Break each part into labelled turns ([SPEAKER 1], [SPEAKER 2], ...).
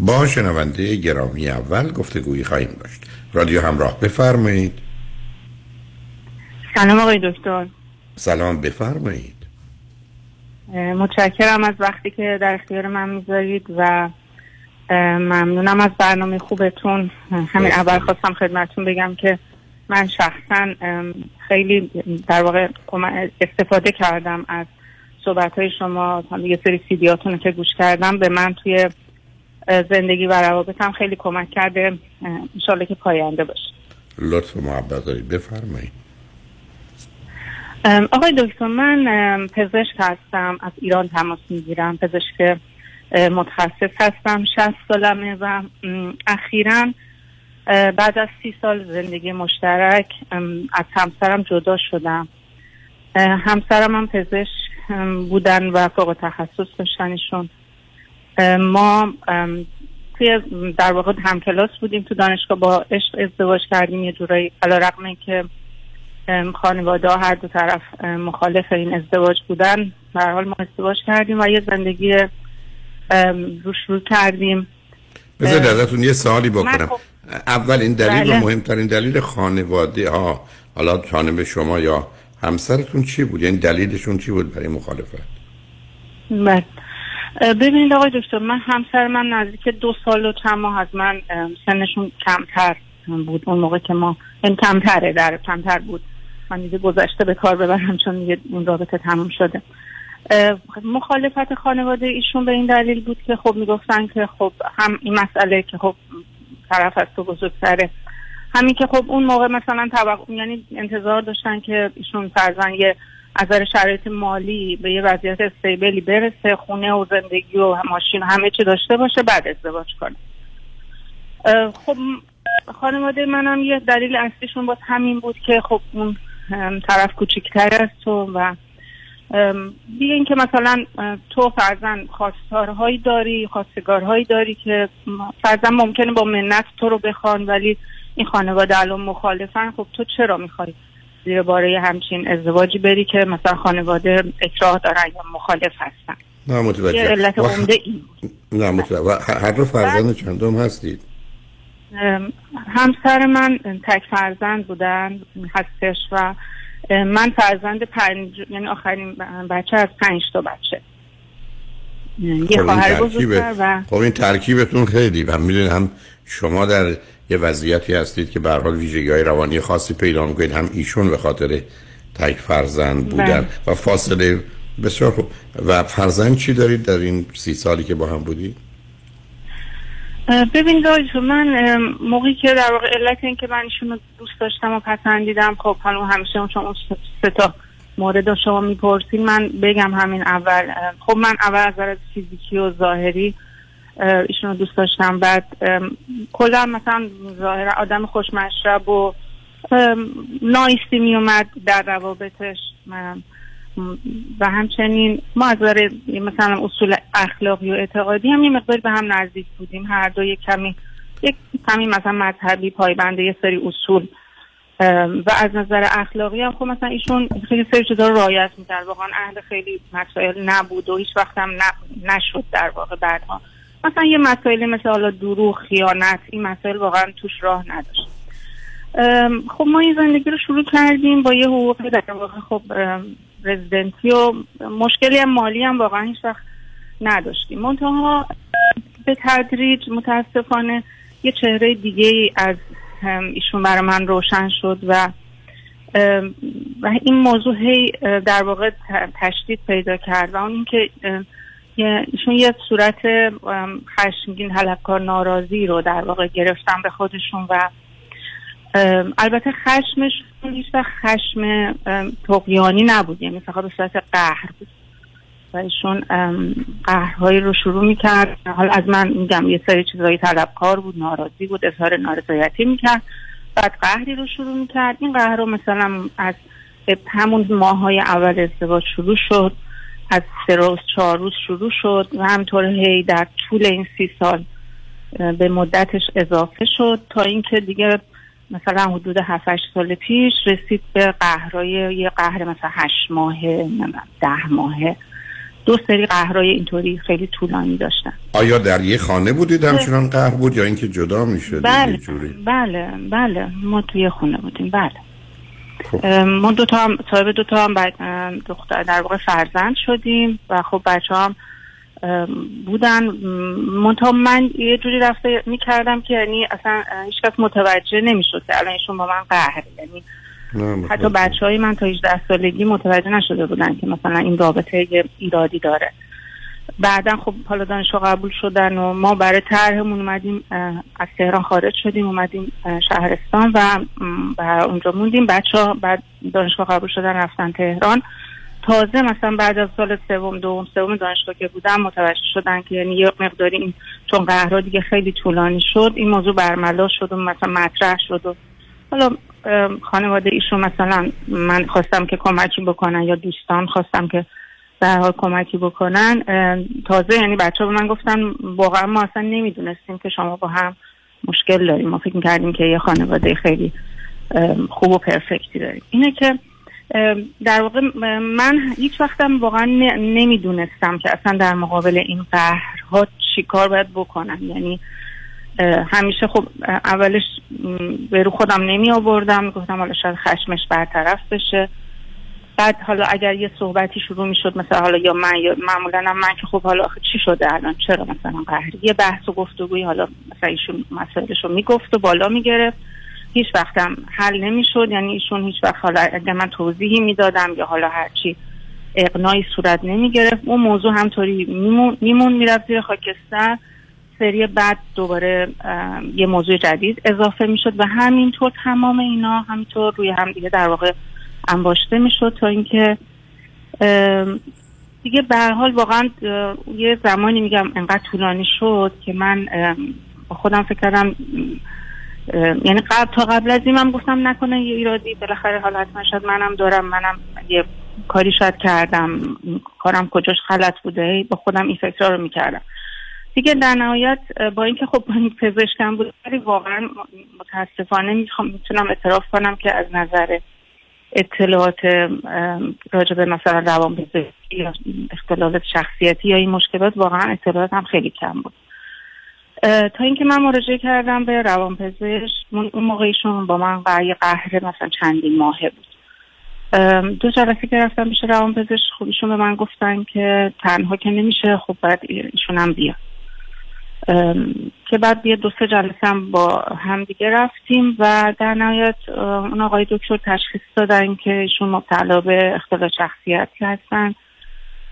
[SPEAKER 1] با شنونده گرامی اول گفتگویی خواهیم داشت. رادیو همراه بفرمایید.
[SPEAKER 2] سلام آقای دکتر.
[SPEAKER 1] سلام بفرمایید.
[SPEAKER 2] متشکرم از وقتی که در اختیار من می‌ذارید و ممنونم از برنامه خوبتون. همین اول خواستم خدمتون بگم که من شخصا خیلی در واقع استفاده کردم از صحبت های شما یه سری سیدیاتون که گوش کردم به من توی زندگی و روابطم خیلی کمک کرده. انشالله که پاینده باشه.
[SPEAKER 1] لطف محبت دارید. بفرمایید.
[SPEAKER 2] آقای دکتر من پزشک هستم. از ایران تماس می‌گیرم. پزشک متخصص هستم. 60 سالمه و اخیرا بعد از سی سال زندگی مشترک از همسرم جدا شدم. همسرم هم پزشک بودن و فوق تخصص داشتنشون. ما توی در واقع هم کلاس بودیم تو دانشگاه با عشق ازدواج کردیم. یه جورایی علا رقمه که خانواده هر دو طرف مخالف این ازدواج بودن در حال ما ازدواج کردیم و یه زندگی رو کردیم.
[SPEAKER 1] بذارید ازتون یه سوالی بکنم. خب اول این دلیل بله. و مهمترین دلیل خانواده ها حالا جانب شما یا همسرتون چی بود؟ یعنی دلیلشون چی بود برای مخالفت؟
[SPEAKER 2] بله. ببینید آقای دکتر من همسر من نزدیک دو سال و چند ماه از من سنشون کمتر بود. اون موقع که ما این کمتره در کمتر بود. من دیگه گذشته به کار ببرم چون دیگه اون رابطه تموم شده. مخالفت خانواده ایشون به این دلیل بود که خب می‌گفتن که خب هم این مسئله که خب طرف از تو بزرگتره. همین که خب اون موقع مثلا توقع یعنی انتظار داشتن که ایشون فرزن یه از شرایط مالی به یه وضعیت استیبلی برسه خونه و زندگی و ماشین همه چی داشته باشه بعد ازدواج کنه. خب خانواده منم یه دلیل اصلیشون باز همین بود که خب اون طرف کوچکتر است تو و دیگه اینکه مثلا تو فرزن خواستارهایی داری خواستگارهایی داری که فرزن ممکنه با منت تو رو بخوان ولی این خانواده الان مخالفن خب تو چرا می‌خوای زیر باره همچین ازدواجی بری که مثلا خانواده اکراه دارن یا مخالف هستن.
[SPEAKER 1] نه متوجه.
[SPEAKER 2] علت عمده این.
[SPEAKER 1] نه متوجه. و هر دو فرزند چندم هستید؟
[SPEAKER 2] همسر من تک فرزند بودن هستش و من فرزند پنج یعنی آخرین بچه از پنج تا بچه. یه
[SPEAKER 1] خب
[SPEAKER 2] خواهر بزرگتر و
[SPEAKER 1] خب این ترکیبتون خیلی. و می‌دونید هم شما در یه وضعیتی هستید که به حال ویژگی های روانی خاصی پیدا می‌کنید هم ایشون به خاطر تک فرزند بودن
[SPEAKER 2] بله.
[SPEAKER 1] و فاصله بسیار خوب و فرزند چی دارید در این سی سالی که با هم بودید؟
[SPEAKER 2] ببین دایجو من موقعی که در واقع علت این که من ایشون دوست داشتم و پسندیدم خب حالا همیشه چون سه تا مورد شما می‌پرسید من بگم همین اول خب من اول از نظر فیزیکی و ظاهری ایشون رو دوست داشتم. بعد کلا مثلا ظاهر آدم خوشمشرب و نایستی میومد در روابطش. و همچنین ما از مثلا اصول اخلاقی و اعتقادی هم یه مقدار به هم نزدیک بودیم. هر دو یک کمی یک کمی مثلا مذهبی پایبنده یه سری اصول. و از نظر اخلاقی هم خب مثلا ایشون خیلی سری چیزا رو رعایت می‌کرد. واقعا اهل خیلی مسائل نبود و هیچ وقت هم نشد در واقع بعدها. مثلا یه مسائلی مثل حالا دروغ خیانت این مسائل واقعا توش راه نداشت. خب ما این زندگی رو شروع کردیم با یه حقوق در واقع خب رزیدنتی و مشکلی هم مالی هم واقعا هیچ وقت نداشتیم. منتها به تدریج متاسفانه یه چهره دیگه از ایشون برای من روشن شد و و این موضوع هی در واقع تشدید پیدا کرد و اون اینکه ایشون یه صورت خشمگین حلبکار ناراضی رو در واقع گرفتن به خودشون و البته خشمش هیچ خشم تقیانی نبود یعنی فقط به صورت قهر بود. و ایشون قهرهایی رو شروع می‌کرد. حالا از من میگم یه سری چیزایی طلبکار بود ناراضی بود اظهار نارضایتی می‌کرد. بعد قهری رو شروع می‌کرد. این قهر رو مثلا از همون ماه های اول ازدواج شروع شد. از سه روز چهار روز شروع شد و همطور هی در طول این سی سال به مدتش اضافه شد تا اینکه دیگه مثلا حدود 7 سال پیش رسید به قهرای یه قهر مثلا 8 ماهه ده ماهه. دو سری قهرای اینطوری خیلی طولانی داشتن.
[SPEAKER 1] آیا در یه خانه بودید همچنان قهر بود یا اینکه جدا می‌شد
[SPEAKER 2] بله بله بله. ما توی خونه بودیم بله. ما دو تا هم صاحب دو تا هم دختر در واقع فرزند شدیم و خب بچه هم بودن. منتها من یه جوری رفته می‌کردم که یعنی اصلا هیچکس متوجه نمی‌شد که الان ایشون با من قهر یعنی حتی بچه های من تا 18 سالگی متوجه نشده بودن که مثلا این رابطه ایرادی داره. بعدا خب حالا دانشگاه قبول شدن و ما برای طرحمون اومدیم از تهران خارج شدیم اومدیم شهرستان و, اونجا موندیم. بچه بعد دانشگاه قبول شدن رفتن تهران. تازه مثلا بعد از سال سوم دوم سوم دانشگاه که بودم متوجه شدن که یعنی یه مقداری این چون قهرها دیگه خیلی طولانی شد این موضوع برملا شد و مثلا مطرح شد و حالا خانواده ایشون مثلا من خواستم که کمکی بکنن یا دوستان خواستم که در حال کمکی بکنن تازه یعنی بچه به من گفتن واقعا ما اصلا نمی‌دونستیم که شما با هم مشکل داریم. ما فکر کردیم که یه خانواده خیلی خوب و پرفکتی داریم. اینه که در واقع من هیچ وقتم واقعا نمی‌دونستم که اصلا در مقابل این قهرها چی کار باید بکنم. یعنی همیشه خب اولش به رو خودم نمی آوردم گفتم حالا شاید خشمش برطرف بشه. بعد حالا اگر یه صحبتی شروع می شد مثلا حالا یا من یا معمولا من که خب حالا چی شده الان؟ چرا مثلا قهری؟ یه بحث و گفتگوی حالا مثلا ایشون مسائلش رو می‌گفت و بالا می‌گرفت. هیچ وقتم حل نمی‌شد. یعنی ایشون هیچ وقت حالا اگر من توضیحی می‌دادم یا حالا هرچی اقنایی صورت نمی گرفت اون موضوع همطوری میمون, میمون می‌رفت زیر خاکستر. سری بعد دوباره یه موضوع جدید اضافه می‌شد و همینطور تمام اینا همینطور روی هم دیگه در واقع انباشته می‌شد تا اینکه دیگه به حال واقعا یه زمانی میگم انقدر طولانی شد که من با خودم فکر کردم یعنی قبل تا قبل از این من گفتم نکنه یه ایرادی بالاخره حالا حتما شاید منم دارم منم یه کاری شاید کردم کارم کجاش غلط بوده با خودم این فکر رو می‌کردم. دیگه در نهایت با اینکه خب پزشکم بود ولی واقعا متاسفانه می‌خوام می‌تونم اعتراف کنم که از نظر اطلاعات راجع به مثلا روان یا اختلالات شخصیتی یا این مشکلات واقعا اطلاعات هم خیلی کم بود. تا اینکه من مراجعه کردم به روانپزشک اون موقع ایشون با من قهر قهر مثلا چندین ماهه بود. دو جلسه که رفتم پیش روانپزشک خب ایشون به من گفتن که تنها که نمیشه خب باید ایشون بیاد. که بعد یه دو سه جلسه هم با هم دیگه رفتیم و در نهایت اون آقای دکتر تشخیص دادن که ایشون مبتلا به اختلال شخصیتی هستن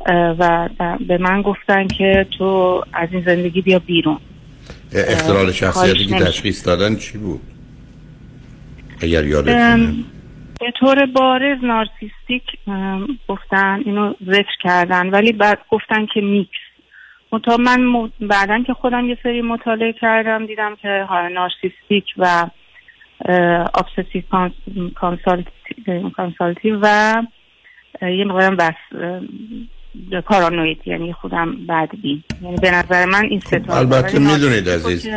[SPEAKER 2] و به من گفتن که تو از این زندگی بیا بیرون.
[SPEAKER 1] اختلال شخصیتی که تشخیص دادن چی بود؟ اگر یادتونه.
[SPEAKER 2] به طور بارز narcissistic گفتن اینو ذکر کردن ولی بعد گفتن که میکس. منتها من. بعدا که خودم یه سری مطالعه کردم دیدم که ها narcissistic و obsessive کانسالتی و یه مقدارم بس پارانوید یعنی خودم بدبین یعنی به نظر من این ستا
[SPEAKER 1] خب، البته می‌دونید
[SPEAKER 2] نارسیستیک
[SPEAKER 1] عزیز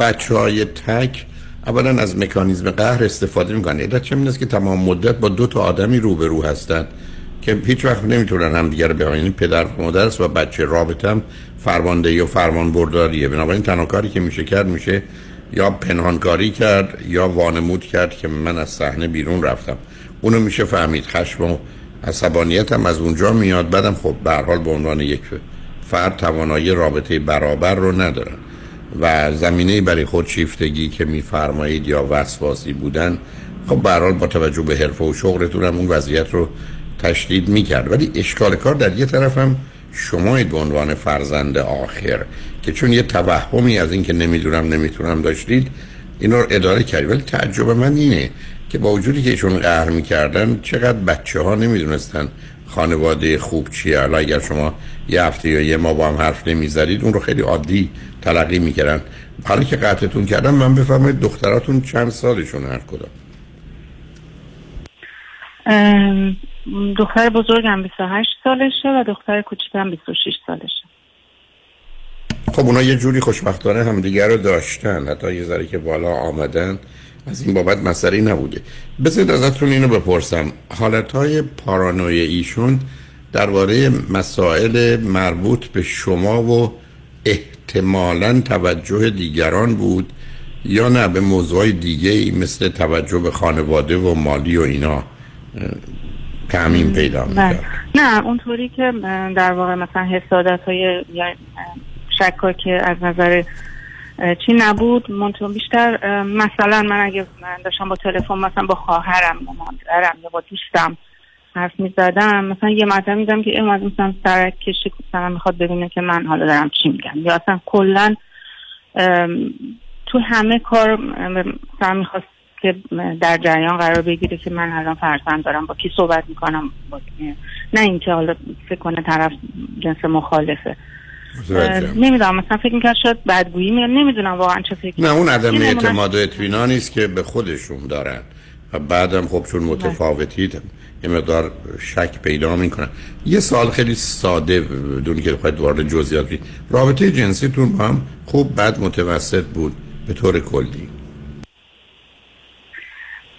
[SPEAKER 1] بچه های تک اولا از مکانیزم قهر استفاده می‌کنن علت چه که تمام مدت با دو تا آدمی روبرو هستن که هیچ وقت نمی‌تونن هم دیگر به یعنی پدر و مادر است و بچه رابطه هم فرماندهی و فرمان برداریه بنابراین تنها کاری که میشه کرد میشه یا پنهانکاری کرد یا وانمود کرد که من از صحنه بیرون رفتم. اونو میشه فهمید. خشم و عصبانیت هم از اونجا میاد. بعدم خب به حال به عنوان یک فرد توانایی رابطه برابر رو ندارن و زمینه برای خودشیفتگی که میفرمایید یا وسواسی بودن خب به حال با توجه به حرفه و شغلتون هم اون وضعیت رو تشدید می‌کرد. ولی اشکال کار در یه طرف هم شمایید به عنوان فرزند آخر که چون یه توهمی از این که نمی‌دونم نمی‌تونم داشتید این رو اداره کردید. ولی تعجب من اینه که با وجودی که ایشون قهر می‌کردن چقدر بچه ها نمی‌دونستن خانواده خوب چیه. حالا اگر شما یه هفته یا یه ماه با هم حرف نمی‌زدید اون رو خیلی عادی تلقی می‌کردن. حالا که قطعتون کردم من بفرمایید دختراتون چند سالشون هر کدام؟
[SPEAKER 2] ام، دختر بزرگم 28 سالشه و دختر کوچیکم 26 سالشه.
[SPEAKER 1] خب اونا یه جوری خوشبختانه همدیگر رو داشتن. حتی یه ذره که بالا آمدن از این بابت مسئله نبوده. بذارید ازتون اینو بپرسم. حالتهای پارانوی ایشون درباره مسائل مربوط به شما و احتمالا توجه دیگران بود یا نه؟ به موضوع دیگه ای مثل توجه به خانواده و مالی و اینا. اه، تعمیم پیدا
[SPEAKER 2] بله.
[SPEAKER 1] می‌کرد
[SPEAKER 2] نه اونطوری که در واقع مثلا حسادت های شکا که از نظر چی نبود منطقه بیشتر مثلا من اگه من داشتم با تلفن مثلا با خواهرم یا مادرم یا با دوستم حرف می زدم مثلا یه مطلب میدم که این مثلا سرک کشی مثلا می‌خواد ببینه که من حالا دارم چی میگم یا اصلا کلا تو همه کار مثلا می‌خواست که در جریان قرار بگیره که من الان فرزند دارم با کی صحبت می‌کنم؟ با. نه اینکه حالا فکر کنه طرف جنس مخالفه. نمی‌دونم مثلا فکر می‌کرد شاید بدگویی میاد نمی‌دونم واقعا چه فکر
[SPEAKER 1] نه اون عدم اعتماد و اطمینانی است که به خودشون دارن. و بعدم خب چون متفاوتید یه مقدار شک پیدا می‌کنن. یه سال خیلی ساده بدون که بخواید وارد جزئیات رابطه جنسیتون با هم خوب بد متوسط بود. به طور کلی.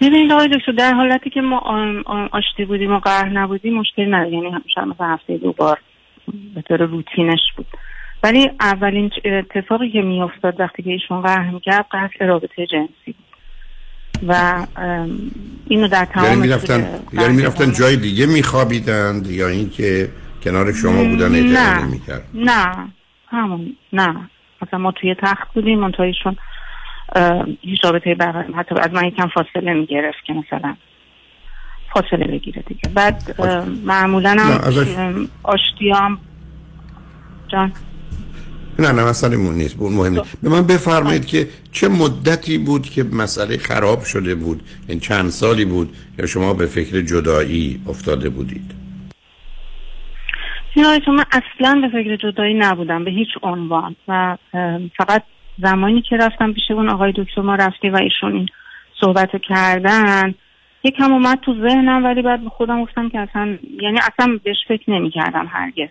[SPEAKER 2] ببینید آقای دکتر در حالتی که ما آشتی بودیم و قهر نبودیم مشکلی نداره. یعنی شاید مثلا هفته دو بار به طور روتینش بود. ولی اولین اتفاقی که میافتاد وقتی که ایشون قهر می‌کرد قتل رابطه جنسی و اینو در تمام
[SPEAKER 1] یعنی می‌رفتن یعنی می‌رفتن
[SPEAKER 2] قهر
[SPEAKER 1] جای دیگه میخوابیدند یا اینکه کنار شما بودن اعتماد نمی‌کرد
[SPEAKER 2] نه. همون نه. مثلا ما توی تخت بودیم منتها ایشون هیچ رابطه برقرار حتی از من یکم فاصله می‌گرفت که مثلا فاصله بگیره دیگه. بعد معمولا هم
[SPEAKER 1] نه، ازش-
[SPEAKER 2] ام، آشتی هم جان.
[SPEAKER 1] نه نه مسئله مون نیست اون مهم نیست. به من بفرمایید که چه مدتی بود که مسئله خراب شده بود؟ این چند سالی بود یا شما به فکر جدایی افتاده بودید؟
[SPEAKER 2] نه من اصلا به فکر جدایی نبودم به هیچ عنوان. و فقط زمانی که رفتم پیش اون آقای دکتر ما رفتی و ایشون این صحبت کردن یکم اومد تو ذهنم ولی بعد به خودم گفتم که اصلا یعنی اصلا بهش فکر نمی کردم هرگز.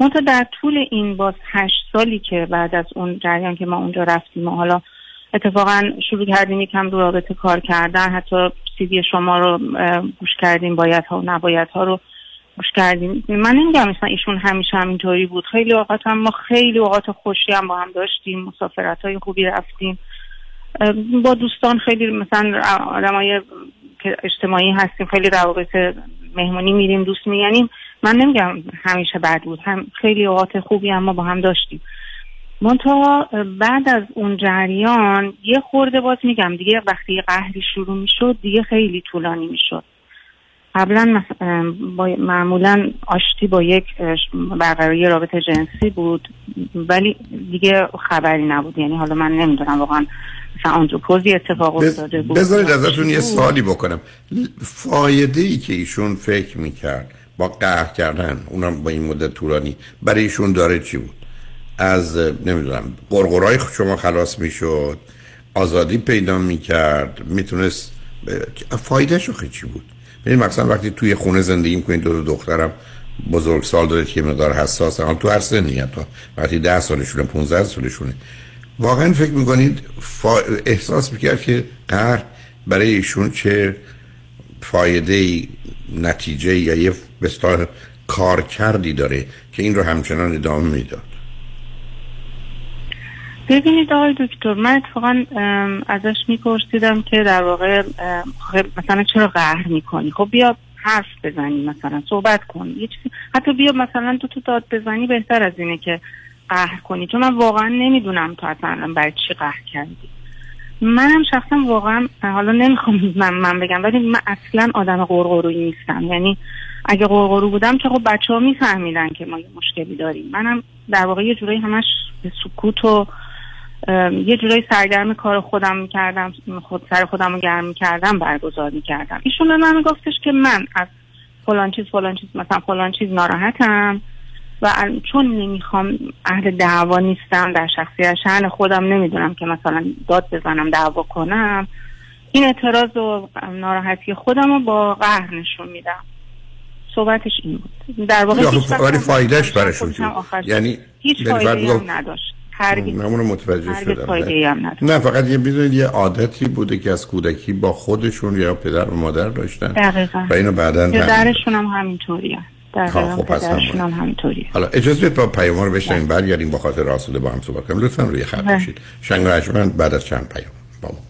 [SPEAKER 2] منتها در طول این باز هشت سالی که بعد از اون جریان که ما اونجا رفتیم و حالا اتفاقا شروع کردیم یکم رو رابطه کار کردن حتی سیدی شما رو گوش کردیم باید ها و نباید ها رو گوش کردیم. من نمیگم مثلا ایشون همیشه همینطوری بود. خیلی اوقات هم ما خیلی اوقات خوشی هم با هم داشتیم. مسافرت های خوبی رفتیم. با دوستان خیلی مثلا آدمای که اجتماعی هستیم خیلی روابط مهمونی میریم دوست میگنیم من نمیگم همیشه بد بود. هم خیلی اوقات خوبی هم ما با هم داشتیم. منتها بعد از اون جریان یه خورده باز میگم دیگه وقتی قهری شروع می‌شد دیگه خیلی طولانی می‌شد. قبلا معمولا آشتی با یک برقراری رابطه جنسی بود ولی دیگه خبری نبود. یعنی حالا من نمی‌دونم واقعا مثلا آندروپوزی اتفاق افتاده بود
[SPEAKER 1] بذارید ازتون یه سوالی بکنم. فایده ای که ایشون فکر می‌کرد با قهر کردن اونم با این مدت طولانی برای ایشون داره چی بود؟ از نمی‌دونم قرقرای شما خلاص می‌شد آزادی پیدا می‌کرد می‌تونست فایده شو چی بود؟ ببین مثلا وقتی توی خونه زندگی می‌کنید دو, دخترم بزرگ سال داره که مقدار حساس حال تو هر سنی تا. وقتی ده سالشونه 15 سالشونه. واقعا فکر می‌کنید فا... احساس می‌کرد که قهر برای ایشون چه فایده نتیجه یا یه بستار کار کردی داره که این رو همچنان ادامه می‌داد
[SPEAKER 2] ببینید آقای دکتر من اتفاقا ازش میپرسیدم که در واقع خب مثلا چرا قهر می‌کنی؟ خب بیا حرف بزنی مثلا صحبت کن. یه چیزی حتی بیا مثلا تو تو داد بزنی بهتر از اینه که قهر کنی. چون من واقعا نمی‌دونم تو اصلا برای چی قهر کردی. منم شخصا واقعا حالا نمی‌خوام من, من بگم ولی من اصلا آدم قرقرویی نیستم. یعنی اگه قرقرو بودم که خب بچه ها میفهمیدن که ما یه مشکلی داریم. منم در واقع یه جورایی همش به سکوت و یه جورایی سرگرم کار خودم می‌کردم خود سر خودم رو گرم می‌کردم برگزار می‌کردم. ایشون به من گفتش که من از فلان چیز فلان چیز مثلا فلان چیز ناراحتم و چون نمی‌خوام اهل دعوا نیستم در شخصیت شهن خودم نمی‌دونم که مثلا داد بزنم دعوا کنم. این اعتراض و ناراحتی خودم رو با قهر نشون میدم. صحبتش این بود. در واقع
[SPEAKER 1] ولی فایدهش برشون یعنی
[SPEAKER 2] هیچ فایده هم نداشت. هرگز.
[SPEAKER 1] من متوجه شدم. نه. فقط یه بدونید یه عادتی بوده که از کودکی با خودشون یا پدر و مادر داشتن
[SPEAKER 2] دقیقا.
[SPEAKER 1] و اینو بعدا
[SPEAKER 2] پدرشون هم همینطوریه. خب پدرشون هم همینطوریه.
[SPEAKER 1] حالا اجازه بدید با پیام رو بشنیم بله. برگردیم با خاطر راسوده با هم صحبت کنیم. لطفا روی خط بله. باشید. شنگ بعد از چند پیام. با ما.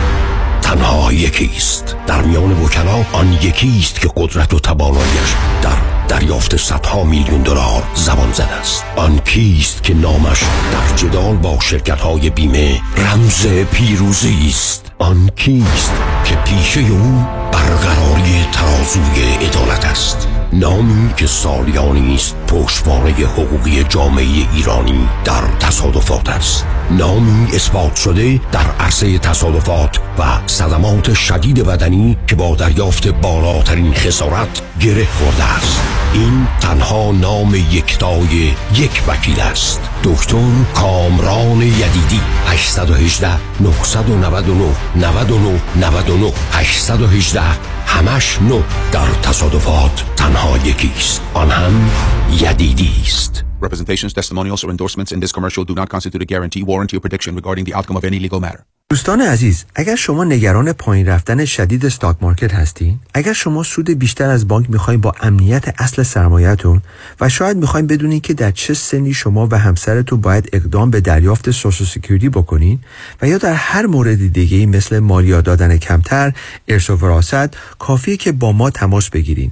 [SPEAKER 3] تنها یکیست. در میان وکلا آن یکیست که قدرت و توانایش در دریافت صدها میلیون دلار زبان زد است. آن کیست که نامش در جدال با شرکت های بیمه رمز پیروزی است. آن کیست که پیشه او برقراری ترازوی عدالت است. نامی که سالیانی است پشتوانه حقوقی جامعه ایرانی در تصادفات است. نامی اثبات شده در عرصه تصادفات و صدمات شدید بدنی که با دریافت بالاترین خسارت گره خورده است. این تنها نام یکتای یک وکیل است. دکتر کامران یدیدی 818 999 99 99 818 همش نو در تصادفات تنها یکیست آن هم یدیدی است.
[SPEAKER 4] Representations, testimonials, or endorsements in this commercial do not constitute a guarantee, warranty, or prediction regarding the outcome of any legal matter.
[SPEAKER 5] دوستان عزیز اگر شما نگران پایین رفتن شدید استاک مارکت هستین اگر شما سود بیشتر از بانک می‌خواین با امنیت اصل سرمایهتون و شاید می‌خواین بدونین که در چه سنی شما و همسرتون باید اقدام به دریافت Social Security بکنین و یا در هر مورد دیگه مثل مالیات دادن کمتر ارث و وراثت کافیه که با ما تماس بگیرین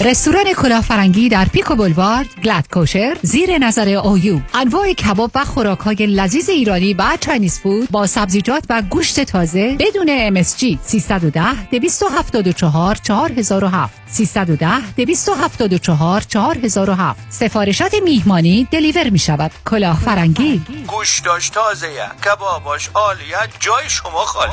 [SPEAKER 6] رستوران کلافرنگی در Pico Boulevard glatt kosher زیر نظر اویو انواع کباب و خوراک های لذیذ ایرانی و Chinese food با سبزیجات و گوشت تازه بدون MSG 310 274 4007 310 274 4007 سفارشات میهمانی deliver می شود کلافرنگی.
[SPEAKER 7] گوش داشت تازه کباباش عالیه جای شما خالی.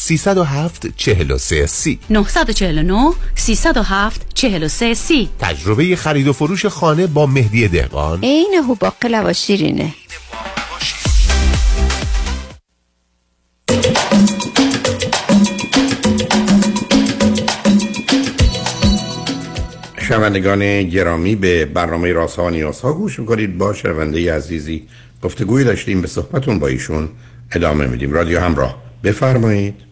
[SPEAKER 8] 307 43 سی.
[SPEAKER 9] 949 307 43 سی.
[SPEAKER 8] تجربه خرید و فروش خانه با مهدی دهقان.
[SPEAKER 10] عین هوبا و شیرینه.
[SPEAKER 1] شنوندگان گرامی به برنامه راسا و نیاسا گوش می‌کنید. با شنونده عزیزی گفتگوی داشتیم. به صحبتون با ایشون ادامه میدیم. رادیو همراه. بفرمایید.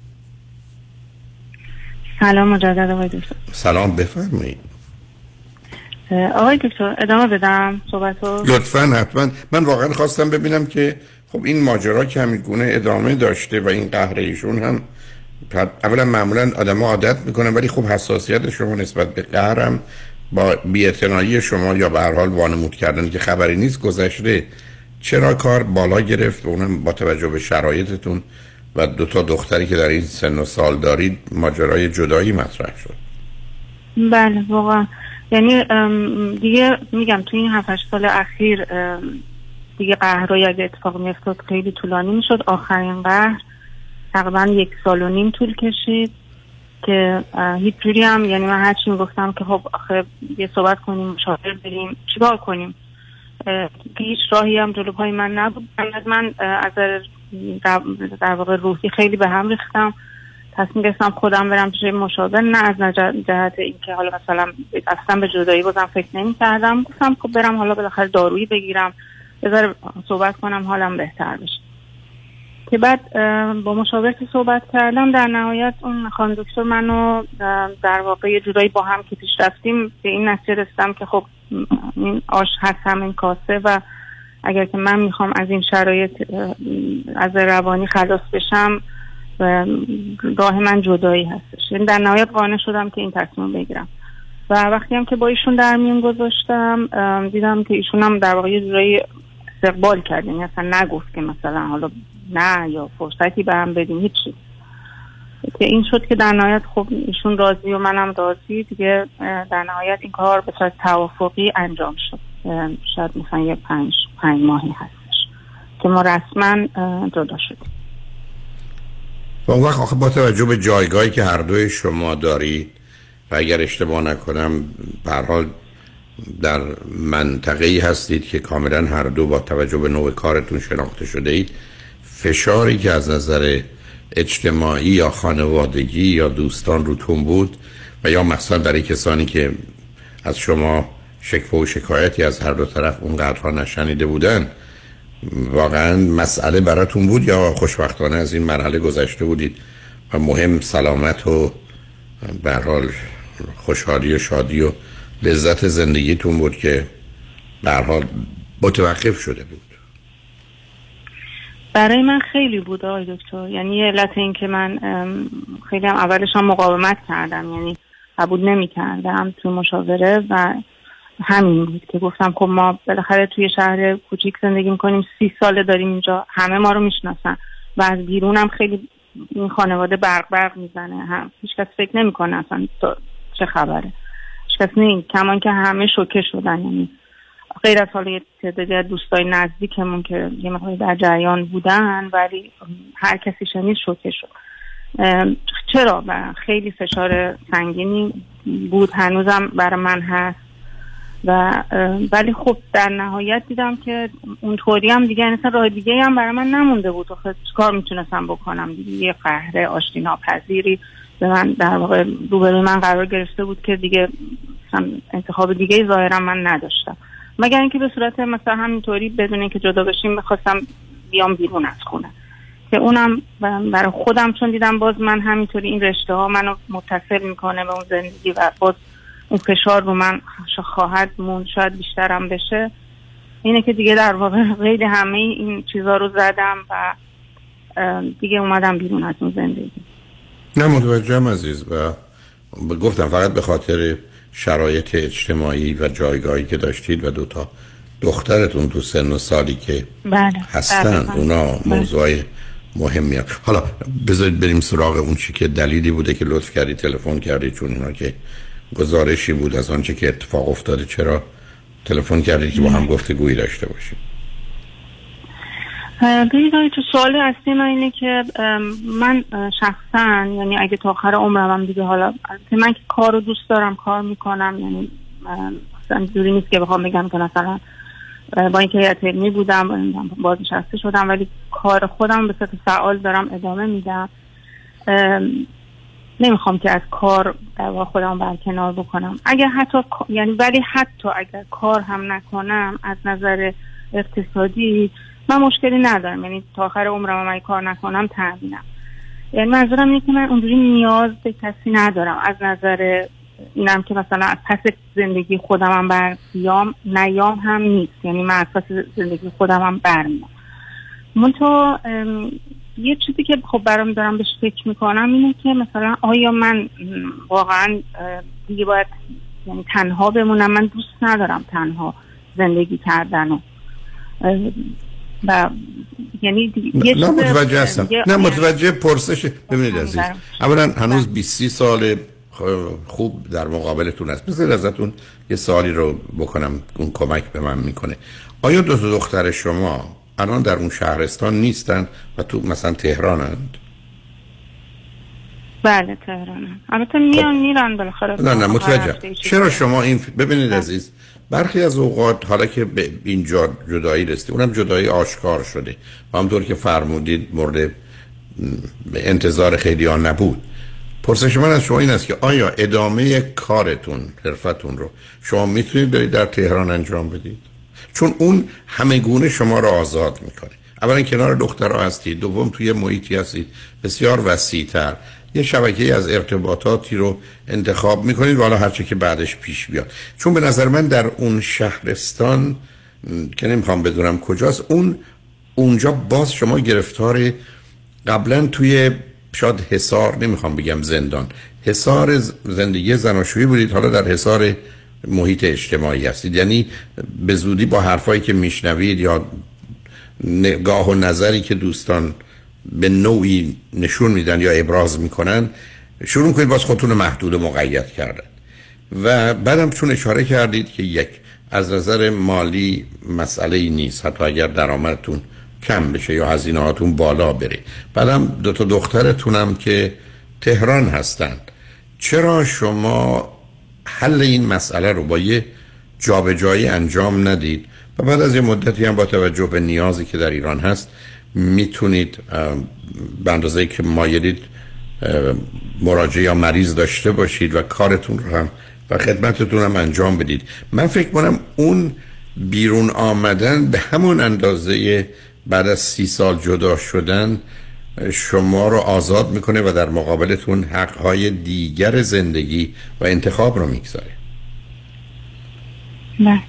[SPEAKER 2] سلام مجدد آقای دکتر.
[SPEAKER 1] سلام بفرمایید.
[SPEAKER 2] آقای دکتر ادامه بدم صحبت رو
[SPEAKER 1] لطفا حتما. من واقعا خواستم ببینم که خب این ماجرا که همین گونه ادامه داشته و این قهر ایشون هم اولا معمولا آدم عادت می‌کنن ولی خب حساسیت شما نسبت به قهرم با بی‌اعتنایی شما یا به هر حال وانمود کردن که خبری نیست گذشته چرا کار بالا گرفت؟ و اونم با توجه به شرایطتون. و دو تا دختری که در این سن و سال دارید ماجرای جدایی مطرح شد.
[SPEAKER 2] بله واقعا. یعنی دیگه میگم توی این 7 سال اخیر دیگه قهرهای اگه اتفاق میافتاد خیلی طولانی می‌شد. آخرین قهر تقریبا یک سال و نیم طول کشید که هیچ جوری هم یعنی من هرچی می‌گفتم که خب آخه یه صحبت کنیم مشاور بریم چیکار کنیم؟ هیچ راهی هم جلو پای من نبود. من از در واقع روحی خیلی به هم ریختم. تصمیم گرفتم خودم برم پیش مشاور نه از جهت اینکه حالا مثلا اصلا به جدایی بازم فکر نمی کردم گفتم خب برم حالا بالاخره دارویی بگیرم بذار صحبت کنم حالم بهتر بشه. که بعد با مشاور که صحبت کردم در نهایت اون خانم دکتر منو در واقع یه جورایی با هم که پیش رفتیم به این نتیجه رسیدم که خب این آش هست همین کاسه و اگر که من می‌خوام از این شرایط از روانی خلاص بشم راه من جدایی هستش. یعنی در نهایت قانع شدم که این تصمیم بگیرم. و وقتی هم که با ایشون در میون گذاشتم دیدم که ایشون هم در واقع یه جورایی استقبال کرد. یعنی اصلا نگفت که مثلا حالا نه یا فرصتی به هم بدیم هیچی که این شد که در نهایت خب ایشون راضی و منم راضی. دیگه در نهایت این کار به صورت توافقی انجام شد. شاید مثلا یه پنج پنج ماهی هستش که ما رسما جدا شدیم.
[SPEAKER 1] و اون وقت آخه با توجه به جایگاهی که هر دوی شما دارید و اگر اشتباه نکنم حال در منطقه هستید که کاملا هر دو با توجه به نوع کارتون شناخته شده اید فشاری که از نظر اجتماعی یا خانوادگی یا دوستان روتون بود و یا مثلا برای کسانی که از شما شکوه و شکایتی از هر دو طرف اونقدرها نشنیده بودن واقعا مسئله براتون بود یا خوشبختانه از این مرحله گذشته بودید؟ و مهم سلامت و حال خوشحالی و شادی و لذت زندگیتون بود که حال متوقف شده بود.
[SPEAKER 2] برای من خیلی بود آقای دکتر. یعنی علت این که من خیلی هم اولش هم مقاومت کردم. یعنی قبول نمی کردم تو مشاوره و همین بود که گفتم خب ما بالاخره توی شهر کوچیک زندگی می‌کنیم سی ساله داریم اینجا همه ما رو می‌شناسن و از بیرون هم خیلی این خانواده برق برق می‌زنه. هم هیچ کس فکر نمی‌کنه اصلا چه خبره. هیچ کس نیم کمان که همه شوکه شدن. یعنی غیر از حالا تعدادی از دوستای نزدیکمون که یه مقداری در جریان بودن ولی هر کسی شنید شوکه شد. چرا؟ و خیلی فشار سنگینی بود. هنوزم برای من هست. و ولی خب در نهایت دیدم که اونطوری هم دیگه مثلا راه دیگه هم برای من نمونده بود. آخه کار می‌تونستم بکنم؟ دیگه یه قهر آشتی ناپذیری به من در واقع روبروی من قرار گرفته بود که دیگه انتخاب دیگه ظاهرا من نداشتم. مگر اینکه به صورت مثلا همینطوری بدون اینکه جدا بشیم می‌خواستم بیام بیرون از خونه. که اونم برای خودم چون دیدم باز من همینطوری این رشته ها منو متصل می‌کنه به اون زندگی و باز اون فشار رو من خواهد مون شاید بیشترم بشه اینه که دیگه در واقع غیر همه این چیزها رو زدم و دیگه اومدم بیرون از اون زندگی
[SPEAKER 1] نه متوجهم عزیز و گفتم فقط به خاطر شرایط اجتماعی و جایگاهی که داشتید و دوتا دخترتون تو سن و سالی که
[SPEAKER 2] بله.
[SPEAKER 1] هستن بله. اونا بله. موضوع مهمی حالا بذارید بریم سراغ اون چی که دلیلی بوده که لطف کردی تلفن کردی چون اینا که گزارشی بود از آنچه که اتفاق افتاده چرا تلفن کردید که با هم گفتگویی داشته باشیم؟
[SPEAKER 2] ببینید تو سوال اصلی من اینه که من شخصا یعنی اگه تا آخر عمرم هم دیگه حالا من که کار رو دوست دارم کار می‌کنم یعنی مثلا جوری نیست که بخوام بگم که مثلا با اینکه هیئت علمی بودم بازنشسته شدم ولی کار خودم به صورت فعال دارم ادامه میدم. نمی‌خوام که از کار در واقع خودم برکنار بکنم. اگر حتی یعنی ولی حتی اگر کار هم نکنم از نظر اقتصادی من مشکلی ندارم. یعنی تا آخر عمرم اگه کار نکنم تامینم یعنی منظورم اینه که من اونجوری نیاز به کسی ندارم. از نظر اینم که مثلا از پس زندگی خودم هم بر بیام نیام هم نیست. یعنی من از پس زندگی خودم هم برمیام. منتها یه چیزی که خب برام دارم بهش فکر می‌کنم اینه که مثلا آیا من واقعا دیگه باید یعنی تنها بمونم؟ من دوست ندارم تنها زندگی کردن و و یعنی
[SPEAKER 1] نه متوجه هستم. نه متوجه پرسش ببینید عزیز اولا هنوز 20 سال خوب در مقابلتون هست. بذارید ازتون یه سوالی رو بکنم اون کمک به من می‌کنه. آیا دو دختر شما الان در اون شهرستان نیستن و تو مثلا تهرانند؟
[SPEAKER 2] بله تهران البته میان خب. میرن بالاخره
[SPEAKER 1] نه نه متوجه. چرا شما این ببینید بله. عزیز برخی از اوقات حالا که به اینجا جدایی رسید اونم جدایی آشکار شده. و همطور که فرمودید مورد انتظار خیلی ها نبود. پرسش من از شما این است که آیا ادامه کارتون حرفتون رو شما می‌تونید در تهران انجام بدید؟ چون اون همه گونه شما رو آزاد می‌کنه. اولا کنار دخترها هستید دوم توی محیطی هستید بسیار وسیعتر. یه شبکه از ارتباطاتی رو انتخاب می‌کنید والا هرچه که بعدش پیش بیاد. چون به نظر من در اون شهرستان که نمی‌خوام بدونم کجاست اون اونجا باز شما گرفتار قبلا توی شاید حسار نمی‌خوام بگم زندان حسار زندگی زناشویی بودید. حالا در حسار محیط اجتماعی هستید. یعنی به زودی با حرفایی که میشنوید یا نگاه و نظری که دوستان به نوعی نشون میدن یا ابراز می‌کنن شروع کنید باز خودتون محدود و مقید کردن. و بعدم چون اشاره کردید که یک از نظر مالی مسئله ای نیست. حتی اگر درآمدتون کم بشه یا هزینه هاتون بالا بره. بعدم دو تا دخترتونم که تهران هستن. چرا شما حل این مسئله رو با یه جابجایی انجام ندید. و بعد از یه مدتی هم با توجه به نیازی که در ایران هست می‌تونید به اندازه که مایلید مراجعه یا مریض داشته باشید و کارتون رو هم و خدمتتون هم انجام بدید. من فکر کنم اون بیرون آمدن به همون اندازه بعد از سی سال جدا شدن شما رو آزاد می‌کنه و در مقابلتون حقهای دیگر زندگی و انتخاب رو می‌گذاره.
[SPEAKER 2] نه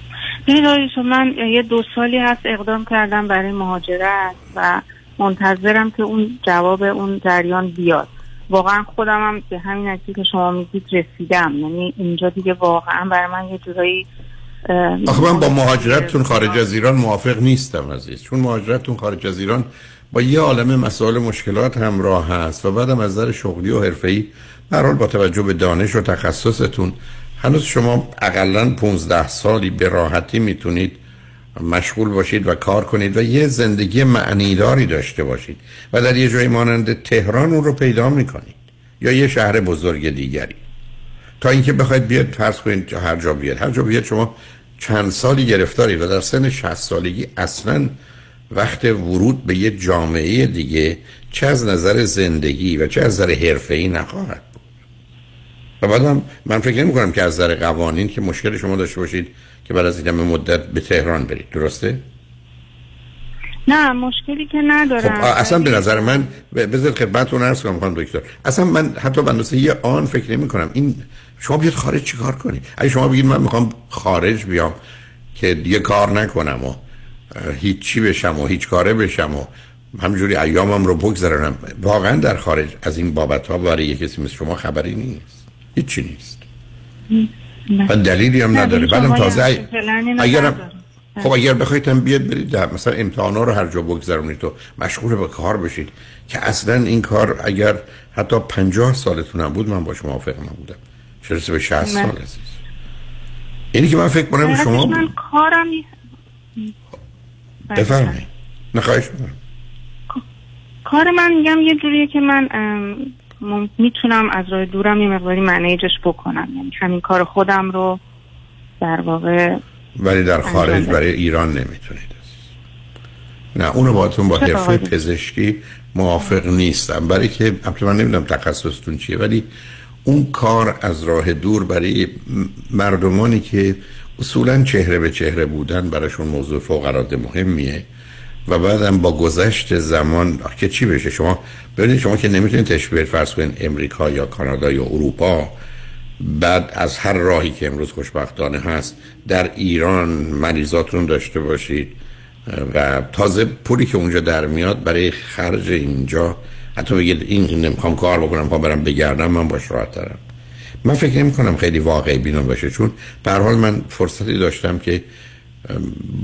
[SPEAKER 2] ببینید من یه دو سالی هست اقدام کردم برای مهاجرت و منتظرم که اون جواب اون جریان بیاد. واقعا خودم هم به همین نتیجه که شما میگید رسیدم. یعنی اینجا دیگه واقعا برای من یه جورایی
[SPEAKER 1] آخه من با مهاجرتتون خارج از ایران موافق نیستم عزیز. چون مهاجرتتون خارج از ایران با یه عالم مسائل مشکلات همراه هست و بعدم از نظر شغلی و حرفه‌ای به با توجه به دانش و تخصصتون هنوز شما اقلا 15 سالی به راحتی می‌تونید مشغول باشید و کار کنید و یه زندگی معنیداری داشته باشید و در یه جای مانند تهران اون رو پیدا می‌کنید یا یه شهر بزرگ دیگری. تا اینکه بخواید بیاد فرض کنید هر جا بیاد هر جا بیاد شما چند سالی گرفتارید و در سن 60 سالگی اصلا وقت ورود به یه جامعه دیگه چه از نظر زندگی و چه از نظر حرفه‌ای نخواهد بود. و بعدم من فکر نمی کنم که از نظر قوانین که مشکل شما داشته باشید که بعد از این مدت به تهران برید. درسته؟
[SPEAKER 2] نه مشکلی که ندارم.
[SPEAKER 1] خب اصلا به نظر من بذار خدمتتون عرض کنم خانم دکتر. اصلا من حتی به یه آن فکر نمی کنم این شما بیاد خارج چیکار کنید اگه شما بگید من می‌خوام خارج بیام که دیگه کار نکنم و هیچی بشم و هیچ کاره بشم و همجوری ایامم رو بگذرنم واقعا در خارج از این بابت ها برای کسی مثل شما خبری نیست. هیچی نیست. و دلیلی هم نداره. بعدم تازه اگرم خب اگر بخواید هم بیاد برید در مثلا امتحانا رو هر جا بگذرونید تو مشغول به کار بشید که اصلا این کار اگر حتی پنجاه سالتون هم بود من باش موافق بودم. چرا به 60 سال عزیز اینی که من فکر کنم شما
[SPEAKER 2] من کارم
[SPEAKER 1] بفرمایید. نخواهش
[SPEAKER 2] کار من میگم یه جوریه که من می‌تونم از راه دورم یه مقداری منیجش بکنم. یعنی همین کار خودم رو در واقع
[SPEAKER 1] ولی در خارج برای ایران نمی‌تونید. نه اونو باهاتون با حرفه پزشکی موافق نیستم. برای که من نمی‌دونم تخصصتون چیه ولی اون کار از راه دور برای مردمانی که اصولا چهره به چهره بودن براشون موضوع فوق العاده مهمیه و بعدم با گذشت زمان که چی بشه؟ شما ببینید شما که نمی‌تونید تشبیه فرض کنید امریکا یا کانادا یا اروپا بعد از هر راهی که امروز خوشبختانه هست در ایران مریضاتون داشته باشید و تازه پولی که اونجا در میاد برای خرج اینجا حتی بگید این نمی‌خوام کار بکنم پا برم بگردم من باش راحت دارم من فکر نمی کنم خیلی واقعی بینا باشه چون به حال من فرصتی داشتم که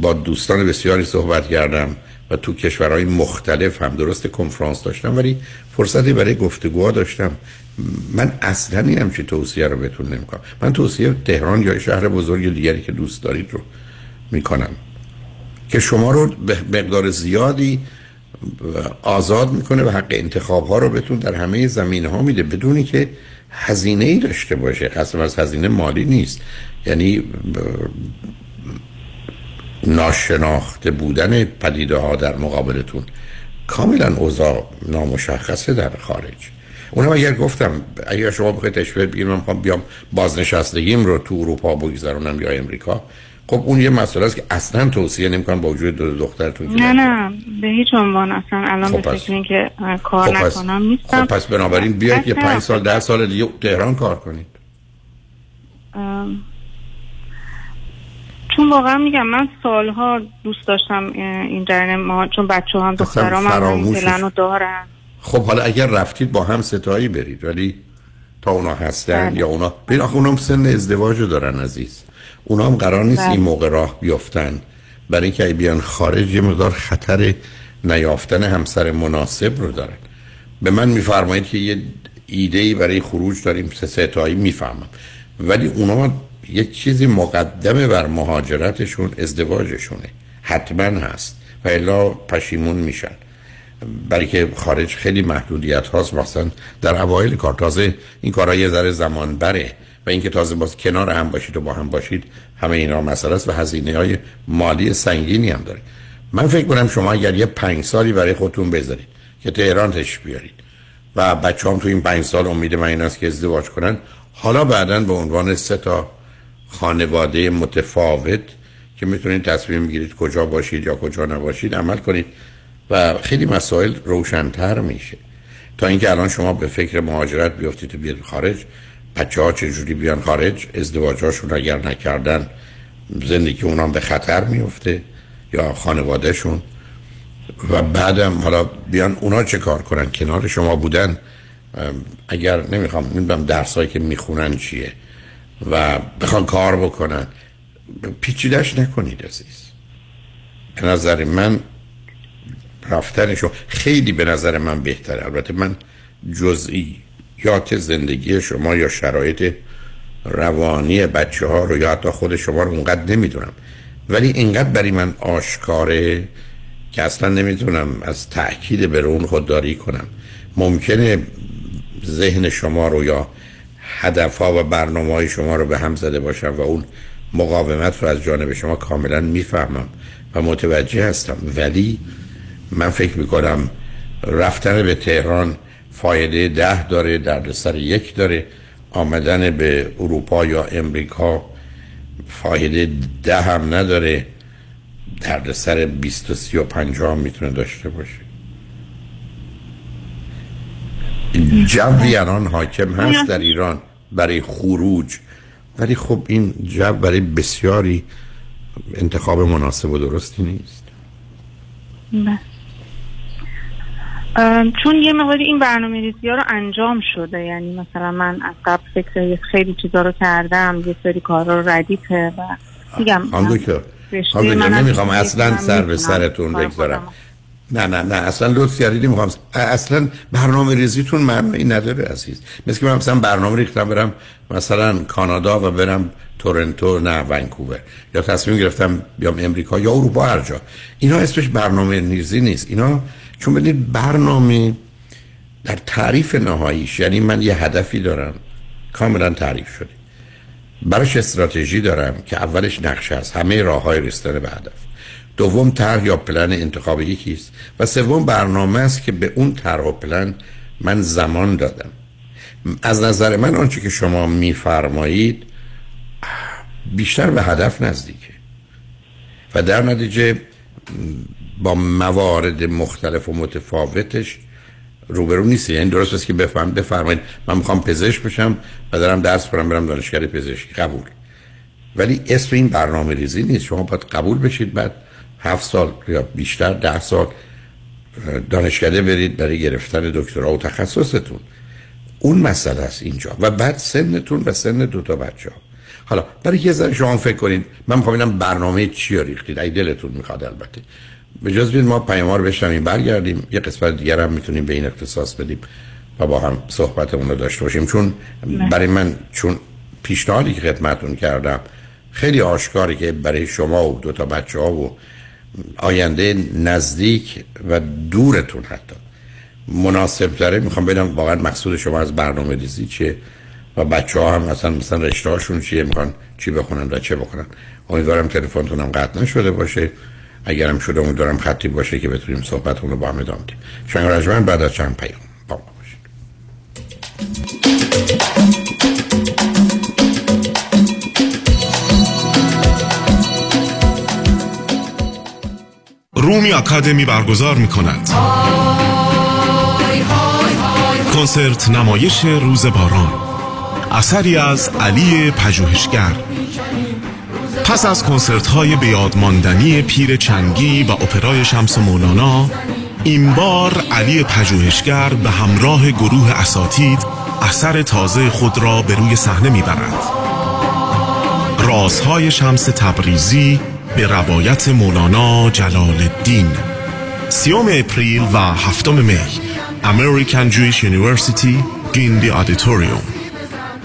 [SPEAKER 1] با دوستان بسیاری صحبت کردم و تو کشورهای مختلف هم درست کنفرانس داشتم ولی فرصتی برای گفتگوها داشتم. من اصلا این همچی توصیه رو بهتون نمی‌کنم من توصیه تهران یا شهر بزرگ دیگری که دوست دارید رو می‌کنم که شما رو به مقدار زیادی آزاد می‌کنه و حق انتخاب ها رو بهتون در همه زمینه ها میده بدونی که هزینه ای داشته باشه. قسم از هزینه مالی نیست. یعنی ناشناخته بودن پدیده ها در مقابلتون کاملا اوضاع نامشخصه در خارج. اونم اگر گفتم اگر شما بخواید تشبیه بگیم من بیام بازنشستگیم رو تو اروپا بگذارونم یا امریکا. خب اون یه مسئله است که اصلا توصیه نمی‌کنم با وجود دو دخترتون
[SPEAKER 2] نه نه به هیچ عنوان اصلا الان خب به فکر که کار خب نکنم نیستم.
[SPEAKER 1] خب پس بنابراین بیاید یه پنج سال ده سال دیگه تهران کار کنید.
[SPEAKER 2] چون واقعا میگم من سالها دوست داشتم این جریان ما چون بچه هم دخترام هم دارن.
[SPEAKER 1] خب حالا اگر رفتید با هم ستایی برید ولی تا اونا هستن بله. یا اونا بین آخه اونا هم سن ازدواج دارن عزیز. اونا هم قرار نیست این بله. موقع راه بیفتن برای اینکه ای بیان خارج یه مقدار خطر نیافتن همسر مناسب رو دارن. به من میفرمایید که یه ایده ای برای خروج داریم سه ستایی می‌فهمم. ولی اونا یک چیزی مقدمه بر مهاجرتشون ازدواجشونه. حتما هست و الا پشیمون میشن. برای که خارج خیلی محدودیت هاست مثلا در اوایل کار. تازه این کارها یه ذره زمان بره. و اینکه تازه باز کنار هم باشید و با هم باشید همه اینا مسئله است و هزینه های مالی سنگینی هم داره من فکر کنم شما اگر یه پنج سالی برای خودتون بذارید که تهران تش بیارید و بچه هم تو این پنج سال امید من این است که ازدواج کنن حالا بعدا به عنوان سه تا خانواده متفاوت که می‌تونید تصمیم بگیرید کجا باشید یا کجا نباشید عمل کنید و خیلی مسائل روشنتر میشه. تا اینکه الان شما به فکر مهاجرت بیافتید و بیاد خارج بچه ها چجوری بیان خارج؟ ازدواجهاشون اگر نکردن زندگی اونام به خطر میفته یا خانوادهشون؟ و بعدم حالا بیان اونا چه کار کنن؟ کنار شما بودن؟ اگر نمی‌خوام نمی‌دونم درسایی که می‌خونن چیه؟ و بخوان کار بکنن؟ پیچیدش نکنید عزیز. به نظر من رفتنشو خیلی به نظر من بهتره. البته من جزئیات زندگی شما یا شرایط روانی بچه ها رو یا حتی خود شما رو اونقدر نمی‌دونم. ولی اینقدر برای من آشکاره که اصلا نمی‌تونم از تأکید به اون خودداری کنم. ممکنه ذهن شما رو یا هدفها و برنامه های شما رو به هم زده باشم و اون مقاومت رو از جانب شما کاملا می‌فهمم و متوجه هستم. ولی من فکر می‌کنم رفتن به تهران فایده ده داره دردسر یک داره. آمدن به اروپا یا امریکا فایده ده هم نداره. دردسر بیست و سی و پنجاه می‌تونه داشته باشه. جوی الان حاکم هست در ایران برای خروج. ولی خب این جو برای بسیاری انتخاب مناسب و درستی نیست.
[SPEAKER 2] بله. چون یه مقداری این برنامه ریزی ها رو انجام شده یعنی مثلا من از قبل فکر خیلی چیزا رو کردم یه سری کارا رو ردیفه و میگم
[SPEAKER 1] هم نمی‌خوام اصلا سر به سرتون بگذارم. نه نه نه اصلا لطف کردید می‌خوام اصلا برنامه ریزیتون معنی نداره عزیز. مثل که من مثلا برنامه ریختم برم مثلا کانادا و برم تورنتو نه ونکوور. یا تصمیم گرفتم بیام امریکا یا اروپا هر جا. اینا اسمش برنامه ریزی نیست. اینا چون بدید برنامه در تعریف نهاییش یعنی من یه هدفی دارم کاملا تعریف شده. براش استراتژی دارم که اولش نقشه است همه راه های رسیدن به هدف. دوم طرح یا پلن انتخاب یکیست و سوم برنامه است که به اون طرح و پلن من زمان دادم. از نظر من آنچه که شما میفرمایید بیشتر به هدف نزدیکه. و در نتیجه با موارد مختلف و متفاوتش روبرو نیست. یعنی درست است که بفهم بفرمایید. من می‌خوام پزشک بشم و دارم درس برم برم دانشگاه پزشکی. قبول. ولی اسم این برنامه ریزی نیست. شما باید قبول بشید. بعد هفت سال یا بیشتر ده سال دانشکده برید برای گرفتن دکترا و تخصصتون. اون مسئله است اینجا. و بعد سنتون و سن دو تا بچه ها. حالا برای یه ذره شما فکر کنید. من می‌خوام برنامه چی ریختید. ای دلتون می‌خواد البته. به جز بید ما پیام رو بشنویم برگردیم. یه قسمت دیگر هم می‌تونیم به این اختصاص بدیم و با هم صحبتمون رو داشته باشیم. چون برای من چون پیشنهادی که خدمتون کردم خیلی آشکاری که برای شما و دو تا بچه ها و آینده نزدیک و دورتون حتی مناسب داره می‌خوام ببینم واقعا مقصود شما از برنامه ریزی چیه و بچه ها هم مثلا مثلا رشته هاشون چیه می‌خوان چی بخونن و چه بخونن. امیدوارم تلفنتون هم قطع نشده باشه. اگرم شده امیدوارم خطی باشه که بتونیم صحبتمون رو با هم ادامه بدیم. شنگ بعد از چند پیام. با ما
[SPEAKER 11] رومی اکادمی برگزار می کند کنسرت نمایش روز باران. اثری از علی پژوهشگر. پس از کنسرت های بیادماندنی پیر چنگی و اپرای شمس مولانا این بار علی پژوهشگر به همراه گروه اساتید اثر تازه خود را به روی صحنه می‌برد. رازهای شمس تبریزی به روایت مولانا جلال الدین سی‌ام اپریل و هفتم می American Jewish University Gindi Auditorium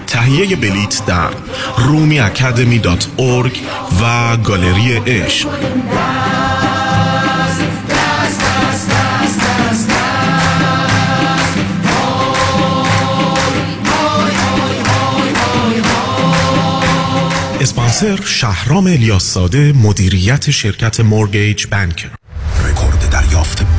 [SPEAKER 11] تهیه بلیت در Rumi Academy dot org و گالری عشق. اسپانسر شهرام الیاس‌زاده مدیریت شرکت mortgage banker
[SPEAKER 12] رکورد دریافت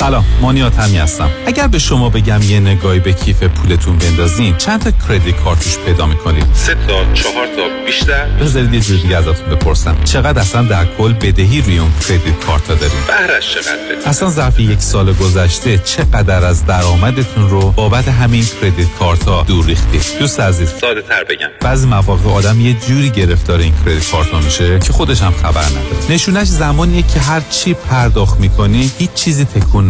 [SPEAKER 13] سلام مانیات همی هستم. اگر به شما بگم یه نگاهی به کیف پولتون بندازین چند تا کردیت کارتوش پیدا می‌کنید
[SPEAKER 14] سه تا چهار تا بیشتر؟
[SPEAKER 13] بذارید یه جور دیگه ازتون بپرسم. چقدر اصلا در کل بدهی روی اون کردیت کارت ها دارین؟
[SPEAKER 14] بهرش چقدر
[SPEAKER 13] اصلا ظرف یک سال گذشته چقدر از درآمدتون رو بابت همین کردیت کارت ها دور ریختید دوست عزیز.
[SPEAKER 14] ساده تر بگم.
[SPEAKER 13] بعضی مواقع آدم یه جوری گرفتار این کردیت کارت ها میشه که خودش هم خبر نداره. نشونش زمانیه که هر چی پرداخت می‌کنی هیچ چیزی تکون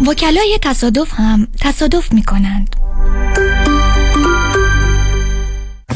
[SPEAKER 15] وکلای تصادف هم تصادف می کنند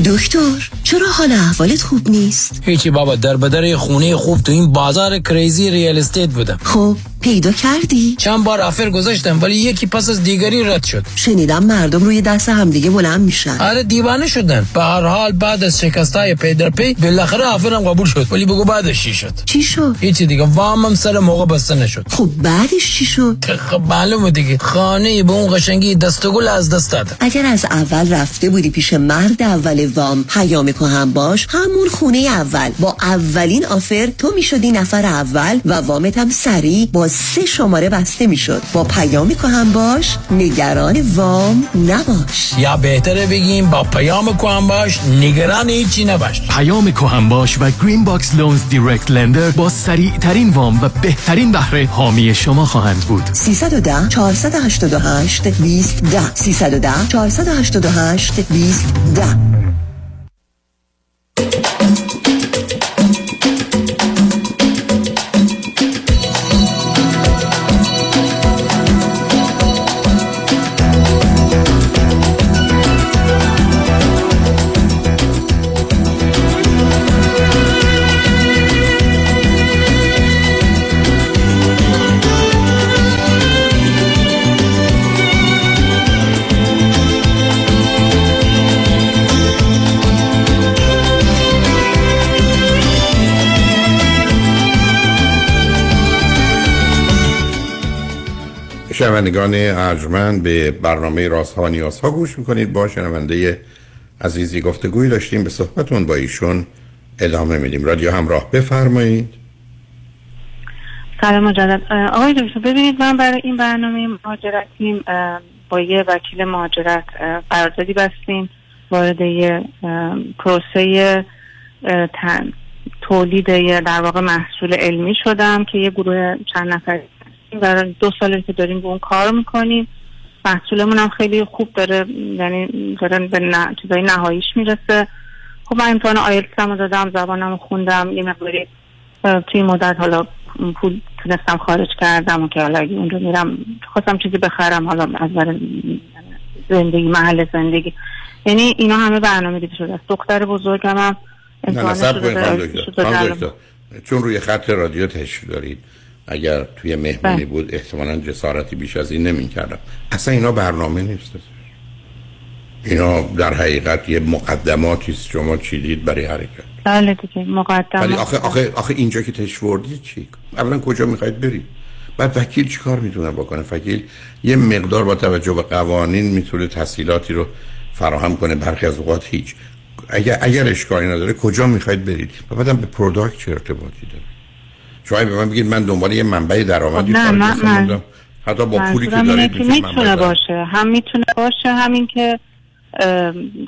[SPEAKER 16] دکتر چرا حال احوالت خوب نیست؟
[SPEAKER 17] هیچی بابا در بدر خونه خوب تو این بازار crazy real estate بودم
[SPEAKER 16] خب پیدا کردی؟
[SPEAKER 17] چند بار offer گذاشتم ولی یکی پس از دیگری رد شد.
[SPEAKER 16] شنیدم مردم روی دست همدیگه بلند میشن.
[SPEAKER 17] آره دیوانه شدن. به هر حال بعد از شکستای پی در پی بالاخره offer م قبول شد. ولی بگو بعدش چی شد؟
[SPEAKER 16] چی شد؟
[SPEAKER 17] هیچی دیگه وامم سر موقع بسته نشد.
[SPEAKER 16] خب بعدش چی شد؟
[SPEAKER 17] خب معلومه دیگه. خانه به اون قشنگی دسته گل از دست داد
[SPEAKER 16] اگر از اول رفته بودی پیش مرد اول وام پیام هم باش همون خونه اول. با اولین offer تو می‌شدی نفر اول و وامت هم سریع با سه شماره بسته می‌شد. با پیام هم باش نگران وام نباش.
[SPEAKER 17] یا بهتره بگیم با پیام هم باش نگران هیچی نباش.
[SPEAKER 18] پیام هم باش و Green Box Loans direct lender با سریع ترین وام و بهترین بهره حامی شما خواهند بود.
[SPEAKER 16] 310 488 20 10 310 488 20 10
[SPEAKER 1] شنوندگان ارجمند به برنامه رازها و نیازها گوش می‌کنید. با شنونده عزیزی گفتگوی داشتیم. به صحبتون با ایشون ادامه میدیم. رادیو همراه بفرمایید.
[SPEAKER 2] سلام مجدد. آقای دکتر ببینید من برای این برنامه مهاجرتیم با یه وکیل مهاجرت قراردادی بستیم. وارد یه پروسه تولید در واقع محصول علمی شدم که یه گروه چند نفری هستیم. برای دو ساله که داریم به اون کار می‌کنیم. محصولمون هم خیلی خوب داره یعنی داره به نه... چیزای نهاییش می‌رسه. خب من امتحان آیلتس هم دادم زبانم خوندم یه مقداری توی مدت حالا پول تونستم خارج کردم و که حالا اگه اونجا میرم خواستم چیزی بخرم حالا از برای زندگی محل زندگی. یعنی اینا همه برنامه دیده شده. است دختر بزرگم هم
[SPEAKER 1] نه نه سب کنید چون روی خط رادیو تشریف دارید. اگر توی مهمونی
[SPEAKER 2] بله.
[SPEAKER 1] بود احتمالا جسارتی بیش از این نمی کردم اصلا اینا برنامه نیست. اینا در حقیقت یه مقدماتی است. شما چیدید برای حرکت؟
[SPEAKER 2] بله دیگه مقدم
[SPEAKER 1] ولی آخه آخه آخه اینجا که تشوردی چی؟ اولا کجا می‌خواید برید؟ بعد وکیل چیکار می‌تونه بکنه؟ وکیل یه مقدار با توجه به قوانین می‌تونه تسهیلاتی رو فراهم کنه. برخی از اوقات هیچ. اگر اگر اشکالی نداره کجا می‌خواید برید؟ و بعدم به پروداکت چه ارتباطی داره؟ شما به من بگید من دنبال یه منبع درآمدی
[SPEAKER 2] خب نه، من-. من-
[SPEAKER 1] حتی با پولی که دارید
[SPEAKER 2] که می‌تونه. باشه. هم می‌تونه باشه همین که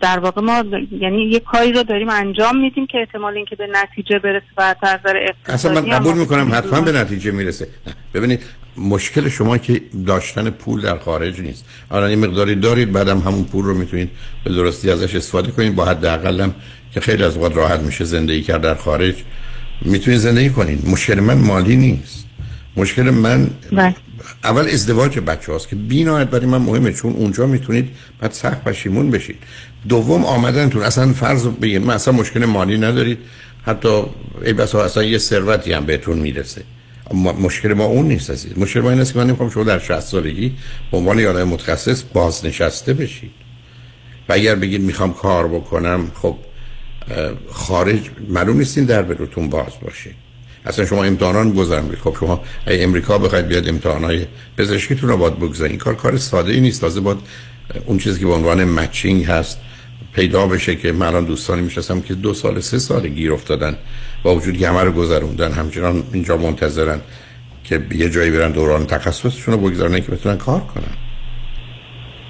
[SPEAKER 2] در واقع ما یعنی یه کاری رو داریم انجام میدیم که احتمال اینکه به نتیجه برسه و از نظر
[SPEAKER 1] اصلا من قبول می‌کنم حتما به نتیجه می‌رسه. ببینید مشکل شما که داشتن پول در خارج نیست. الان یه مقداری دارید بعدم همون پول رو می‌تونید به درستی ازش استفاده کنید. با حداقل هم که خیلی از وقت راحت میشه زندگی کرد در خارج. می‌تونید زندگی کنید مشکل من مالی نیست. مشکل من
[SPEAKER 2] بله.
[SPEAKER 1] اول ازدواج بچه هاست که بینایت برای من مهمه چون اونجا می‌تونید بعد سخت پشیمون بشید. دوم آمدنتون. اصلا فرض رو بگیر من اصلا مشکل مالی ندارید. حتی ای بسا اصلا یه ثروتی هم بهتون می‌رسه. مشکل ما اون نیست عزیز. مشکل ما این است که من نمی‌خوام شما در 60 سالگی به عنوان یه آدم متخصص بازنشسته بشید. و اگر بگید می‌خوام کار بکنم خب خارج معلوم نیستین در به روتون باز باشه. اصلا شما امتحانان گذارم بید خب شما ای امریکا بخواید بیاد امتحانای پزشکیتون رو باید بگذارین. کار کار ساده ای نیست. تازه باید اون چیزی که به عنوان مچینگ هست پیدا بشه که من الان دوستانی می‌شناسم که دو سال سه سال گیر افتادن با وجود که همه رو گذروندن. همچنان اینجا منتظرن که یه جایی برن دوران تخصصشون رو بگذارن که بتونن کار کنن.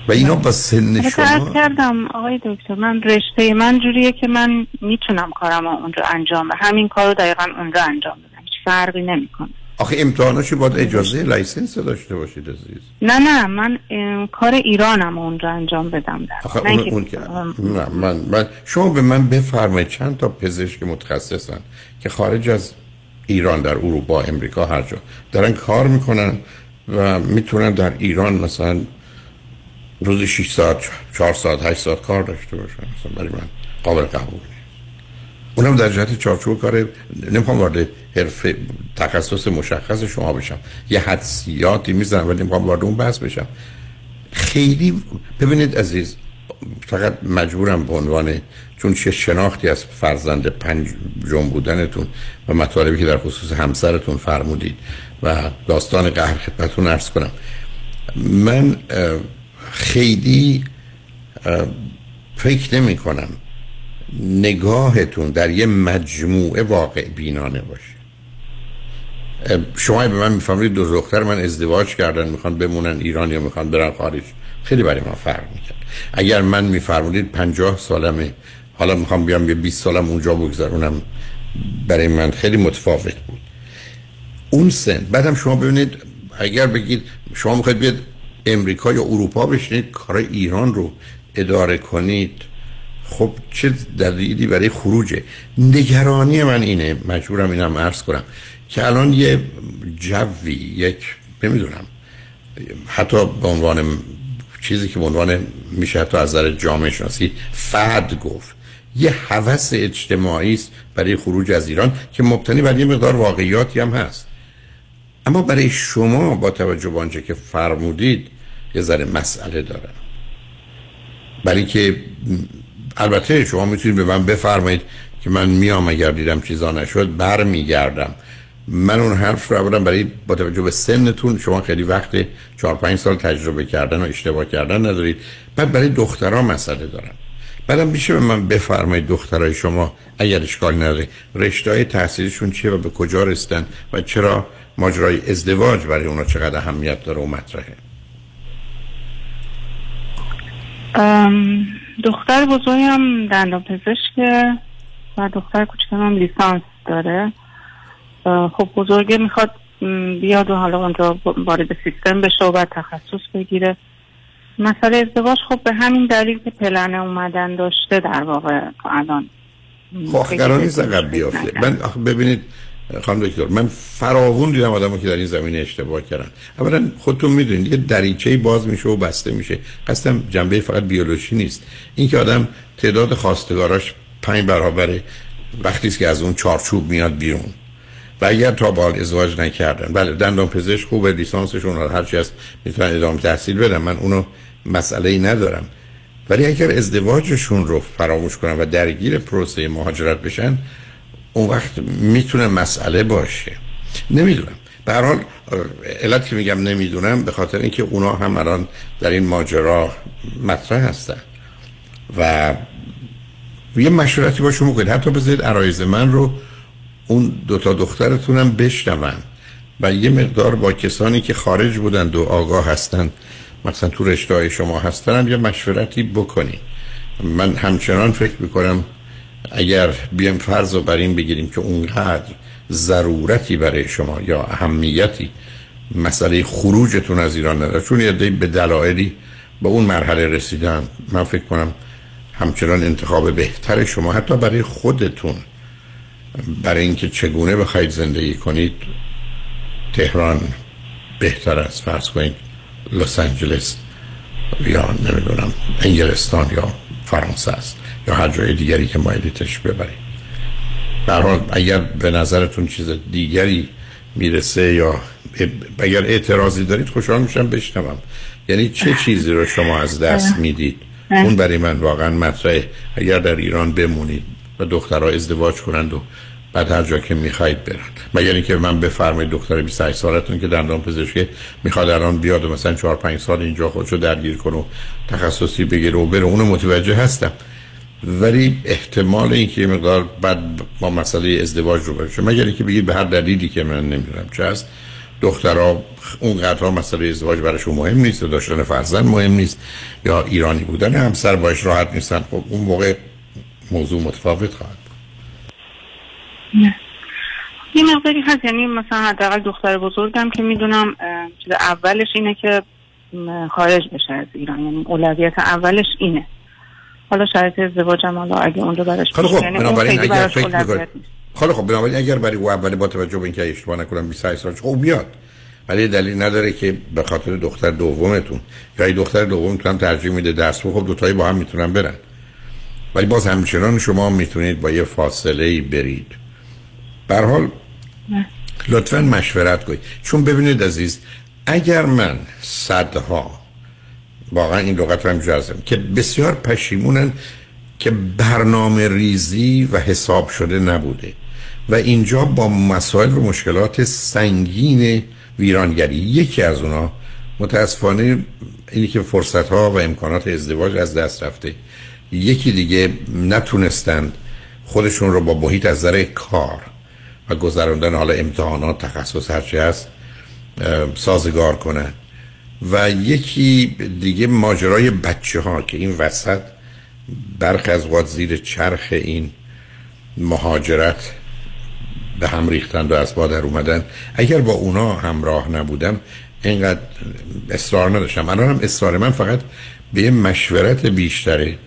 [SPEAKER 1] و اینا با سن شما
[SPEAKER 2] کردم آقای دکتر من رشته من جوریه که من می‌تونم کارم اونجا انجام بدم. همین کار رو دقیقا اونجا انجام بدم. هیچ فرقی نمی‌کنه.
[SPEAKER 1] آخه امتحاناشو باید اجازه license داشته باشید عزیز.
[SPEAKER 2] نه نه من ام، کار ایرانم اونجا انجام بدم. در
[SPEAKER 1] آخه
[SPEAKER 2] نه
[SPEAKER 1] اون, اون که نه من, من شما به من بفرمایید چند تا پزشک متخصصن که خارج از ایران در اروپا امریکا هر جا دارن کار می‌کنن و می‌تونن در ایران مثلا روزی 6 ساعت 4 ساعت 8 ساعت کار داشته باشن مثلا برای من قابل قبول. اونم در جهت چارچوب کار نمی‌خوام وارد حرفه تخصص مشخص شما بشم. یه حدسیاتی می‌زنم ولی نمی‌خوام وارد اون بحث بشم. خیلی ببینید عزیز فقط مجبورم به عنوان چون چه شناختی از فرزند پنجم بودنتون و مطالبی که در خصوص همسرتون فرمودید و داستان قهر خدمتتون ارز کنم. من خیلی فکر نمی کنم نگاهتون در یه مجموعه واقع بینانه باشه. شما به من می‌فهمید دو دختر من ازدواج کردن می‌خوان بمونن ایران یا می‌خوان برن خارج. خیلی برای من فرق می‌کرد. اگر من میفرمودید پنجاه سالمه حالا می‌خوام بیام یه 20 سالم اونجا بگذرونم برای من خیلی متفاوت بود. اون سن بعدم شما ببینید اگر بگید شما می‌خواید بیاد امریکا یا اروپا بشینید کار ایران رو اداره کنید. خب چه دلیلی برای خروجه؟ نگرانی من اینه. مجبورم اینم عرض کنم که الان یه جوی یک نمی‌دونم حتی به عنوان چیزی که به عنوان میشه حتی از نظر جامعه شناسی فد گفت. یه هوس اجتماعی است برای خروج از ایران که مبتنی بر یه مقدار واقعیاتی هم هست. اما برای شما با توجه به آنچه که فرمودید یه ذره مسئله دارم. برای که البته شما می‌تونید به من بفرمایید که من میام اگر دیدم چیزا نشد بر میگردم من اون حرف رو اولا برای با توجه به سنتون شما خیلی وقت 4 5 سال تجربه کردن و اشتباه کردن ندارید. بعد برای دخترها مسئله دارم. بعدم میشه به من بفرمایید دخترای شما اگر اشکال نداره رشته های تحصیلشون چیه و به کجا رسیدن و چرا ماجرای ازدواج برای اونا چقدر اهمیت داره و مطرحه؟
[SPEAKER 2] دختر بزرگم دندان پزشکه و دختر کوچکم هم لیسانس داره. خب بزرگه می‌خواد بیاد و حالا اونجا وارد سیستم بشه و بعد تخصص بگیره. مسئله ازدواج خب به همین دلیل که پلن اومدن داشته در واقع الان
[SPEAKER 1] خب قرار نیست عقب بیافته. من ببینید خانم دکتر من فراوون دیدم آدمو که در این زمینه اشتباه کردن. اولا خودتون می‌دونید یه دریچه باز میشه و بسته میشه. قصدم جنبه فقط بیولوژی نیست. اینکه آدم تعداد خواستگاراش پنج برابره وقتی که از اون چارچوب میاد بیرون. و اگر تا بال ازدواج نکردن بله دندان پزشک خوبه لیسانسشون هر چی هست می‌تونن ادامه تحصیل بدن. من اونو مسئله ای ندارم. ولی اگر ازدواجشون رو فراموش کنن و درگیر پروسه مهاجرت بشن اون وقت می‌تونه مسئله باشه. نمی‌دونم. به هر حال علت که میگم نمی‌دونم به خاطر اینکه اونا هم الان در این ماجرا مطرح هستن. و یه مشورتی باشون بکنید. حتی بذارید عرایز من رو اون دوتا دخترتونم بشنون و یه مقدار با کسانی که خارج بودند و آگاه هستند مثلا تو رشته شما هستن یه مشورتی بکنید. من همچنان فکر می‌کنم اگر بیام فرض رو بر این بگیریم که اونقدر ضرورتی برای شما یا اهمیتی مسئله خروجتون از ایران نداره چون یه به دلایلی به اون مرحله رسیدن من فکر کنم همچنان انتخاب بهتر شما حتی برای خودتون برای اینکه چگونه بخواید زندگی کنید تهران بهتر از فرض کنید لس آنجلس یا نمی‌دونم انگلستان یا فرانسه است. یا هر جای دیگری که مایلیتش ببرید در حال اگر به نظرتون چیز دیگری می‌رسه یا اگر اعتراضی دارید خوشحال میشم بشنوم. یعنی چه چیزی رو شما از دست می‌دید؟ اون برای من واقعا مطرحه. اگر در ایران بمونید و دخترها ازدواج کنند و بعد هر جا که می‌خواید برن مگر اینکه من بفرمایید دختر 28 سالتون که دندان پزشکی می‌خواد الان بیاد و مثلا 4 5 سال اینجا خودشو درگیر کنه و تخصصی بگیره و بره. اونو متوجه هستم. ولی احتمال اینکه مقدار بعد با مسئله ازدواج رو باشه. مگر اینکه بگید به هر دلیلی که من نمی‌دونم چه هست دخترها اونقدر مسئله ازدواج براشون مهم نیست و داشتن فرزند مهم نیست. یا ایرانی بودن همسر باش راحت نیستن. خب اون موقع موضوع متفاوت خواهد
[SPEAKER 2] نه. یه مقداری هست یعنی مثلا حداقل دختر بزرگم که می‌دونم چیز اولش اینه که خارج بشه از ایران. یعنی اولویت اولش اینه. حالا شرایط ازدواجم حالا اگه اونجا براش
[SPEAKER 1] خیلی
[SPEAKER 2] پیش
[SPEAKER 1] خب
[SPEAKER 2] یعنی اون
[SPEAKER 1] بنابراین اگر
[SPEAKER 2] براش
[SPEAKER 1] فکر می‌کنید
[SPEAKER 2] نیست.
[SPEAKER 1] خیلی خب بنابراین اگر برای او اولی با توجه به اینکه اشتباه نکنم 28 سال خب بیاد ولی دلیل نداره که به خاطر دختر دومتون یا ای دختر دومتون هم ترجیح میده درس خب دوتایی با هم می‌تونن برن. ولی باز همچنان شما می‌تونید با یه فاصله ای برید. به هر حال لطفا مشورت کنید. چون ببینید عزیز اگر من صدها واقعا این لغت رو هم که بسیار پشیمونن که برنامه ریزی و حساب شده نبوده و اینجا با مسائل و مشکلات سنگین ویرانگری یکی از اونا متاسفانه اینی که فرصت ها و امکانات ازدواج از دست رفته یکی دیگه نتونستند خودشون رو با محیط از نظر کار و گذراندن حالا امتحانات تخصص هرچی هست سازگار کنن و یکی دیگه ماجرای بچه ها که این وسط برخ از وقت زیر چرخ این مهاجرت به هم ریختند و از در اومدن. اگر با اونا همراه نبودم اینقدر اصرار نداشتم. الان هم اصرار من فقط به یه مشورت بیشتره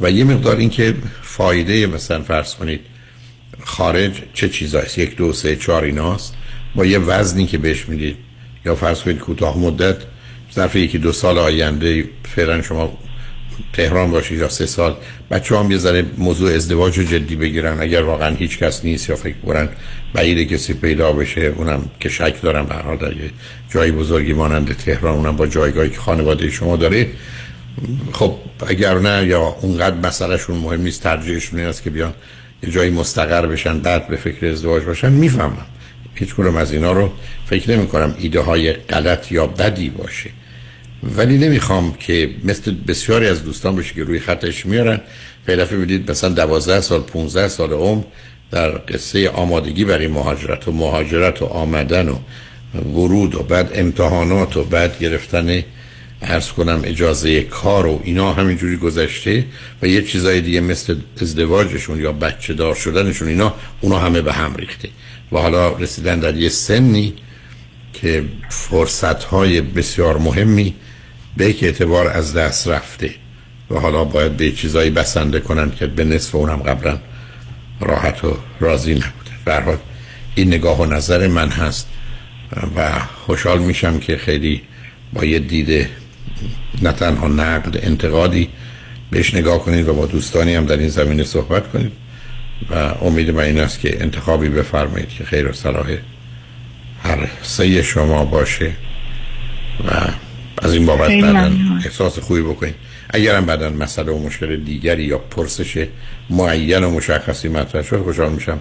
[SPEAKER 1] و یه مقدار اینکه فایده مثلا فرض کنید خارج چه چیزایست یک دو سه چهار ایناست. با یه وزنی که بهش می‌دید. یا فرض کنید کوتاه مدت ظرف یکی دو سال آینده فعلا شما تهران باشید یا سه سال بچه هم یه موضوع ازدواج رو جدی بگیرن. اگر واقعا هیچ کس نیست یا فکر کنن بعید کسی پیدا بشه اونم که شک دارم به حال در یه جایی بزرگی مانند تهران اونم با جایگاهی که خانواده شما داره. خب اگر نه یا اونقدر مسئلهشون مهم نیست ترجیحشون این است که بیان یه جایی مستقر بشن بعد به فکر ازدواج باشن می‌فهمم. هیچ کنم از اینا رو فکر نمی کنم ایده های غلط یا بدی باشه. ولی نمی‌خوام که مثل بسیاری از دوستان باشه که روی خطش میارن. دفعه بدید مثلا 12 سال 15 سال عمر در قصه آمادگی برای مهاجرت و مهاجرت و آمدن و ورود و بعد امتحانات و بعد گرفتن ارز کنم اجازه کار و اینا همینجوری گذشته و یه چیزای دیگه مثل ازدواجشون یا بچه دار شدنشون اینا اونا همه به هم ریخته. و حالا رسیدن در یه سنی که فرصت های بسیار مهمی به یک اعتبار از دست رفته. و حالا باید به چیزایی بسنده کنن که به نصف اونم قبلا راحت و راضی نبوده برحال این نگاه و نظر من هست و خوشحال میشم که خیلی با یه دیده نه تنها نقد انتقادی بهش نگاه کنید و با دوستانی هم در این زمینه صحبت کنید و امید من این است که انتخابی بفرمایید که خیر و صلاح هر سه شما باشه و از این بابت بعدا احساس خوبی بکنید. اگرم بعدا مسئله و مشکل دیگری یا پرسش معین و مشخصی مطرح شد خوشحال میشم.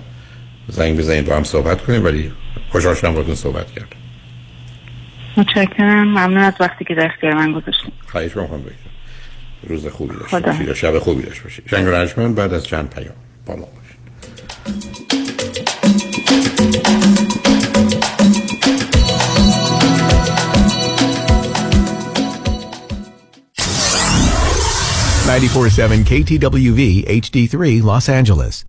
[SPEAKER 1] زنگ بزنید با هم صحبت کنیم ولی خوشحال شدم باتون صحبت کرد
[SPEAKER 2] متشکرم. ممنون از وقتی که در اختیار من گذاشتیم
[SPEAKER 1] خواهش می‌کنم روز خوبی داشته باشید یا شب خوبی داشته باشید. شنگ بعد از چند پیام با ما باشید.
[SPEAKER 19] 947 KTWV HD3 Los Angeles.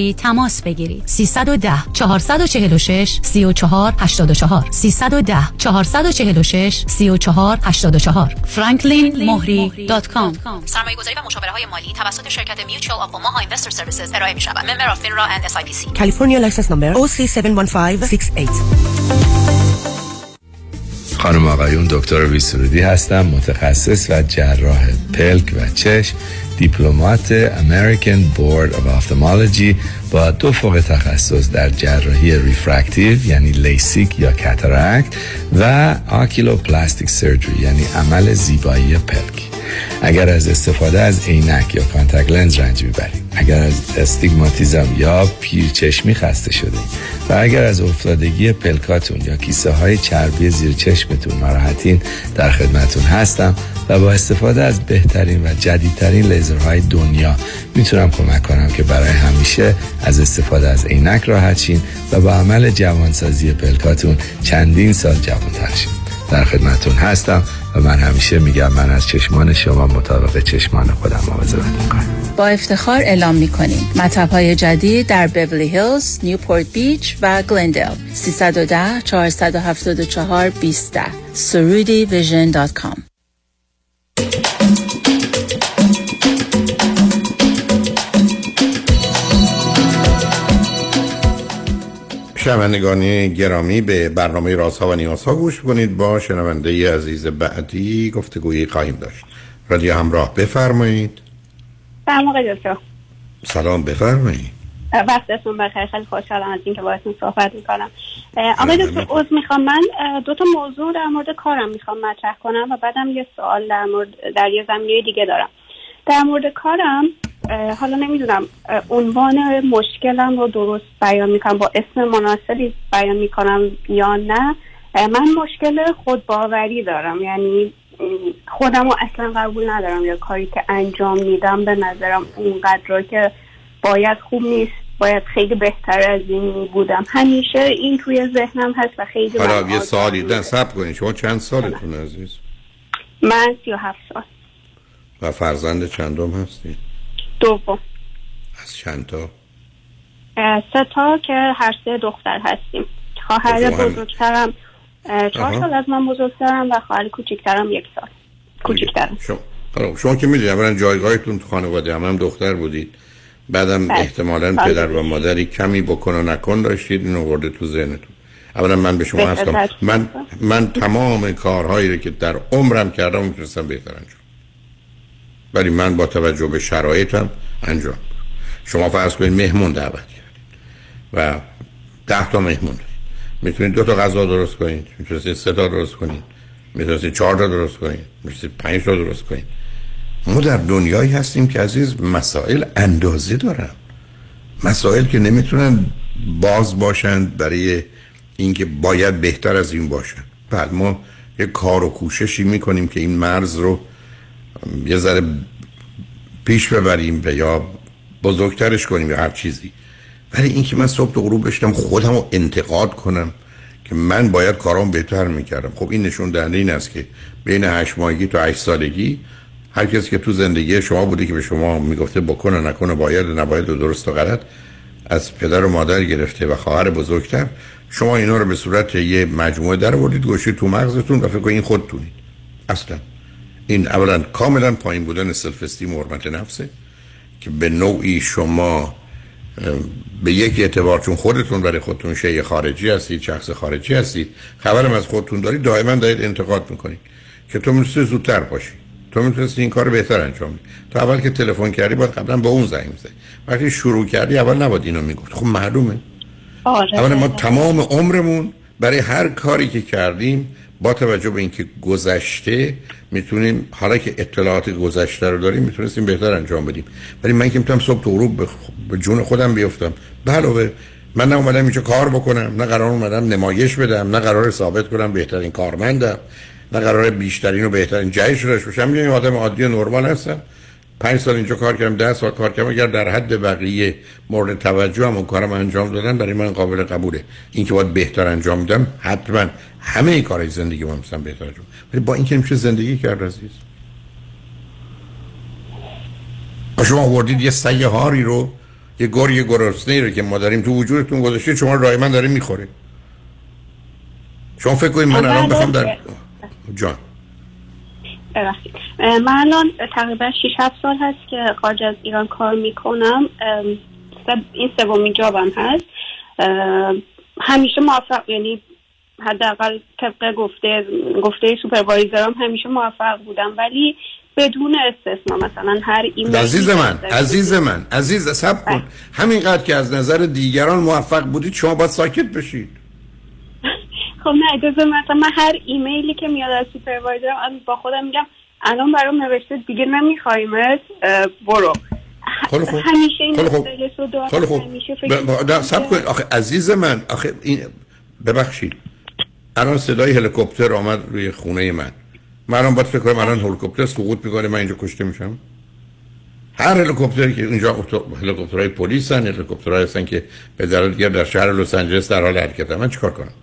[SPEAKER 9] مهری تماس بگیرید. 310 446 34 84 310 446 34 84 franklinmohri.com سرمایه گذاری و مشاوره های مالی توسط شرکت Mutual of Omaha Investor Services ارائه می شود. Member of FINRA and SIPC.
[SPEAKER 20] California license number OC71568
[SPEAKER 21] خانم آقایون دکتر ویسرودی هستم متخصص و جراح پلک و چشم. Diplomate American Board of Ophthalmology با دو فوق تخصص در جراحی refractive یعنی لیسیک یا cataract و oculoplastic surgery یعنی عمل زیبایی پلک. اگر از استفاده از عینک یا contact lens رنج می‌برید. اگر از استیگماتیزم یا پیرچشمی خسته شده و اگر از افتادگی پلکاتون یا کیسه های چربی زیر چشمتون ناراحتین در خدمتون هستم. با استفاده از بهترین و جدیدترین لیزرهای دنیا می‌تونم کمک کنم که برای همیشه از استفاده از عینک راحت شین و با عمل جوانسازی پلکاتون چندین سال جوانتر شین. در خدمتون هستم و من همیشه میگم من از چشمان شما مطابق چشمان خودم مواظبت می‌کنم.
[SPEAKER 22] با افتخار اعلام می‌کنیم. مطب های جدید در بیولی هیلز، نیوپورت بیچ و گلندل 310 474 20 surudivision.com
[SPEAKER 1] شنوندگان گرامی به برنامه رازها و نیازها گوش کنید. با شنونده عزیز بعدی گفتگویی خواهیم داشت. رادیو همراه بفرمایید.
[SPEAKER 23] سلام آقای دکتر.
[SPEAKER 1] سلام بفرمایید.
[SPEAKER 23] وقتتون بخیر. خیلی خوشحالم از اینکه باهاتون صحبت می‌کنم. آقای دکتر عذر می‌خوام. من دو تا موضوع در مورد کارم می‌خوام مطرح کنم و بعدم یه سوال در مورد در یه زمینه دیگه دارم. در مورد کارم حالا نمی‌دونم عنوان مشکلم رو درست بیان می‌کنم با اسم مناسبی بیان می‌کنم یا نه؟ من مشکل خودباوری دارم یعنی خودم رو اصلا قبول ندارم یا کاری که انجام میدم به نظرم اونقدر که باید خوب نیست باید خیلی بهتر از این بودم. همیشه این توی ذهنم هست و خیلی
[SPEAKER 1] حالا یه سالی ده سب کنید شما چند سالتون عزیز؟
[SPEAKER 23] من سی و هفت سال.
[SPEAKER 1] و فرزند چندم هستید
[SPEAKER 23] دوم.
[SPEAKER 1] از چند تا؟
[SPEAKER 23] سه تا که هر سه دختر هستیم. خواهر
[SPEAKER 1] خب،
[SPEAKER 23] بزرگترم چهار. سال از من بزرگترم و خواهر کوچکترم یک سال. کوچکترم
[SPEAKER 1] شما حالا شما که می‌دونید اولا جایگاهتون تو خانواده هم, هم دختر بودید. بعدم
[SPEAKER 23] بله.
[SPEAKER 1] احتمالا
[SPEAKER 23] بله.
[SPEAKER 1] پدر و مادری کمی بکن و نکن داشتید اینو ورده تو ذهنتون. اولا من به شما هستم. من من تمام کارهایی رو که در عمرم کردم می‌تونستم بهتر انجام ولی من با توجه به شرایطم انجام. شما فرض کنید مهمون دعوت کردید و ده تا مهمون دارید. می‌تونید دو تا غذا درست کنید می‌تونید سه تا درست کنید می‌تونید چهار تا درست کنید می‌تونید پنج تا درست کنید ما در دنیایی هستیم که عزیز مسائل اندازه دارن مسائل که نمی‌تونن باز باشند برای اینکه باید بهتر از این باشن بعد ما یه کار و کوششی می‌کنیم که این مرز رو یه ذره پیش ببریم و یا بزرگترش کنیم یا هر چیزی. ولی اینکه من صبح تا غروب بشتم خودم رو انتقاد کنم که من باید کارام بهتر می‌کردم. خب این نشون دهنده این است که بین هشت ماهگی تا هشت سالگی هر کسی که تو زندگی شما بوده که به شما می‌گفته بکن و نکن و باید نباید و درست و غلط از پدر و مادر گرفته و خواهر بزرگتر شما اینا رو به صورت یه مجموعه در آوردید گوشید تو مغزتون و فکر این خودتونید. اصلا. این اولا کاملا پایین بودن سلف استیم و حرمت نفسه که به نوعی شما به یک اعتبار چون خودتون برای خودتون شیء خارجی هستید شخص خارجی هستید خبرم از خودتون دارید دائما دارید انتقاد می‌کنید که تو می‌تونستی زودتر باشی. تو می‌تونستی این کار بهتر انجام بدی. تو اول که تلفن کردی باید قبلا با اون زنگ می‌زدی. وقتی شروع کردی اول نباید اینو می‌گفت. خب معلومه.
[SPEAKER 23] آره
[SPEAKER 1] اولا ما تمام عمرمون برای هر کاری که کردیم با توجه به اینکه گذشته می‌تونیم حالا که اطلاعات گذشته رو داریم می‌تونستیم بهتر انجام بدیم. ولی من که می‌تونم صبح تو غروب به جون خودم بیفتم. علاوه من نه اومدم اینجا کار بکنم نه قرار اومدم نمایش بدم نه قرار ثابت کنم بهترین کارمندم نه قرار بیشترین و بهترین جایش رو باشم. یه آدم عادی و نرمال هستم. پنج سال اینجا کار کردم ده سال کار کردم اگر در حد بقیه مورد توجه هم اون کارم انجام دادن برای من قابل قبوله. این که باید بهتر انجام میدم حتما همه کارهای زندگی من مثلا بهتر انجام ولی با این که میشه زندگی کرد عزیز. و شما آوردید یه سیه هاری رو یه گرگ گرسنه رو که ما داریم تو وجودتون گذاشته شما رای من داره می‌خوره. شما فکر کنید من الان بخوام در جان.
[SPEAKER 23] ببخشید. من الان تقریبا 6 7 سال هست که خارج از ایران کار می‌کنم. این سومین job م هست. همیشه موفق یعنی حداقل طبق گفته گفته supervisor م همیشه موفق بودم. ولی بدون استثنا مثلا هر ایمیل
[SPEAKER 1] عزیز من عزیز من عزیز صبر کن. همینقدر که از نظر دیگران موفق بودید شما باید ساکت بشید.
[SPEAKER 23] خب نه اجازه مثلا من هر ایمیلی که میاد از supervisor م با خودم میگم الان برام نوشته دیگه نمیخوایمت برو.
[SPEAKER 1] خیلی خوب. خیلی خوب. خیلی خوب. سب کنید. آخه عزیز من آخه این ببخشید. الان صدای هلیکوپتر آمد روی خونه من. من الان باید فکر کنم الان هلیکوپتر سقوط می‌کنه من اینجا کشته میشم. هر هلیکوپتری که اینجا هلیکوپترهای پلیس هن هلیکوپترهای هستن که به دیگر در شهر لس آنجلس در حال حرکت من چیکار کنم؟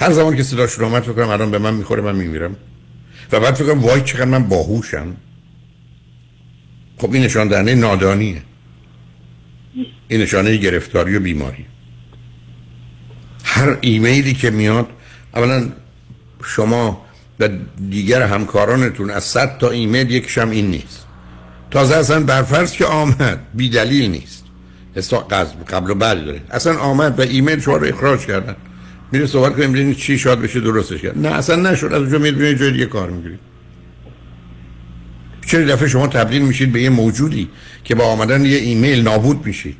[SPEAKER 1] هر زمان که صداشون اومد فکر کنم الان به من می‌خوره من میمیرم. و بعد فکر کنم وای چقدر من باهوشم. خب این نشان دهنده نادانیه. این نشانه گرفتاری و بیماری. هر ایمیلی که میاد اولا شما و دیگر همکارانتون از صد تا ایمیل یکشم این نیست. تازه اصلا برفرض که آمد بی دلیل نیست. حسا- قبل قبل و بعد داره. اصلا آمد و ایمیل شما رو اخراج کردن. میره صحبت کنیم ببینید چی شاد بشه درستش کرد. نه اصلا نشد. از اونجا میره جای دیگه کار می‌گیرید چرا دفعه شما تبدیل میشید به یه موجودی که با آمدن یه ایمیل نابود میشید؟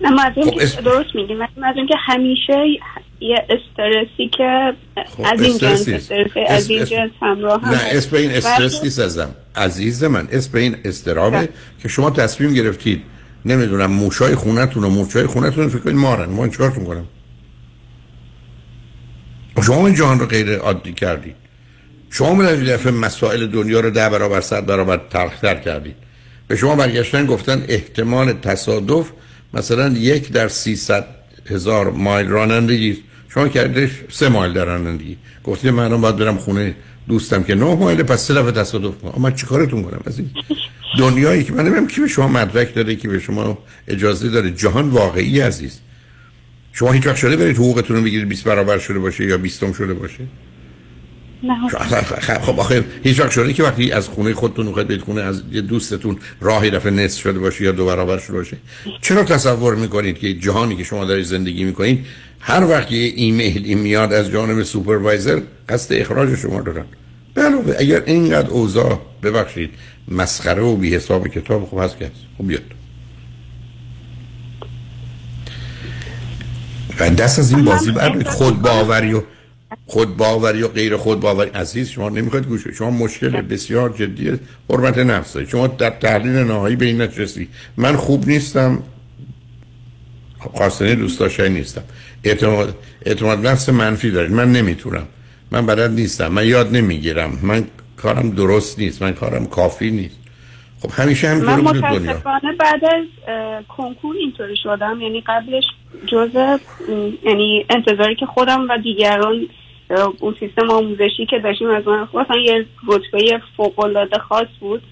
[SPEAKER 23] نه من از
[SPEAKER 1] خب،
[SPEAKER 23] درست میگیم. من از این که همیشه یه استرسی که از این
[SPEAKER 1] خب،
[SPEAKER 23] جنس
[SPEAKER 1] نیست.
[SPEAKER 23] استرس
[SPEAKER 1] اس-
[SPEAKER 23] از این جنس همراه هم
[SPEAKER 1] نه. اسم این استرس نیست ازم. عزیز من اسم این استرابه که شما تصمیم گرفتید. نمی‌دونم موشای خونتون و موشای خونتون فکر کنید مارن. ما چیکارتون کنم؟ شما این جهان رو غیر عادی کردید. شما من دفعه مسائل دنیا رو ده برابر صد برابر تلختر کردید. به شما برگشتن گفتن احتمال تصادف مثلا یک در سیصد هزار مایل رانندگی. شما کردش سه مایل در رانندگی. گفتید من باید برم خونه دوستم که نه مایل پس سه دفعه تصادف کنم. من چیکارتون کنم از این دنیایی که من نمی‌دونم کی به شما مدرک داده کی به شما اجازه داره جهان واقعی عزیز. شما هیچ وقت شده برید حقوقتون رو بگیرید 20 برابر شده باشه یا 20 شده باشه؟
[SPEAKER 23] نه.
[SPEAKER 1] خب خب آخه هیچ وقت شده که وقتی از خونه خودتون می‌خواید برید خونه از یه دوستتون راهی دفعه نصف شده باشه یا دو برابر شده باشه؟ چرا تصور می‌کنید که جهانی که شما دارید زندگی می‌کنید هر وقت یه ایمیلی میاد از جانب سوپروایزر قصد اخراج شما دارن؟ بله اگر اینقدر اوضاع ببخشید مسخره و بی حساب کتاب خوب هست که هست. خب بیاد. و دست از این بازی بردارید خود باوری و خود باوری و غیر خود باوری. عزیز شما نمی‌خواید گوش. شما مشکل بسیار جدی حرمت نفس دارید. شما در تحلیل نهایی به این نتیجه من خوب نیستم. خواستنی دوست داشتنی نیستم. اعتماد, اعتماد نفس منفی دارید. من نمی‌تونم. من بلد نیستم. من یاد نمی‌گیرم. من کارم درست نیست. من کارم کافی نیست. خب همیشه
[SPEAKER 23] من
[SPEAKER 1] بوده دنیا.
[SPEAKER 23] متاسفانه بعد از کنکور اینطوری شدم. یعنی قبلش جزء یعنی انتظاری که خودم و دیگران اون سیستم آموزشی که داشتیم از من مثلا یه رتبه فوق العاده خاص بود.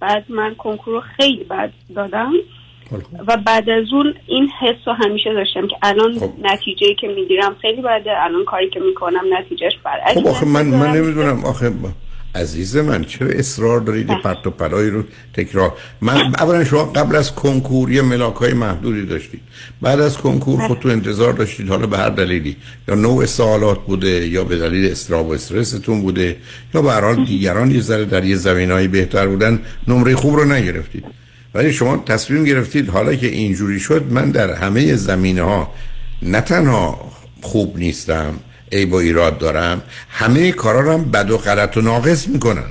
[SPEAKER 23] بعد من کنکور رو خیلی بد دادم. و بعد از اون این حس رو همیشه داشتم که الان
[SPEAKER 1] خب.
[SPEAKER 23] نتیجه که می‌گیرم خیلی بده الان کاری که می‌کنم نتیجهش برعکس.
[SPEAKER 1] خب آخه من من. نمی‌دونم. آخه عزیز من چرا اصرار دارید یه پرت و پلایی رو تکرار؟ من اولا شما قبل از کنکور یه ملاک های محدودی داشتید. بعد از کنکور خودتون انتظار داشتید حالا به هر دلیلی. یا نوع سوالات بوده یا به دلیل استراب و استرستون بوده یا به هر حال دیگران یه ذره در یه زمینه‌ای بهتر بودن نمره خوب رو نگرفتید. ولی شما تصمیم گرفتید حالا که اینجوری شد من در همه زمینه ها نه تنها خوب نیستم عیب و ایراد دارم همه کارا هم بد و غلط و ناقص می‌کنم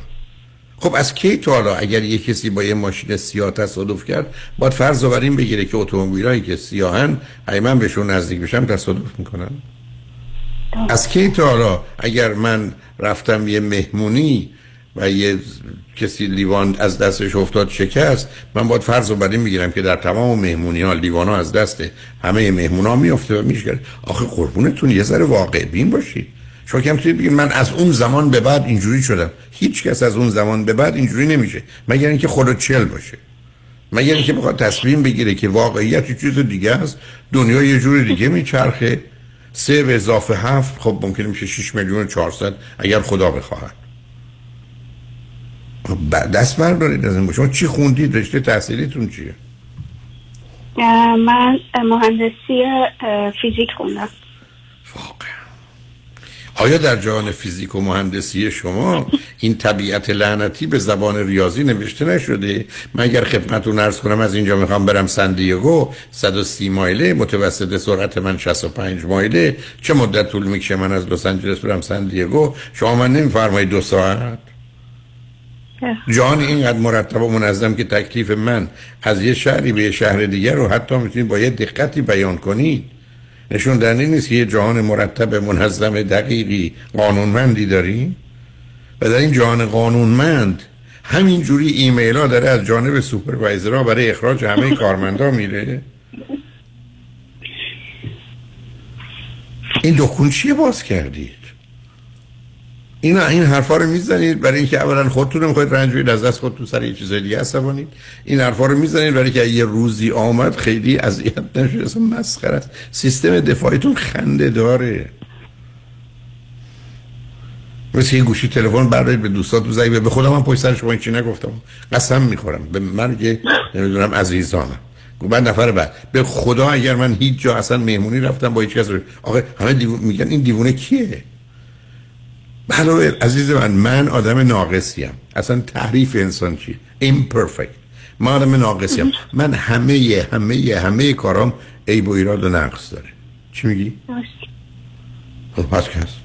[SPEAKER 1] خب از کی تا حالا اگر یه کسی با یه ماشین سیاه تصادف کرد باید فرض رو این بگیره که اتومبیلایی که سیاهن من بهشون نزدیک بشم تصادف می‌کنم از کی تا حالا اگر من رفتم یه مهمونی و یه کسی لیوان از دستش افتاد شکست من باید فرض رو بر این می‌گیرم که در تمام مهمونی ها لیوان ها از دست همه مهمون ها میفته و میشه آخه قربونتون یه ذره واقع بین باشید. شما می‌تونید بگید من از اون زمان به بعد اینجوری شدم. هیچ کس از اون زمان به بعد اینجوری نمیشه. مگر اینکه خود چل باشه. مگر اینکه بخواد تصمیم بگیره که واقعیت چیز دیگه است. دنیا یه جور دیگه میچرخه. سه به اضافه هفت خب ممکن میشه 6 میلیون و 400 اگر خدا بخواهد. دست بردارید از این شما چی خوندید؟ رشته تحصیلیتون چیه؟
[SPEAKER 2] من مهندسی فیزیک خوندم.
[SPEAKER 1] آیا در جهان فیزیک و مهندسی شما این طبیعت لعنتی به زبان ریاضی نوشته نشده؟ من اگر خدمتتون عرض کنم از اینجا می‌خوام برم سندیگو 130 مایله متوسط سرعت من 65 مایله. چه مدت طول می‌کشه من از لس آنجلس برم سندیگو شما من نمیفرمایید دو ساعت. جهان اینقدر مرتب و منظم که تکلیف من از یه شهری به یه شهر دیگر رو حتی می‌تونید با یه دقتی بیان کنید نشون دهنده نیست که یه جهان مرتب منظم دقیقی قانونمندی داری؟ و در این جهان قانونمند همین جوری ایمیل ها داره از جانب سوپروایزر برای اخراج همه کارمندا میره؟ این دکون چیه باز کردید این این حرفا رو می‌زنید برای اینکه اولا خودتون می‌خواید رنج بدید از دست خودتون سر یه چیز دیگه عصبانید. این حرفا رو می‌زنید برای اینکه یه روزی آمد خیلی اذیت نشه اصلا مسخره است. سیستم دفاعیتون خنده داره. مثل یه گوشی تلفن بردارید به دوستاتون زنگ به خودم من پشت سر شما چی نگفتم. قسم می‌خورم. به مرگ نمی‌دونم عزیزانم. بعد نفر بعد. به خدا اگر من هیچ جا اصلا مهمونی رفتم با هیچ کس آقا همه دیو... میگن این دیوونه کیه؟ بله عزیز من من آدم ناقصیم اصلا تعریف انسان چیه imperfect. من آدم ناقصیم من همه همه همه کارام عیب و ایراد و نقص داره. چی میگی؟ خب پس که هست.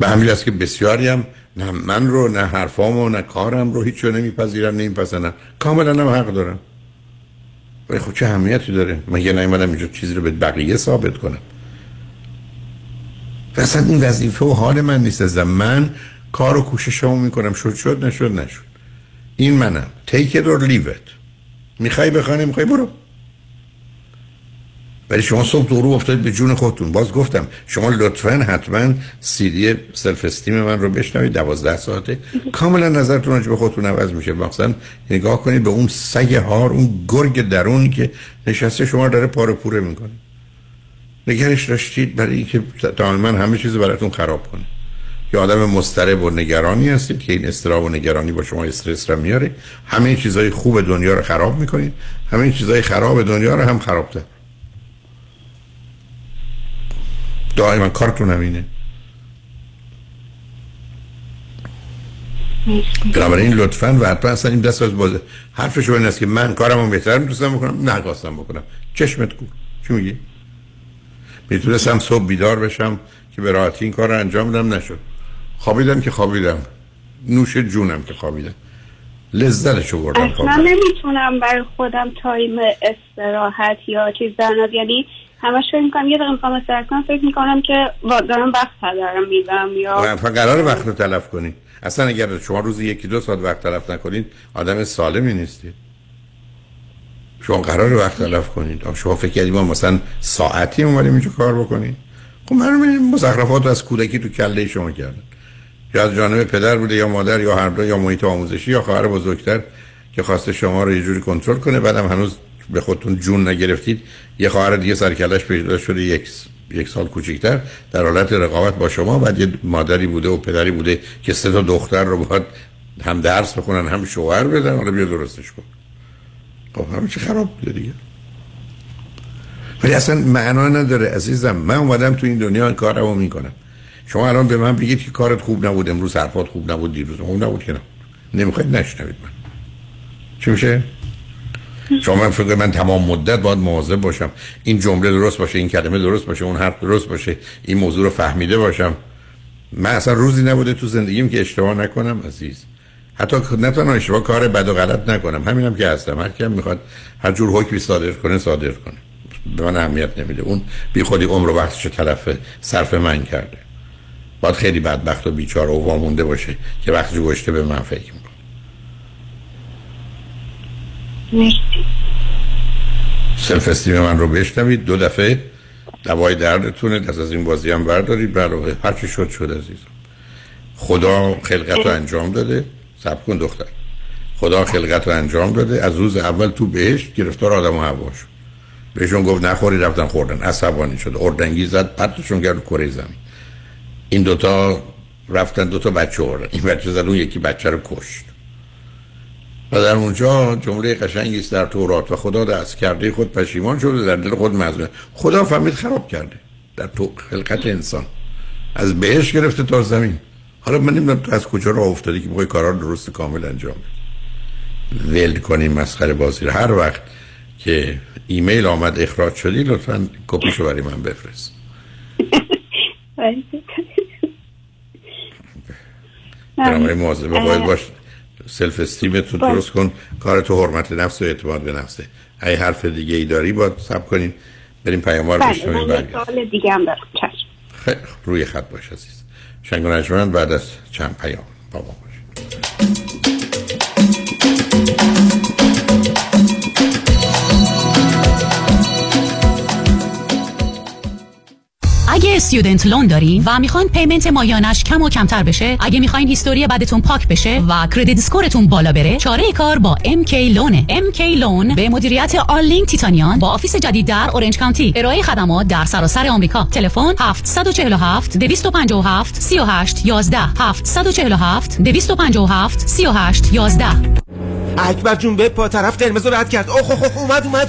[SPEAKER 1] به همین که بسیاری هم نه من رو نه حرفامو نه کارم رو هیچ رو نمیپذیرن نمیپسندن کاملا هم حق دارم. ولی خب چه اهمیتی داره؟ من یه نیومدم اینجا چیزی رو به بقیه ثابت کنم؟ و اصلا این وظیفه و حال من نیست از من کار و کوششمو می‌کنم. شد شد نشد نشد. این منم. Take it or leave it. می‌خوای بخوای می‌خوای برو. ولی شما صبح دورو افتادید به جون خودتون. باز گفتم شما لطفا حتما سیدی سلف استیم من رو بشنوید. دوازده ساعته. کاملا نظرتون به خودتون عوض میشه. مثلا نگاه کنید به اون سگ هار اون گرگ درونی که نشسته شما داره پاره پوره می‌کنه. نگرش داشتید برای اینکه دائما همه چیز براتون خراب کنه. یا آدم مضطرب و نگرانی هستید که این استراب و نگرانی با شما استرس رو میاره. همه چیزهای خوب دنیا رو خراب می‌کنید. همه چیزهای خراب دنیا رو هم خراب کرد دائما کارتون همینه. بنابراین لطفا و حتما اصلا این دست از بازه. حرف شما این است که من کارمو بهتر می‌تونستم بکنم نه خواستم بکنم. چشمت کو. چی میگی؟ می‌تونستم صبح بیدار بشم که به راحتی این کار رو انجام بدم نشد. خوابیدم که خوابیدم. نوش جونم که خوابیدم. لذتشو بردم
[SPEAKER 2] اصلا
[SPEAKER 1] خوابیدم
[SPEAKER 2] نمی‌تونم برای خودم تایم استراحت یا چیز در یعنی همش فکر می‌کنم یه دقیقه می‌خوام استراحت کنم فکر می‌کنم که دارم وقت هدرم میدم یا
[SPEAKER 1] قرار وقت رو تلف کنید. اصلا اگر شما روزی یکی دو ساعت وقت تلف نکنید آدم سالمی نیستید. شما قرار وقت تلف کنید شما فکر کردید ما مثلا ساعتی اومدیم اینجا کار بکنید خب من می‌بینم مزخرفات رو از کودکی تو کله شما کردن. یا از جانب پدر بوده یا مادر یا هر دو یا محیط آموزشی یا خواهر بزرگتر که خواسته شما رو یه جوری کنترل کنه بعدم هنوز به خودتون جون نگرفتید. یه خواهر دیگه سرکلش پیدا شده یک یک سال کوچیکتر. در حالت رقابت با شما بعد یه مادری بوده و پدری بوده که سه تا دختر رو باید هم درس بخونن هم شوهر بدن. حالا بیا درستش کن. خب همه چی خراب بوده دیگه. ولی اصلا معنا نداره عزیزم. من اومدم تو این دنیا این کارمو می‌کنم. شما الان به من بگید که کارت خوب نبود امروز حرفات خوب نبود دیروز خوب نبود که نه. نمی‌خواید نشنوید من. چی میشه؟ شما من فکر من تمام مدت باید مواظب باشم. این جمله درست باشه این کلمه درست باشه اون حرف درست باشه این موضوع رو فهمیده باشم. من اصلا روزی نبوده تو زندگیم که اشتباه نکنم عزیز. حتی نه تنها اشتباه کار بد و غلط نکنم. همینم که هستم. هر کیم می‌خواد هر جور حکمی صادر کنه صادر کنه. به من اهمیت نمیده. اون بی خودی عمر و وقتش تلف صرف من کرده. باید خیلی بدبخت و بیچاره و وامونده باشه که وقتی گوشته به من فکر می‌کنه. سلف استیم من رو بشنوید. دو دفعه دوای دردتونه. دست از این بازی هم بردارید. برای هر چی شد شد عزیزم. خدا خلقت رو انجام داده. سب کن دختر. خدا خلقت رو انجام داده از روز اول تو بهشت گرفتار آدم و هوا شد. بهشون گفت نخوری رفتن خوردن. عصبانی شد. اردنگی زد پرتشون کرد کره زمین. این دوتا رفتن دوتا بچه آوردن. این بچه زد اون یکی بچه رو کشت. و در اونجا جمله قشنگی است در تورات و خدا دست کرده خود پشیمان شده در دل خود مظلوم. خدا فهمید خراب کرده در تو خلقت انسان. از بهش گرفته تا زمین. حالا من نمی‌دونم تو از کجا راه افتادی که بخوای کارا رو درست کامل انجام ول کنیم مسخره بازی رو. هر وقت که ایمیل آمد اخراج شدی لطفا کپیشو برای من بفرست. برای مواظب باید باش. سلف استیمت رو درست کن. کار تو حرمت نفس و اعتماد به نفسه. ای حرف دیگه ای داری باید سب کنیم. بریم پیاموار
[SPEAKER 2] بله
[SPEAKER 1] بشنویم برگرد.
[SPEAKER 2] سوال دیگه هم دارم. چشم.
[SPEAKER 1] روی خط باش عزیز شنگ و بعد از چند پیام. با ما
[SPEAKER 9] student loan دارین و می‌خواین payment ماهیانش کم و کمتر بشه اگه می‌خواین history بدتون پاک بشه و credit score تون بالا بره چاره کار با MK Loan ه MK Loan به مدیریت آلینگ تیتانیان با office جدید در Orange County ارائه خدمات در سراسر آمریکا تلفن 747 257 38 11 747 257 38 11
[SPEAKER 24] اکبر جون بپا طرف قرمز رو رد کرد اوه اوه اومد اومد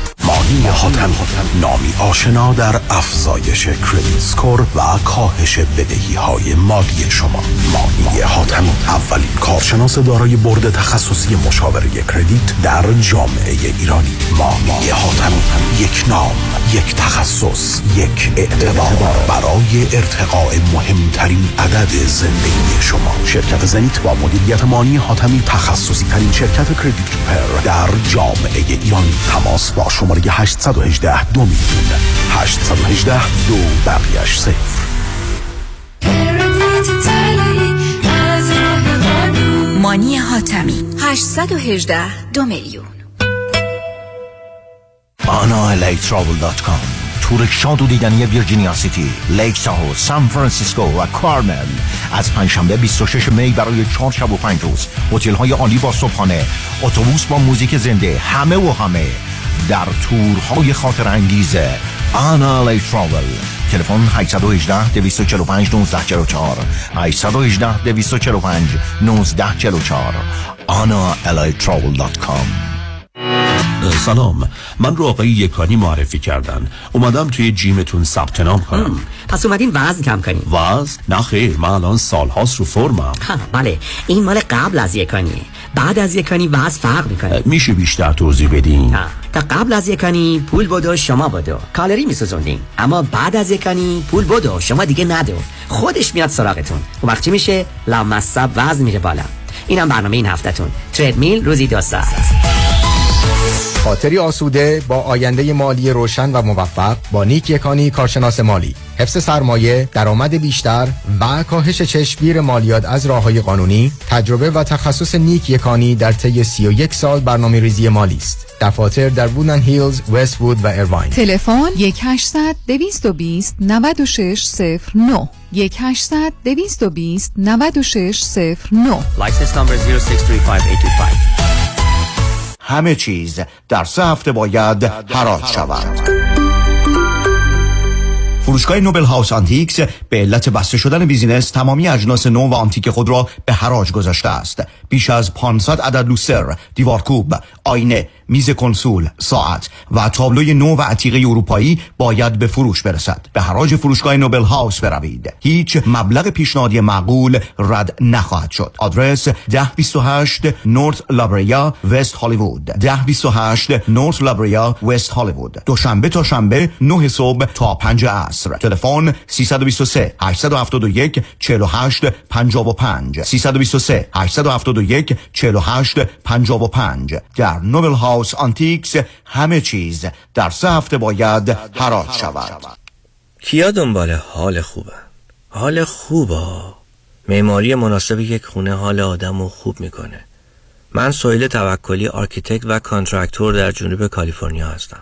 [SPEAKER 12] مانی حاتم. نامی آشنا در افزایش کردیت سکور و کاهش بدهی های مالی شما. مانی حاتم اولین کارشناس دارای برد تخصصی مشاوره کردیت در جامعه ایرانی. مانی حاتم یک نام یک تخصص یک اعتبار برای ارتقاء مهمترین عدد زندگی شما. شرکت زنیت با مدیریت مانی حاتمی تخصصی ترین شرکت کردیت پر در جامعه ایرانی. تماس با شماره 818 دو میلیون 818 دو بقیش صفر.
[SPEAKER 25] مانی حاتمی. 818 دو میلیون.
[SPEAKER 12] analatravel.com تور شاد و دیدنی ویرجینیا سیتی، لیک تاهو، سان فرانسیسکو و کارمل از پنجشنبه 26 می برای چهار شب و پنج روز. هتل های عالی با صبحانه. اتوبوس با موزیک زنده. همه و همه. در تورهای خاطر انگیز آنال تراول تلفن 818 245 1944 818 245 1944 آنا الی تراول دات کام. سلام. من رو آقای یکانی معرفی کردن. اومدم توی جیمتون ثبت نام کنم.
[SPEAKER 26] پس اومدین وزن کم کنین.
[SPEAKER 12] وزن؟ نه خیر من الان سالهاست رو فرمم.
[SPEAKER 26] بله. این مال قبل از یکانیه بعد از یکانی وزن فرق می‌کنه.
[SPEAKER 12] میشه بیشتر توضیح بدین؟
[SPEAKER 26] تا قبل از یکانی پول بدو شما بدو. کالری میسوزوندین. اما بعد از یکانی پول بدو شما دیگه ندو. خودش میاد سراغتون. و وقت چی میشه؟ لامصب وزن میره بالا. اینم برنامه این هفتهتون. تردمیل روزی دو ساعت.
[SPEAKER 27] خاطری آسوده با آینده مالی روشن و موفق با نیک یکانی کارشناس مالی. حفظ سرمایه درآمد بیشتر و کاهش چشمگیر مالیات از راه های قانونی تجربه و تخصص نیک یکانی در طی 31 سال برنامه ریزی مالی است. دفاتر در وودلند هیلز، وست وود و ایرواین
[SPEAKER 28] تلفن 1800 220 9609 1800 220 9609
[SPEAKER 26] license number 0635825
[SPEAKER 29] همه چیز در سه هفته باید حراج شود. فروشگاه Noble House Antiques به علت بسته شدن business تمامی اجناس نو و آنتیک خود را به حراج گذاشته است. بیش از 500 عدد لوستر دیوارکوب آینه میز کنسول ساعت و تابلوی نو و عتیقه اروپایی باید به فروش برسد. به حراج فروشگاه Noble House بروید. هیچ مبلغ پیشنهادی معقول رد نخواهد شد. آدرس 1028 North La Brea West Hollywood. 1028 North La Brea West Hollywood. دوشنبه تا شنبه 9 صبح تا 5 عصر تلفن 323 871 48 55 323 871 48 55 در Noble House Antiques همه چیز در سه هفته باید حراج شود.
[SPEAKER 30] کی دنبال حال خوبه؟ حال خوبه معماری مناسب یک خونه حال آدم رو خوب می‌کنه. من سویل توکلی architect و contractor در جنوب کالیفرنیا هستم.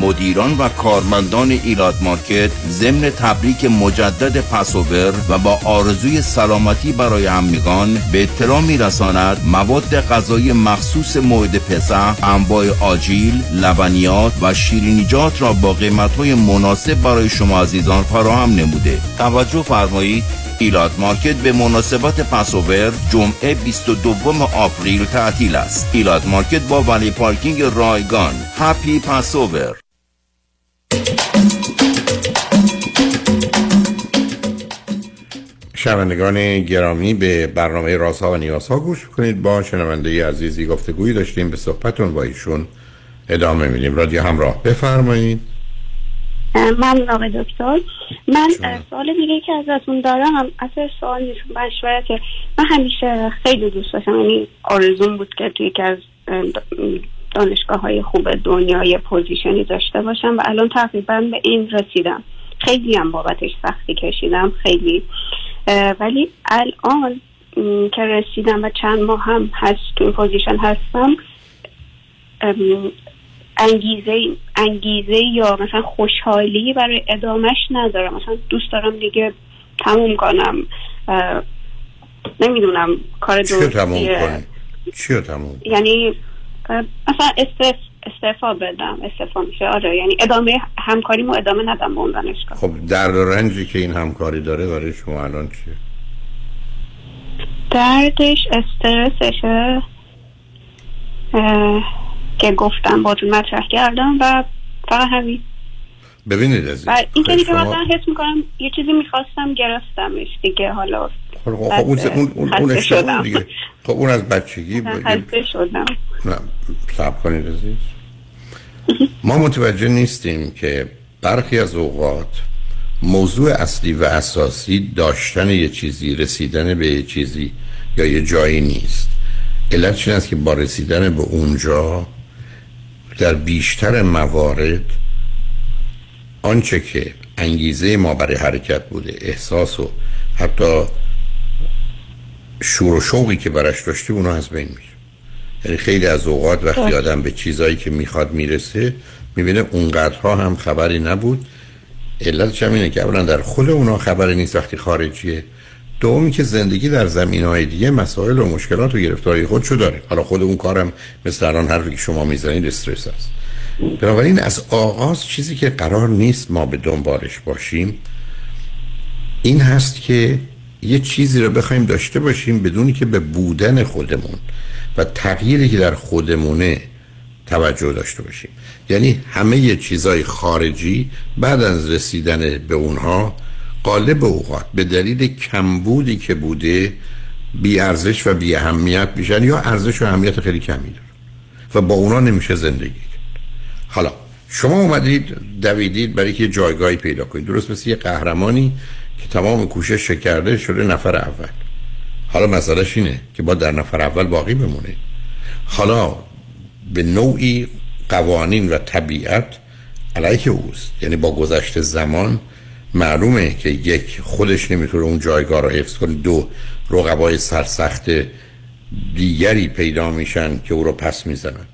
[SPEAKER 31] مدیران و کارمندان ایلات مارکت ضمن تبریک مجدد پسوور و با آرزوی سلامتی برای همگان به اطلاع میرساند مواد غذایی مخصوص موعد پسح انواع آجیل لبنیات و شیرینیجات را با قیمتهای مناسب برای شما عزیزان فراهم نموده. توجه فرمایید Elat Market به مناسبت Passover جمعه 22 April تعطیل است. Elat Market با valet parking رایگان. happy Passover
[SPEAKER 1] شنوندگان گرامی به برنامه رازها و نیازها گوش کنید. با شنونده عزیزی گفتگویی داشتیم. به صحبتون با ایشون ادامه میدیم. رادیو همراه بفرمایید.
[SPEAKER 23] من آقای دکتر. من سوال دیگه که ازتون دارم اصلا سوال نیست که من همیشه خیلی دوست داشتم. یعنی آرزوم بود که توی یکی از دانشگاه های خوب دنیا یه position ی داشته باشم و الان تقریبا به این رسیدم. خیلی هم بابتش سختی کشیدم. خیلی. ولی الان که رسیدم و چند ماه هم هست تو این position هستم انگیزه انگیزه یا مثلا خوشحالی برای ادامهش ندارم. مثلا دوست دارم دیگه تموم کنم. نمی‌دونم کار
[SPEAKER 1] چی تموم کنی؟ چی تموم
[SPEAKER 23] یعنی مثلا استف استعفا بدم استعفا میشه. آره یعنی ادامه همکاریمو ادامه ندم به اون دانشگاه.
[SPEAKER 1] خب درد و رنجی که این همکاری داره برای شما الان چیه؟
[SPEAKER 23] دردش استرسشه که گفتم باتون مطرح کردم و فقط همین.
[SPEAKER 1] ببینید
[SPEAKER 23] و این که دیگه مثلا حس می‌کنم یه چیزی می‌خواستم گرفتمش دیگه. حالا
[SPEAKER 1] خب اون اون اون اون. دیگه. خب اون از بچگی
[SPEAKER 23] خسته شدم.
[SPEAKER 1] نه صبر کنید عزیز. ما متوجه نیستیم که برخی از اوقات موضوع اصلی و اساسی داشتن یه چیزی رسیدن به یه چیزی یا یه جایی نیست. علت است که با رسیدن به اونجا در بیشتر موارد آنچه که انگیزه ما برای حرکت بوده احساس و حتی شور و شوقی که براش داشته اونا از بین میشه یعنی خیلی از اوقات وقتی آدم به چیزایی که می‌خواد می‌رسه می‌بینه اونقدرها هم خبری نبود. علتش هم اینه که اولا در خود اونا خبری نیست وقتی خارجیه. دومی که زندگی در زمین های دیگه مسائل و مشکلات و گرفتاری خودشو داره. حالا خود اون کارم مثل الان حرفی که شما می‌زنید استرس است. بنابراین از آغاز چیزی که قرار نیست ما به دنبالش باشیم این هست که یه چیزی رو بخوایم داشته باشیم بدونی که به بودن خودمون و تغییری که در خودمونه توجه داشته باشیم. یعنی همه چیزای خارجی بعد از رسیدن به اونها قالب اوقات به دلیل کمبودی که بوده بی ارزش و بی اهمیت میشن یا ارزش و اهمیت خیلی کمی داره و با اونا نمیشه زندگی کرد. حالا شما اومدید دویدید برای که جایگاهی پیدا کنید. درست مثل یه قهرمانی که تمام کوشش کرده شده نفر اول. حالا مسئلهش اینه که با در نفر اول باقی بمونه. حالا به نوعی قوانین و طبیعت علیه اوست. یعنی با گذشت زمان معلومه که یک خودش نمی‌تونه اون جایگاه رو حفظ کنه. دو رقبای سرسخت دیگری پیدا میشن که او رو پس می‌زنن.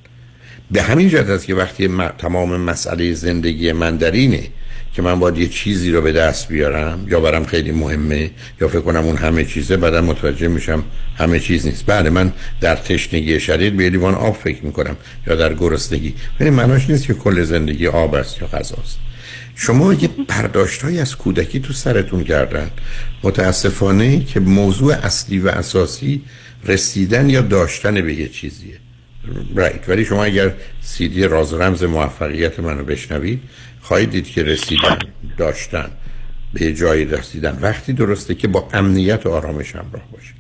[SPEAKER 1] به همین جهت است که وقتی تمام مسئله زندگی من در اینه که من باید یه چیزی رو به دست بیارم یا برام خیلی مهمه یا فکر کنم اون همه چیزه بعدا متوجه میشم همه چیز نیست. بله من در تشنگی شدید به لیوان آب فکر می‌کنم یا در گرسنگی. ولی معناش نیست که کل زندگی آب است یا غذاست شما یه برداشت از کودکی تو سرتون کردن. متاسفانه که موضوع اصلی و اساسی رسیدن یا داشتن به یه چیزیه. رایت ولی شما اگر سیدی راز رمز موفقیت منو بشنوید خواهید دید که رسیدن داشتن به جایی رسیدن. وقتی درسته که با امنیت و آرامش همراه باشه.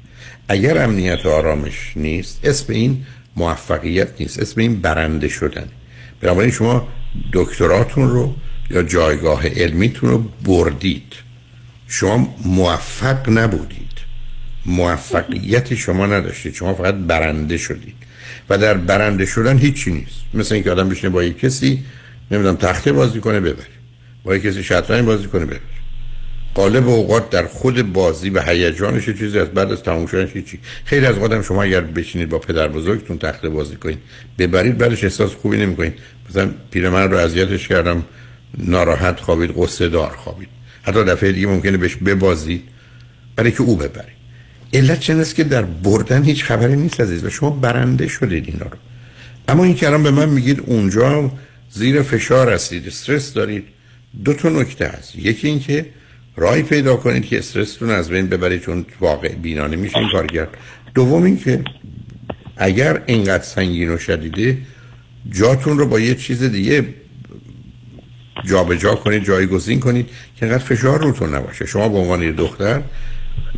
[SPEAKER 1] اگر امنیت و آرامش نیست اسم این موفقیت نیست. اسم این برنده شدن. بنابراین شما دکتراتون رو یا جایگاه علمیتون رو بردید. شما موفق نبودید. موفقیت شما نداشتید. شما فقط برنده شدید. و در برنده شدن هیچی نیست. مثل اینکه آدم بشینه با یک کسی نمی‌دونم تخته بازی کنه ببره با کسی شطرنج بازی کنه ببره قالب اوقات در خود بازی و هیجانش چیزی از بعد از تموم شدنش هیچی خیلی از آدم شما اگر بشینید با پدر بزرگتون تخته بازی کنید ببرید بعدش احساس خوبی نمی‌کنید. مثلا پیرمرد رو اذیتش کردم ناراحت خوابید قصه دار خوابید. حتی دفعه دیگه ممکنه بهش ببازید برای که او ببرید علت چند است که در بردن هیچ خبری نیست عزیز و شما برنده شدید اینا رو. اما این کلام به من میگید اونجا زیر فشار هستید استرس دارید. دو تا نکته هست. یکی اینکه راهی پیدا کنید که استرستون از بین ببرید چون واقع بینانه میشه این کار کرد. دوم اینکه اگر اینقدر سنگین و شدیده جاتون رو با یه چیز دیگه جابجا جا کنید جایگزین کنید که اینقدر فشار روتون نباشه. شما به عنوان یه دختر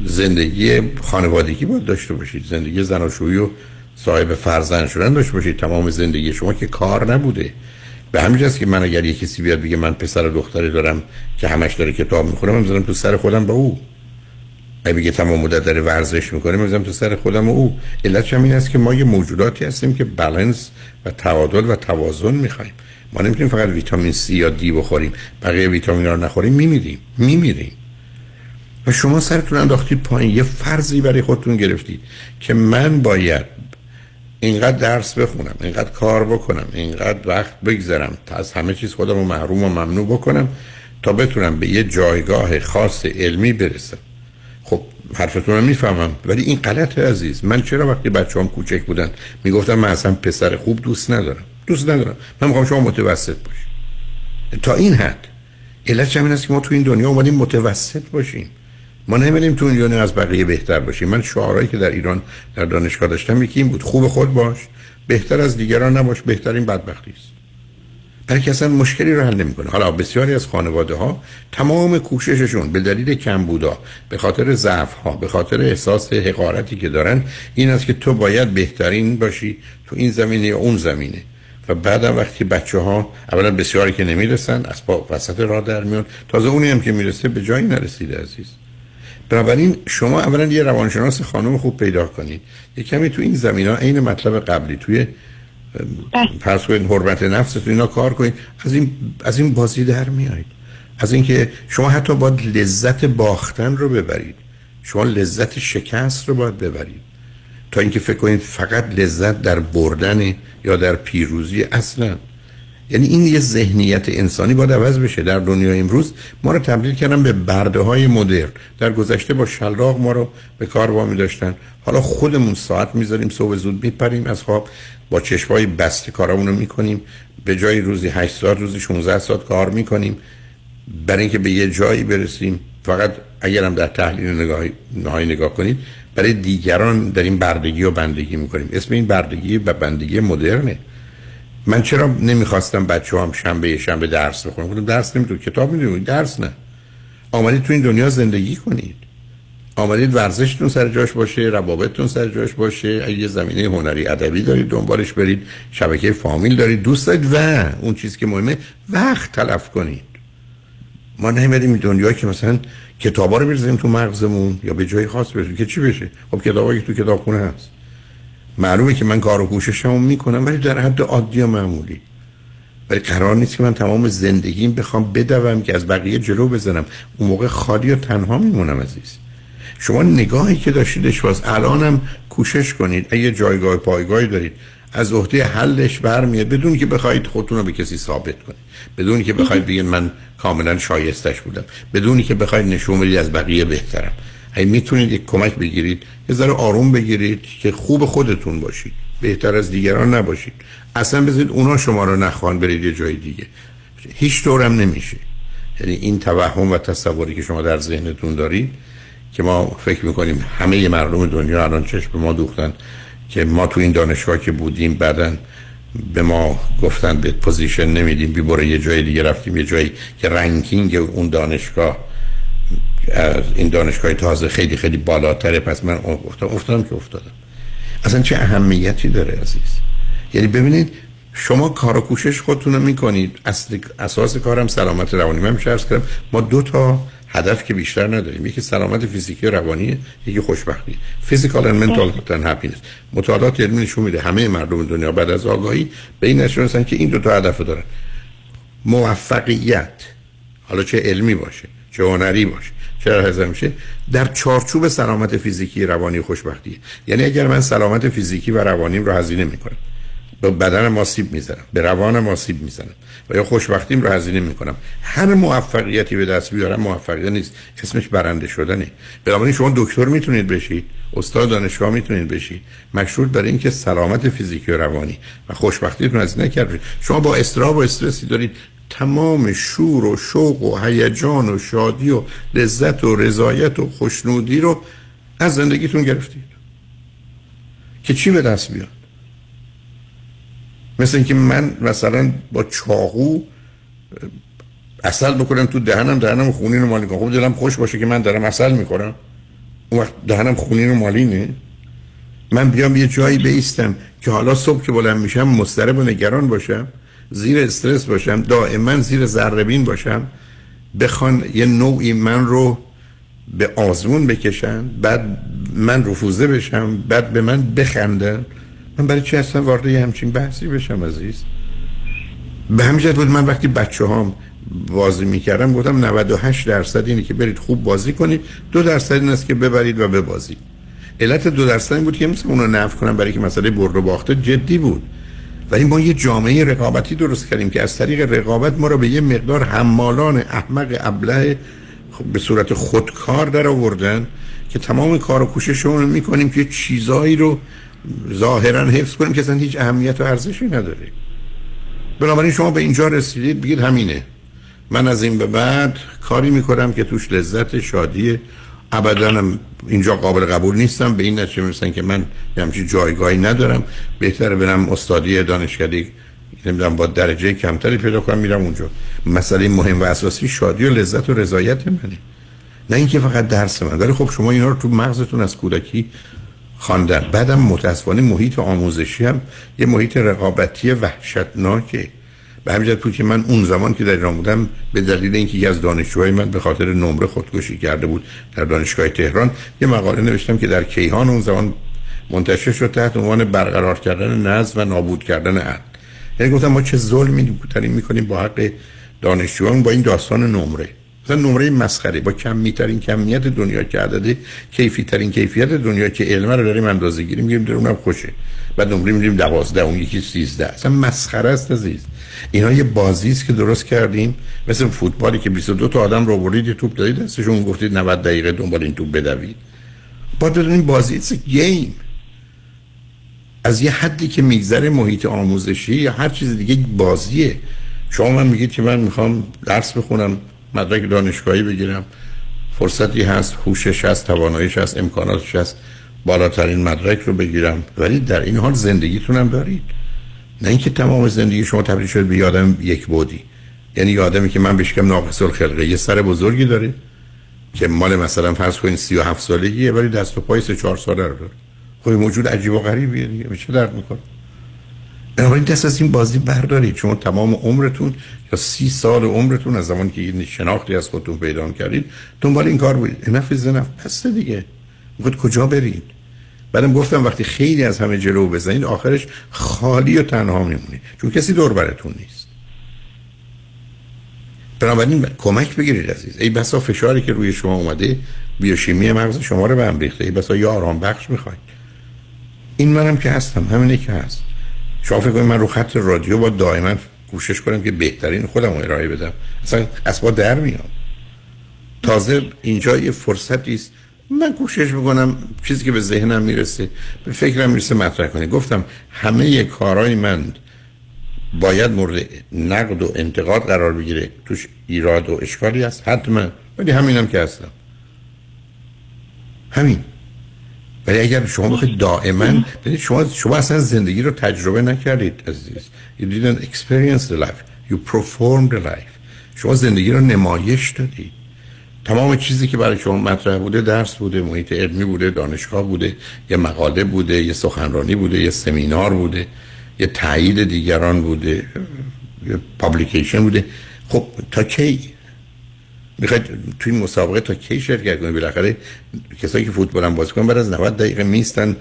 [SPEAKER 1] زندگی خانوادگی باید داشته باشید. زندگی زناشویی و صاحب فرزند شدن داشته باشید. تمام زندگی شما که کار نبوده. به همین که من اگر یه کسی بیاد بگه من پسر دختری دارم که همش داره کتاب می‌خوره من می‌ذارم تو سر خودم به او. اگه بگه تمام مدت داره ورزش می‌کنه می‌ذارم تو سر خودم و او. علتش هم این است که ما یه موجوداتی هستیم که بالانس و تعادل و توازن می‌خوایم. ما نمی‌تونیم فقط ویتامین C یا دی بخوریم بقیه ویتامین رو نخوریم میمیریم میمیریم. و شما سرتون انداختید پایین یه فرضی برای خودتون گرفتید که من باید اینقدر درس بخونم اینقدر کار بکنم اینقدر وقت بگذرم تا از همه چیز خودم رو محروم و ممنوع بکنم تا بتونم به یه جایگاه خاص علمی برسم. خب حرفتون رو می‌فهمم ولی این غلطه عزیز. من چرا وقتی بچه هم کوچک بودن می‌گفتم من اصلا پسر خوب دوست ندارم؟ دوست ندارم. من می‌خوام شما متوسط باشید تا این حد. علت این است که ما تو این دنیا اومدیم متوسط باشیم. ما نمیدیم تو دنیا از بقیه بهتر باشیم. من شعارهایی که در ایران در دانشگاه داشتم یکی این بود خوب خود باش بهتر از دیگران نباش بهترین بدبختی است. برای که اصلا مشکلی رو حل نمی‌کنه. حالا بسیاری از خانواده ها تمام کوشششون به دلیل کمبودا به خاطر ضعف ها به خاطر احساس حقارتی که دارن این است که تو باید بهترین باشی تو این زمینه یا اون زمینه. و بعدم وقتی بچه ها اولا بسیاری که نمی‌رسن از با وسط راه در میون تازه اونی هم که می‌رسه به جایی نرسیده عزیز. بنابراین شما اولا یه روانشناس خانم خوب پیدا کنید. یه کمی تو این زمین ها عین مطلب قبلی توی پرس کنید حرمت نفستون اینا کار کنید. از این, از این بازی در میایید. از اینکه شما حتی باید لذت باختن رو ببرید. شما لذت شکست رو باید ببرید. تا اینکه فکر کنید فقط لذت در بردن یا در پیروزی اصلا. یعنی این یه ذهنیت انسانی باید عوض بشه. در دنیا امروز ما رو تبدیل کردن به برده های مدرن. در گذشته با شلاق ما رو به کار وامی داشتن حالا خودمون ساعت می‌ذاریم صبح زود میپریم از خواب با چشمای بسته کارامون رو می‌کنیم. به جای روزی 8 ساعت روزی 16 ساعت کار می‌کنیم. برای اینکه به یه جایی برسیم فقط اگرم در تحلیل نگاهی نهایی نگاه کنید برای دیگران در این بردگی و بندگی می‌کنیم. اسم این بردگی و بندگی مدرنه. من چرا نمی‌خواستم بچه هم شنبه شنبه درس بخونم گفتم درس نمیتون کتاب می‌دونید درس نه. آمدید تو این دنیا زندگی کنید. آمدید ورزشتون سر جاش باشه روابطتون سر جاش باشه. اگه زمینه هنری ادبی دارید دنبالش برید. شبکه فامیل دارید. دوست دارید. و اون چیزی که مهمه وقت تلف کنید. ما نمیدیم این دنیا که مثلا کتابا رو بریزیم تو مغزمون یا به جای خاص برسیم که چی بشه؟ خب کتابایی تو کتابخونه هست. معلومه که من کار و کوششمو می‌کنم ولی در حد عادی و معمولی. ولی قرار نیست که من تمام زندگیم بخوام بدوم که از بقیه جلو بزنم. اون موقع خالی و تنها میمونم عزیز. شما نگاهی که داشتیدش باز الانم کوشش کنید. اگه جایگاه پایگاهی دارید از عهده حلش برمیاد. بدون که بخواید خودتون رو به کسی ثابت کنید. بدون که بخواید بگید من کاملا شایستش بودم. بدونی که بخواید نشون بدید از بقیه بهترم. اگه می‌تونید یک کمک بگیرید یه ذره آروم بگیرید که خوب خودتون باشید بهتر از دیگران نباشید. اصلا بذارید اونا شما رو نخوان برید یه جای دیگه. هیچ طورم نمیشه. یعنی این توهم و تصوری که شما در ذهنتون دارید که ما فکر می‌کنیم همه مردم دنیا الان چشم به ما دوختن که ما تو این دانشگاه که بودیم بعدا به ما گفتن به position نمیدیم بی برای یه جای دیگه رفتیم یه جایی که ranking اون دانشگاه از این دانشگاه تازه خیلی خیلی بالاتره پس من افتادم, افتادم که افتادم. اصلا چه اهمیتی داره عزیز؟ یعنی ببینید شما کار و کوشش خودتون می‌کنید. اصل اساس کارم سلامت روانی. من میشه کردم ما دو تا هدف که بیشتر نداریم. یکی سلامت فیزیکی و روانی یکی خوشبختی. physical and mental happiness مطالعات علمی نشون میده همه مردم دنیا بعد از آگاهی به این نتیجه که این دو تا هدف دارن. موفقیت. حالا چه علمی باشه چه هنری باشه. چرا هزم میشه؟ در چارچوب سلامت فیزیکی روانی خوشبختی. یعنی اگر من سلامت فیزیکی و روانیم رو هزینه می‌کنم. به بدن آسیب می‌زنم. به روان آسیب می‌زنم. و یا خوشبختیم رو هزینه می‌کنم. هر موفقیتی به دست بیارم موفقیت نیست. اسمش برنده شدنه. بنابراین شما دکتر می‌تونید بشید. استاد دانشگاه می‌تونید بشید. مشروط برای اینکه سلامت فیزیکی و روانی و خوشبختیتون هزینه کرد شما با استراب و استرسی دارید تمام شور و شوق و هیجان و شادی و لذت و رضایت و خوشنودی رو از زندگیتون گرفتید. که چی به دست بیاد؟ مثل اینکه من مثلا با چاقو اصل بکنم تو دهنم دهنم خونین و مالی کنم. خب دلم خوش باشه که من دارم اصل می‌کنم اون وقت دهنم خونین و مالینه. من بیام یه جایی بیستم که حالا صبح که بلند میشم مسترب و نگران باشم. زیر استرس باشم دائما زیر ذربین باشم بخوان یه نوعی من رو به آزمون بکشن بعد من رفوزه بشم بعد به من بخندن. من برای چی اصلا وارد همچین بحثی بشم عزیز؟ به همین بود من وقتی بچه هام بازی می‌کردم گفتم 98 درصد اینه که برید خوب بازی کنید دو درصد این است که ببرید و ببازید. علت دو درصد این بود که مثل اونو نف کنم برای که مسئله برد و باخته جدی بود. ولی ما یه جامعه رقابتی درست کردیم که از طریق رقابت ما رو به یه مقدار حمالان احمق ابله به صورت خودکار در آوردن که تمام کار و کوششمون رو می‌کنیم که چیزایی رو ظاهرا حفظ کنیم که اصلا هیچ اهمیت و ارزشی نداره. بنابراین شما به اینجا رسیدید بگید همینه. من از این به بعد کاری می‌کنم که توش لذت شادی ابدا اینجا قابل قبول نیستم. به این نتیجه می‌رسن که من همچین جایگاهی ندارم. بهتره برم استادی دانشکده نمی‌دونم با درجه کمتری پیدا کنم میرم اونجا. مسئله مهم و اساسی شادی و لذت و رضایت منه. نه اینکه فقط درس من. ولی خب شما اینا رو تو مغزتون از کودکی خواندن. بعدم متاسفانه محیط آموزشی هم یه محیط رقابتی وحشتناکه. به همین بود که من اون زمان که در ایران بودم به دلیل اینکه یکی از دانشجوهای من به خاطر نمره خودکشی کرده بود در دانشگاه تهران یه مقاله نوشتم که در کیهان اون زمان منتشر شد تحت عنوان برقرار کردن نظم و نابود کردن عدل یعنی گفتم ما چه ظلمی داریم می‌کنیم با حق دانشجویان با این داستان نمره. مثلا نمره مسخره با کمی ترین کمیت دنیا که عدد کیفی ترین کیفیت دنیا که علم رو داریم اندازه گیری میگیم در اونم خوشه. بعد نمره میدیم 12 اون یکی 13 اصلا مسخره است عزیز. اینا یه بازی است که درست کردیم. مثل فوتبالی که 22 تا آدم رو برید توپ دادید دستشون گفتید 90 دقیقه دنبال این توپ بدوید. با این بازی ایتس گیم از یه حدی که میگذره محیط آموزشی یا هر چیز دیگه بازیه. شما من میگید که من می‌خوام درس بخونم مدرک دانشگاهی بگیرم. فرصتی هست هوشش هست تواناییش هست امکاناتش هست بالاترین مدرک رو بگیرم. ولی در این حال زندگیتون هم دارید. نه اینکه تمام زندگی شما تبدیل شد به یادم یک بودی. یعنی یادمی که من بشکم ناقص الخلقه. یه سر بزرگی داره که مال مثلا فرض کنین 37 سالگیه ولی دست و پای 3 4 ساله رو داره. خب موجود عجیب و غریبیه دیگه. به چه درد می‌کنه بنابراین دست از این بازی بردارید. چون تمام عمرتون یا سی سال عمرتون از زمانی که این شناختی از خودتون پیدا کردید دنبال این کار بودید. انف زنف. پس دیگه. می‌خواد کجا برید؟ بعدم گفتم وقتی خیلی از همه جلو بزنید آخرش خالی و تنها میمونید چون کسی دور براتون نیست. بنابراین کمک بگیرید عزیز. ای بسا فشاری که روی شما اومده بیوشیمی مغز شما رو به هم ریخته. ای بسا یا آرام بخش می‌خواید این منم که هستم همینه که هست. شما فکر من رو خط رادیو با دائما کوشش کنم که بهترین خودم رو ارائه بدم. اصلا اسبا در میام. تازه اینجا یه فرصتی است من کوشش می‌کنم چیزی که به ذهنم می‌رسه به فکرم می‌رسه مطرح کنید گفتم همه کارهای من باید مورد نقد و انتقاد قرار بگیره. توش ایراد و اشکالی هست حتما. ولی همینم که هستم. همین. ولی اگر شما بخواید دائما ببینید شما شما اصلا زندگی رو تجربه نکردید عزیز. You didn't experience the life. You performed the life. شما زندگی رو نمایش دادید. تمام چیزی که برای شما مطرح بوده درس بوده محیط علمی بوده دانشگاه بوده یه مقاله بوده یه سخنرانی بوده یه سمینار بوده یه تایید دیگران بوده یه پابلیکیشن بوده. خب تا کی؟ می‌خواید توی مسابقه تا کی شرکت کنید؟ بالاخره کسایی که فوتبال هم بازی کنن بعد از 90 دقیقه میستن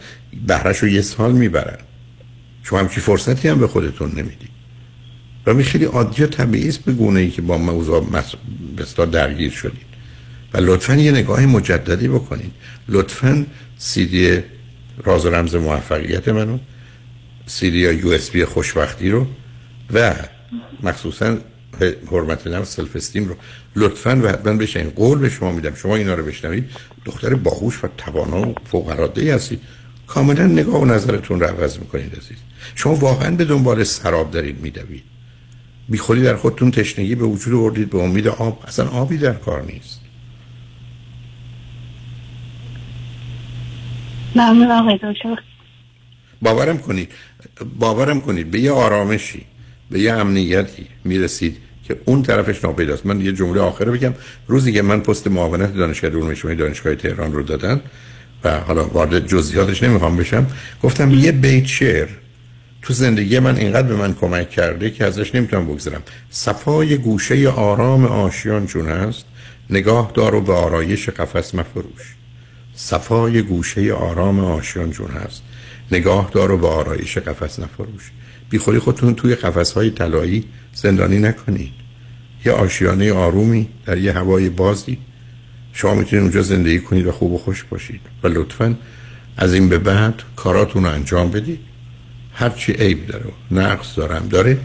[SPEAKER 1] بهرش رو یه سال می‌برن. شما همچی فرصتی هم به خودتون نمی‌دید. و می خیلی عادی و طبیعی است به گونه ای که با موضوع بسیار درگیر شدید و لطفا یه نگاه مجددی بکنید لطفا سیدی راز و رمز موفقیت منو سیدی یا USB خوشبختی رو و مخصوصا حرمت نفس self-esteem رو. لطفا و حتما بشین قول به شما میدم. شما اینا رو بشنوید. دختر باهوش و توانا و فوق العاده هستید. کاملا نگاه و نظرتون رو عوض می‌کنید عزیز. شما واقعا به دنبال سراب دارید میدوید. بی خودی در خودتون تشنگی به وجود آوردید به امید آب. اصلا آبی در کار نیست.
[SPEAKER 2] آقای
[SPEAKER 1] باورم کنید. باورم کنید. به یه آرامشی به یه امنیتی می‌رسید که اون طرفش ناپیداست. من یه جمله آخر بگم. روزی که من پست معاونت دانشگاه علوم اجتماعی دانشگاه تهران رو دادن و حالا وارد جزئیاتش نمی‌خوام بشم گفتم یه بیت شعر تو زندگی من اینقدر به من کمک کرده که ازش نمی‌تونم بگذرم. صفای گوشه آرام آشیان چون هست نگاه دارو به آرایش قفس مفروش. صفای گوشه آرام آشیان جون هست. نگاه دارو به آرایش قفس نفروش. بی خودی خودتون توی قفس های طلایی زندانی نکنید. یه آشیانه آرومی در یه هوای بازی. شما می‌تونید اونجا زندگی کنید و خوب و خوش باشید. و لطفا از این به بعد کاراتون رو انجام بدید. هرچی عیب داره و نقص دارم. داره؟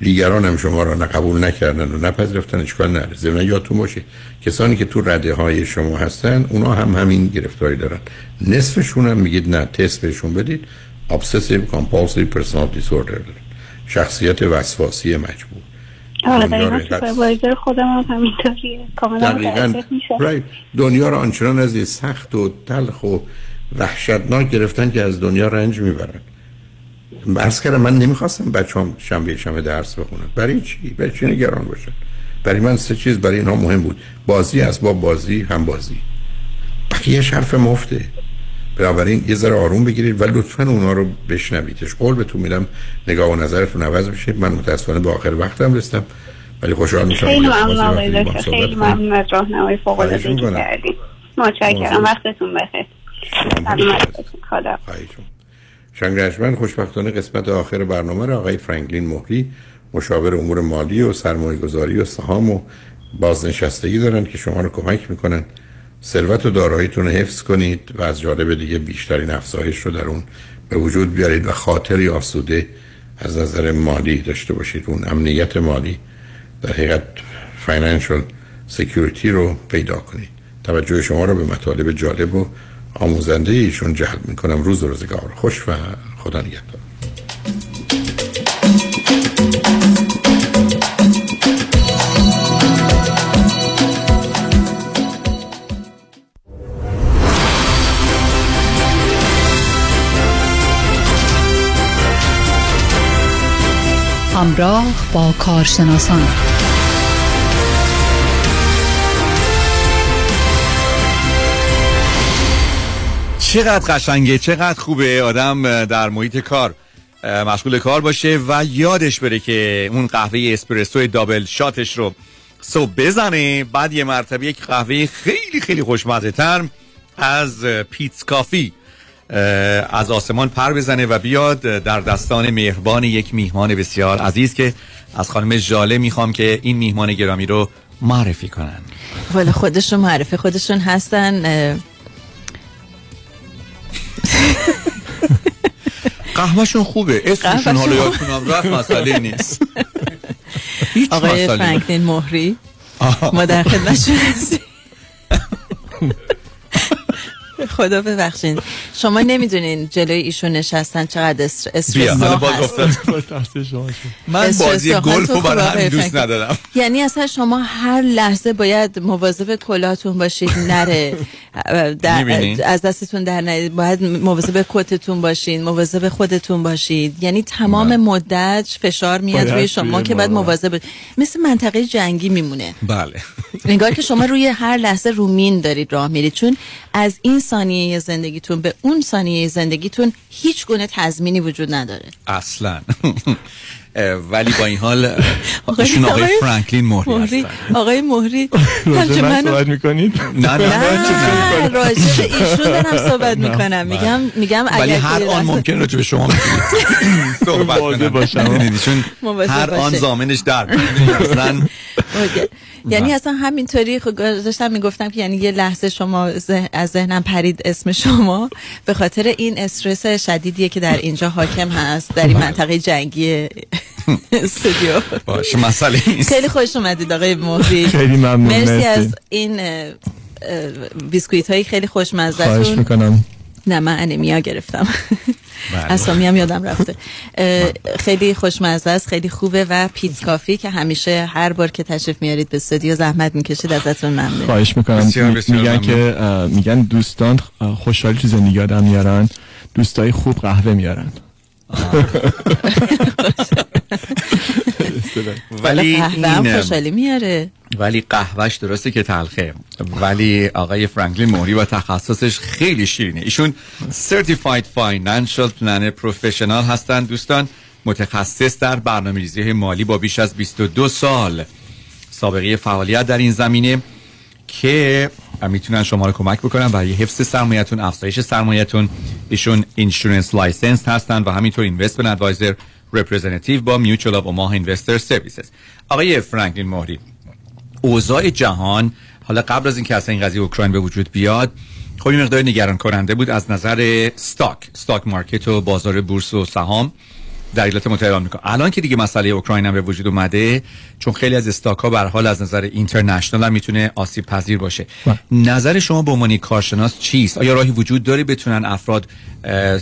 [SPEAKER 1] دیگران هم شما را قبول نکردن و نپذیرفتن اشکال نره؟ زمین یادتون باشه کسانی که تو رده های شما هستن اونا هم همین گرفتاری دارن. نصفشون هم میگید نه تست بهشون بدید. Obsessive compulsive personality disorder دارن. شخصیت وسواسی مجبور.
[SPEAKER 2] آره خودم هم همینطوریه. کاملا
[SPEAKER 1] دنیا رو آنچنان از سخت و تلخ و وحشتناک گرفتن که از دنیا رنج می‌برن. برس کردم من نمی‌خواستم بچه هم شنبه شنبه درس بخونن. برای چی؟ برای چی نگران باشن؟ برای من سه چیز برای اینها مهم بود. بازی از با بازی هم بازی. بقیه حرف مفته. بنابراین یه ذره آروم بگیرید و لطفا اونا رو بشنویدش. قول بهتون میدم نگاه و نظرتون عوض بشه. من متاسفانه به آخر وقتم رسیدم. ولی خوشحال میشم
[SPEAKER 2] خیلی ممنون خیلی ممنون از راهنمای فوق العاده کردید. متشکرم. وقتتون بخیر. خدا.
[SPEAKER 1] شنگ خوشبختانه قسمت آخر برنامه را آقای فرانکلین مهری مشاور امور مالی و سرمایه گذاری و سهام و بازنشستگی دارن که شما رو کمک می‌کنن ثروت و داراییتون رو حفظ کنید و از جانب دیگه بیشترین افزایش رو در اون به وجود بیارید و خاطری آسوده از نظر مالی داشته باشید. اون امنیت مالی در حقیقت financial security رو پیدا کنید. توجه شما رو به مطالب جالب و آموزنده ایشون جلب می‌کنم. روز روزگار. خوش و خدا نگهدار.
[SPEAKER 28] همراه با کارشناسان.
[SPEAKER 32] چقدر قشنگه چقدر خوبه. آدم در محیط کار مشغول کار باشه و یادش بره که اون قهوه اسپرسو دابل شاتش رو صبح بزنه. بعد یه مرتبه یک قهوه خیلی خیلی خوشمزه تر از پیتز کافی از آسمان پر بزنه و بیاد در دستان مهربان یک میهمان بسیار عزیز که از خانم جاله می‌خوام که این میهمان گرامی رو معرفی کنن.
[SPEAKER 33] والا خودشون معرفی خودشون هستن
[SPEAKER 32] قهوهشون خوبه. اسمشون حالا. یادتونم رفت مسئله نیست.
[SPEAKER 33] آقای فرانکلین مهری ما در خدمتشون هستیم. خدا ببخشین. شما نمی‌دونین جلوی ایشون نشستن چقدر استر- استرس
[SPEAKER 32] بیا حالا
[SPEAKER 33] زا
[SPEAKER 32] باز. افتاد. من بازی. گلف رو برای دوست؟ ندارم.
[SPEAKER 33] یعنی اصلا شما هر لحظه باید مواظب کلاتون باشید نره؟ از دستتون در نرید باید مواظب کتتون باشین مواظب خودتون باشید یعنی تمام مدت فشار میاد روی شما که باید مواظب مثل منطقه جنگی میمونه.
[SPEAKER 32] بله.
[SPEAKER 33] انگار که شما روی هر لحظه رو مین دارید راه میرید. چون از این ثانیه زندگیتون به اون ثانیه زندگیتون هیچ گونه تضمینی وجود نداره.
[SPEAKER 32] اصلا. ولی با این حال
[SPEAKER 33] آقای-
[SPEAKER 32] ایشون آقای
[SPEAKER 33] آقای
[SPEAKER 32] فرانکلین مهری
[SPEAKER 33] آقای مهری
[SPEAKER 34] راجع من صحبت می‌کنید؟
[SPEAKER 32] نه نه
[SPEAKER 33] راجع ایشون دارم صحبت. می‌کنم. میگم میگم
[SPEAKER 32] ولی هر آن ممکن راجع به شما صحبت کنم. چون هر آن. زامنش در اصلا
[SPEAKER 33] یعنی اصلا همینطوری خب داشتم می‌گفتم که یعنی یه لحظه شما ذه- از ذهنم پرید اسم شما. به خاطر این استرس شدیدیه که در اینجا حاکم هست در این منطقه جنگی استودیو.
[SPEAKER 32] باشه مسئله نیست.
[SPEAKER 33] خیلی خوش اومدید آقای مهری
[SPEAKER 34] خیلی ممنون،
[SPEAKER 33] مرسی. از این بیسکویت هایی خیلی
[SPEAKER 34] خواهش
[SPEAKER 33] خوشمزه
[SPEAKER 34] می‌کنم.
[SPEAKER 33] نه من انیمیا گرفتم.
[SPEAKER 32] بله.
[SPEAKER 33] اسامی هم یادم رفته. خیلی خوشمزه است خیلی خوبه و پیت کافی که همیشه هر بار که تشریف میارید به استودیو زحمت می‌کشید ازتون ممنون
[SPEAKER 34] خواهش می‌کنم.
[SPEAKER 32] بسیار بسیار
[SPEAKER 34] میگن. که میگن دوستان خوشحالی تو زندگی آدم میارن دوستای خوب قهوه میارن.
[SPEAKER 32] ولی
[SPEAKER 33] قهوه خوشحالی میاره.
[SPEAKER 32] ولی قهوهش درسته که تلخه. ولی آقای فرانکلین موری با تخصصش خیلی شیرینه. ایشون Certified Financial Planner Professional هستن دوستان. متخصص در برنامه‌ریزی مالی با بیش از 22 سال سابقه فعالیت در این زمینه که می‌تونن شما رو کمک بکنن برای حفظ سرمایتون افزایش سرمایتون ایشون insurance license هستن و همینطور investment advisor representative با Mutual of Omaha Investor Services آقای فرانکلین مهری اوضاع جهان حالا قبل از اینکه اصلا این قضیه اوکراین به وجود بیاد خب مقدار نگران کننده بود از نظر stock stock market و بازار بورس و سهام. در ایالات متحده آمریکا. الان که دیگه مسئله اوکراین هم به وجود اومده چون خیلی از stock ها به هر حال از نظر international هم می‌تونه آسیب پذیر باشه. نظر شما به عنوان کارشناس چیست؟ آیا راهی وجود داره بتونن افراد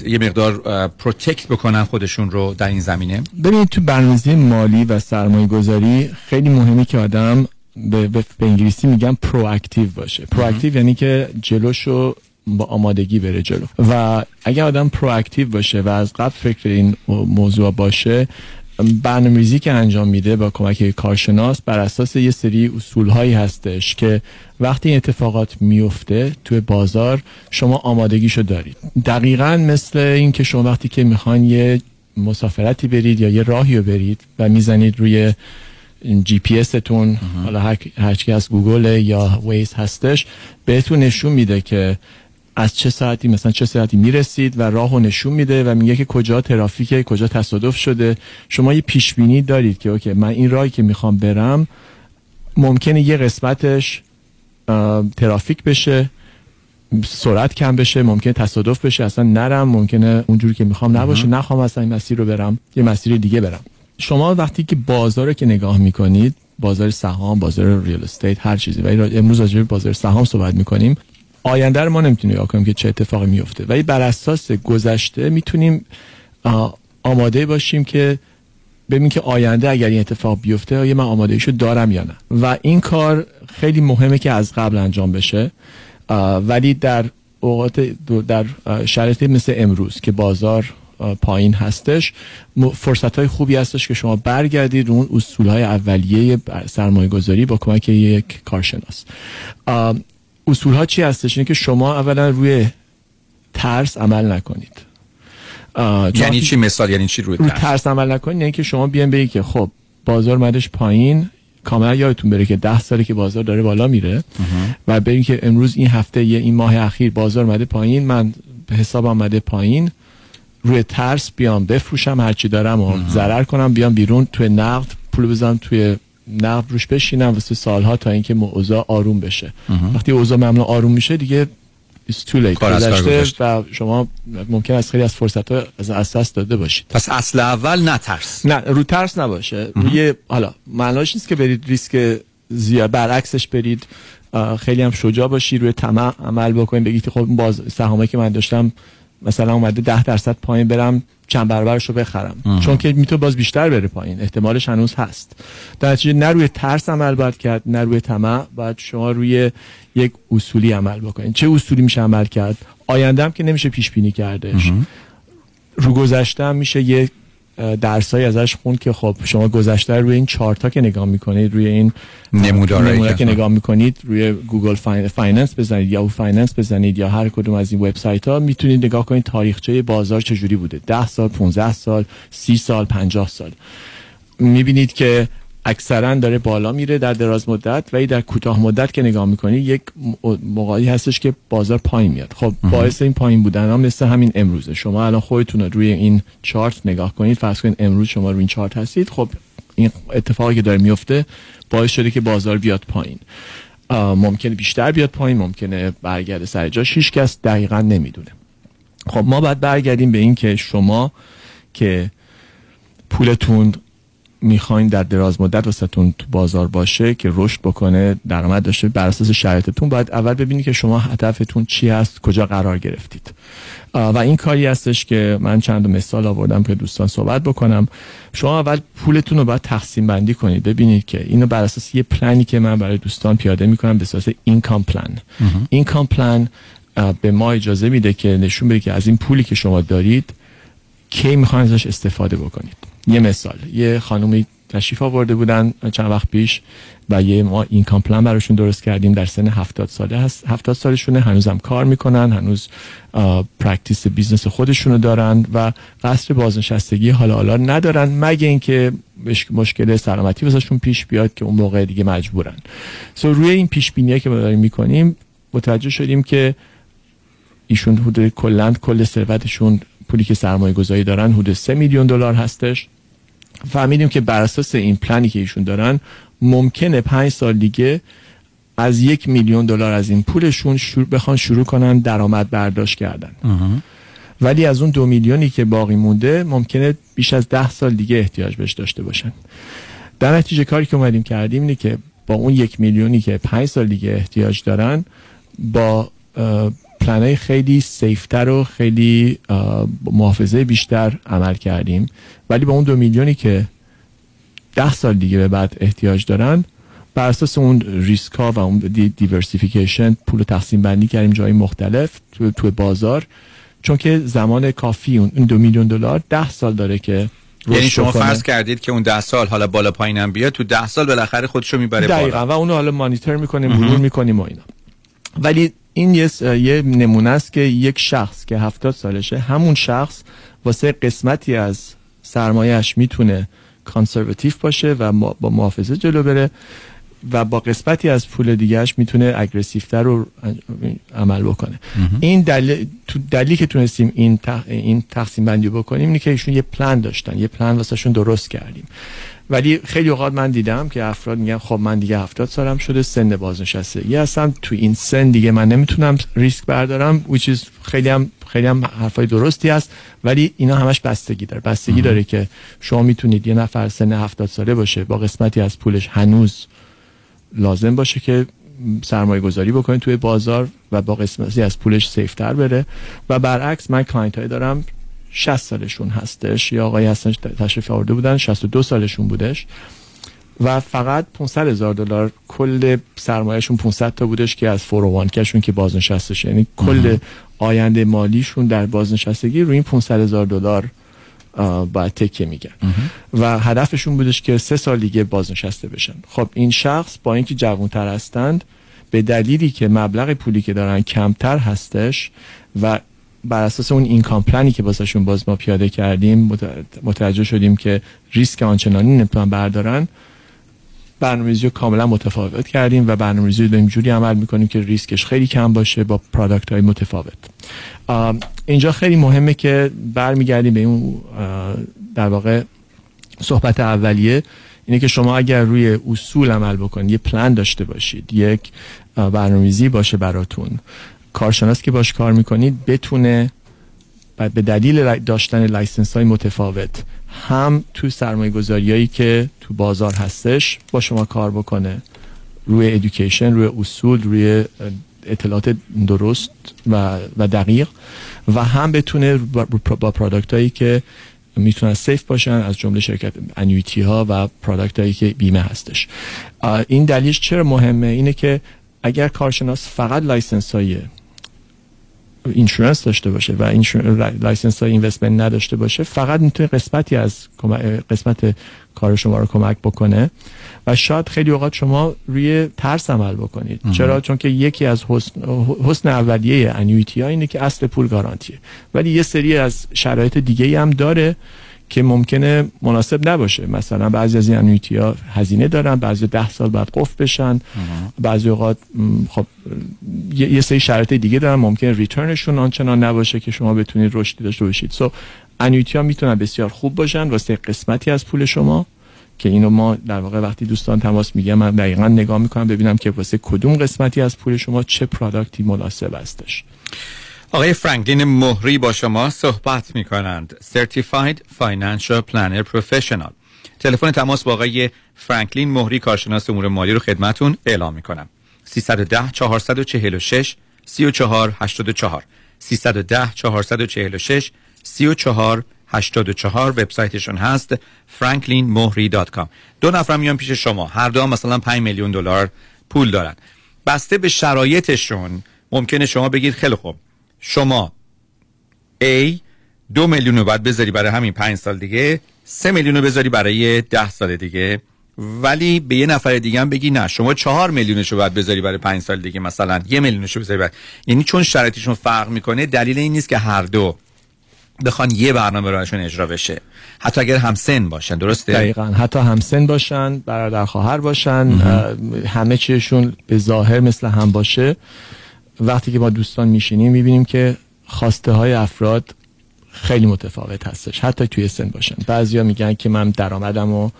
[SPEAKER 32] یه مقدار protect بکنن خودشون رو در این زمینه؟
[SPEAKER 34] ببینید تو برنامه‌ریزی مالی و سرمایه گذاری خیلی مهمه که آدم به, به, به انگلیسی میگن proactive باشه. proactive یعنی که جلوشو با آمادگی بره جلو. و اگر آدم proactive باشه و از قبل فکر این موضوع باشه برنامه‌ریزی که انجام میده با کمک کارشناس بر اساس یه سری اصول هایی هستش که وقتی این اتفاقات میفته توی بازار شما آمادگیشو دارید. دقیقا مثل این که شما وقتی که می‌خوان یه مسافرتی برید یا یه راهی رو برید و می‌زنید روی جی پی تون حالا هر هرچی از گوگل یا Waze هستش بهتون نشون میده که از چه ساعتی مثلا چه ساعتی می‌رسید و راهو نشون میده و میگه که کجا ترافیکه کجا تصادف شده. شما یه پیش بینی دارید که okay من این راهی که می‌خوام برم ممکنه یه قسمتش ترافیک بشه سرعت کم بشه ممکنه تصادف بشه اصلا نرم ممکنه اونجوری که می‌خوام نباشه نخوام اصلا این مسیر رو برم یه مسیر دیگه برم. شما وقتی که بازار رو که نگاه می‌کنید بازار سهام بازار ریال استیت هر چیزی را- امروز راجع بازار سهام صحبت می‌کنیم. آینده رو ما نمی‌تونیم نگاه کنیم که چه اتفاقی میفته ولی بر اساس گذشته می‌تونیم آماده باشیم که ببینیم که آینده اگر این اتفاق بیفته آیا من آماده ایشو دارم یا نه. و این کار خیلی مهمه که از قبل انجام بشه. ولی در اوقات در شرایطی مثل امروز که بازار پایین هستش فرصت های خوبی هستش که شما برگردید رو اون اصول های اولیه سرمایه گذاری با کمک یک کارشناس. اصول ها چی هستش؟ اینه که شما اولا روی ترس عمل نکنید.
[SPEAKER 32] یعنی چی مثال؟ یعنی چی روی
[SPEAKER 34] رو
[SPEAKER 32] ترس؟
[SPEAKER 34] ترس عمل نکنید یعنی که شما بیان بگید که خب بازار مدش پایین کاملا یادتون بره که ده ساله که بازار داره بالا میره و ببین که امروز این هفته یه این ماه اخیر بازار مده پایین من حساب آمده پایین روی ترس بیام بفروشم هرچی دارم و ضرر کنم بیام بیرون توی نقد پول بزنم توی نقد روش بشینم واسه سالها تا اینکه اوضاع آروم بشه. وقتی اوضاع معمولا آروم میشه دیگه. و شما ممکن است خیلی از فرصت ها از دست داده باشید.
[SPEAKER 32] پس اصل اول نترس
[SPEAKER 34] نه رو ترس نباشه. روی حالا معناش نیست که برید ریسک زیاد برعکسش برید خیلی هم شجاع باشی روی طمع عمل بکنید بگید خب باز سهامی که من داشتم مثلا اومده ده درصد پایین برم چند برابرش رو بخرم.
[SPEAKER 32] آها.
[SPEAKER 34] چون که می‌تونه باز بیشتر بره پایین. احتمالش هنوز هست. در نتیجه نه روی ترس عمل باید کرد نه روی طمع. باید شما روی یک اصولی عمل بکنید. چه اصولی میشه عمل کرد؟ آینده هم که نمیشه پیش بینی کردش رو گذشته میشه یه درسایی ازش خوند که خب شما گذشته رو روی این چارتا که نگاه می‌کنید روی این اه،
[SPEAKER 32] نمودارهایی
[SPEAKER 34] نمودار
[SPEAKER 32] که
[SPEAKER 34] که نگاه می‌کنید روی Google Fin- Finance بزنید یا Yahoo Finance بزنید یا هر کدوم از این وبسایت ها می‌تونید نگاه کنید تاریخچه بازار چجوری بوده. 10 سال 15 سال 30 سال 50 سال. می‌بینید که اکثرا داره بالا میره در دراز مدت ولی در کوتاه مدت که نگاه می‌کنی یک موقعی هستش که بازار پایین میاد. خب باعث این پایین بودن هم مثل همین امروزه. شما الان خودتون رو روی این چارت نگاه کنید فرض کنید امروز شما روی این چارت هستید خب این اتفاقی که داره میفته باعث شده که بازار بیاد پایین. ممکنه بیشتر بیاد پایین ممکنه برگرده سر جاش هیچ کس دقیقا نمی‌دونه. خب ما باید برگردیم به این که شما که پولتون می‌خواین در دراز مدت واسهتون تو بازار باشه که رشد بکنه درآمد داشته بر اساس شرایطتون باید اول ببینید که شما هدفتون چی هست کجا قرار گرفتید. و این کاری هستش که من چند مثال آوردم که دوستان صحبت بکنم. شما اول پولتون رو باید تقسیم بندی کنید. ببینید که اینو بر اساس یه پلنی که من برای دوستان پیاده می‌کنم به اساس اینکام پلان اینکام پلان به ما اجازه میده که نشون بده که از این پولی که شما دارید کی می‌خواین ازش استفاده بکنید. یه مثال یه خانومی تشریف آورده بودن چند وقت پیش و یه ما این پلان براشون درست کردیم در سن 70 ساله هست. 70 سالشونه هنوزم کار می‌کنن هنوز practice business خودشونو دارن و قصد بازنشستگی حالا حالا ندارن مگه اینکه مش- مشکل سلامتی واسهشون پیش بیاد که اون موقع دیگه مجبورن. so روی این پیش بینی که ما داریم می‌کنیم متوجه شدیم که ایشون حدود کلند کل ثروتشون پولی که سرمایه گذاری دارن حدود 3 میلیون دلار هستش. فهمیدیم که بر اساس این پلنی که ایشون دارن ممکنه پنج سال دیگه از یک میلیون دلار از این پولشون شروع بخوان شروع کنن درآمد برداشت کردن. ولی از اون دو میلیونی که باقی مونده ممکنه بیش از ده سال دیگه احتیاج بهش داشته باشن. در نتیجه کاری که اومدیم کردیم اینه که با اون یک میلیونی که پنج سال دیگه احتیاج دارن با پلنای خیلی سیفتر و خیلی محافظه بیشتر عمل کردیم ولی با اون دو میلیونی که ده سال دیگه به بعد احتیاج دارن بر اساس اون ریسک ها و اون دی دیورسیفیکیشن پول رو تقسیم بندی کردیم جای مختلف تو, تو بازار چون که زمان کافی اون دو میلیون دلار ده سال داره که
[SPEAKER 32] یعنی شما
[SPEAKER 34] بکنه.
[SPEAKER 32] فرض کردید که اون ده سال حالا بالا پایینم بیاد تو ده سال بالاخره خودشو می‌بره
[SPEAKER 34] دقیقا
[SPEAKER 32] بالا
[SPEAKER 34] و اونو حالا مانیتور می‌کنیم. مرور می‌کنیم و اینا ولی این یه, یه نمونه است که یک شخص که هفتاد سالشه همون شخص واسه قسمتی از سرمایهش می‌تونه conservative باشه و با محافظه جلو بره و با قسمتی از پول دیگهش می‌تونه aggressive تر عمل بکنه. این دلیل تو دلیلی که تونستیم این تق... این تقسیم بندی بکنیم اینه که ایشون یه پلان داشتن. یه پلان واسهشون درست کردیم. ولی خیلی اوقات من دیدم که افراد میگن خب من دیگه هفتاد سالم شده سن بازنشستگی هستم. تو این سن دیگه من نمی‌تونم ریسک بردارم which is خیلی هم خیلی هم حرفای درستی هست. ولی اینا همش بستگی داره. بستگی داره که شما می‌تونید یه نفر سن هفتاد ساله باشه با قسمتی از پولش هنوز لازم باشه که سرمایه گذاری بکنید توی بازار و با قسمتی از پولش safe تر بره. و برعکس من client های دارم 60 سالشون هستش. یا آقایی هستن تشریف آورده بودن 62 سالشون بودش. و فقط 500 هزار دلار کل سرمایهشون 500 تا بودش که از 401 کشون که بازنشسته یعنی کل آینده مالیشون در بازنشستگی روی این 500 هزار دلار باید تکیه بکنن و هدفشون بودش که سه سال دیگه بازنشسته بشن. خب این شخص با اینکه جوانتر هستند به دلیلی که مبلغ پولی که دارن کمتر هستش و بر اساس اون income plan ی که واسهشون باز ما پیاده کردیم مت- متوجه شدیم که ریسک آنچنانی نمی‌تونن بردارن برنامه‌ریزی رو کاملا متفاوت کردیم و برنامه‌ریزی رو به جوری عمل می‌کنیم که ریسکش خیلی کم باشه با product های متفاوت اینجا خیلی مهمه که برمیگردیم به اون در واقع صحبت اولیه اینه که شما اگر روی اصول عمل بکنید یه پلان داشته باشید یک برنامه‌ریزی باشه براتون. کارشناس که باش کار می‌کنید بتونه به دلیل داشتن license های متفاوت هم تو سرمایه گذاری که تو بازار هستش با شما کار بکنه. روی education روی اصول روی اطلاعات درست و, و دقیق و هم بتونه با product هایی که می‌تونن safe باشن از جمله شرکت annuity ها و product هایی که بیمه هستش. این دلیلش چرا مهمه؟ اینه که اگر کارشناس فقط license های insurance داشته باشه و این license های investment نداشته باشه فقط می‌تونه قسمتی از قسمت کار شما رو کمک بکنه. و شاید خیلی اوقات شما روی ترس عمل بکنید. چرا؟ چون که یکی از حسن, حسن اولیه انویتی ها اینه که اصل پول گارانتیه. ولی یه سری از شرایط دیگه هم داره که ممکنه مناسب نباشه. مثلا بعضی از این انویتی ها هزینه دارن بعضی ده سال بعد قفل بشن. بعضی اوقات خب یه سری شرایط دیگه دارن ممکنه ریترنشون آنچنان نباشه که شما بتونید رشدی داشته باشید. سو so, انویتی ها می‌تونن بسیار خوب باشن واسه قسمتی از پول شما که اینو ما در واقع وقتی دوستان تماس میگم من دقیقا نگاه می‌کنم ببینم که واسه کدوم قسمتی از پول شما چه پرادکتی مناسب هستش.
[SPEAKER 32] آقای فرانکلین مهری با شما صحبت می کنند Certified Financial Planner Professional. تلفن تماس با آقای فرانکلین مهری کارشناس امور مالی رو خدمتون اعلام می کنم 310 446 34 84 310 446 34 84 وبسایتشون هست franklinmohri.com دو نفر میان پیش شما. هر دو مثلا 5 میلیون دلار پول دارن. بسته به شرایطشون ممکنه شما بگید خیلی خوب. شما A دو میلیون رو باید بذاری برای همین پنج سال دیگه سه میلیون رو بذاری برای ده سال دیگه. ولی به یه نفر دیگه هم بگی نه شما چهار میلیونش رو باید بذاری برای پنج سال دیگه مثلا یه میلیونش رو بذاری برای یعنی چون شرایطشون فرق می‌کنه دلیل این نیست که هر دو بخوان یه برنامه برایشون اجرا بشه. حتی اگر هم سن باشن درسته؟
[SPEAKER 34] دقیقا. حتی هم سن باشن برادر خواهر باشن همه چیشون به ظاهر مثل هم باشه. وقتی که با دوستان میشینیم می‌بینیم که خواسته های افراد خیلی متفاوت هستش حتی توی سن باشن. بعضیا میگن که من درآمدم و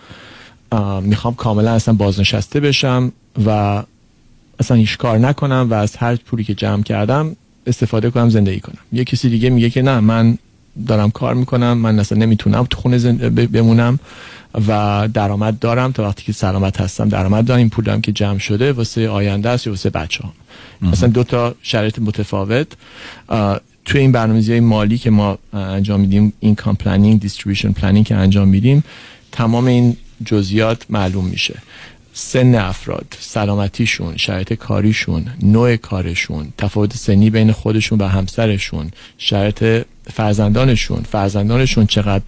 [SPEAKER 34] می‌خوام کاملا اصلا بازنشسته بشم و اصلا هیچ کار نکنم و از هر پولی که جمع کردم استفاده کنم زندگی کنم. یه کسی دیگه میگه که نه من دارم کار می‌کنم من اصلا نمی‌تونم تو خونه بمونم. و درآمد دارم. تا وقتی که سلامت هستم درآمد دارم. این پولم که جمع شده واسه آینده است یا واسه بچه هم. مثلا دو تا شرایط متفاوت. توی این برنامه‌ریزی مالی که ما انجام میدیم income planning distribution planning که انجام میدیم تمام این جزئیات معلوم میشه. سن افراد سلامتیشون شرایط کاریشون نوع کارشون تفاوت سنی بین خودشون و همسرشون شرایط فرزندانشون فرزندانشون چقدر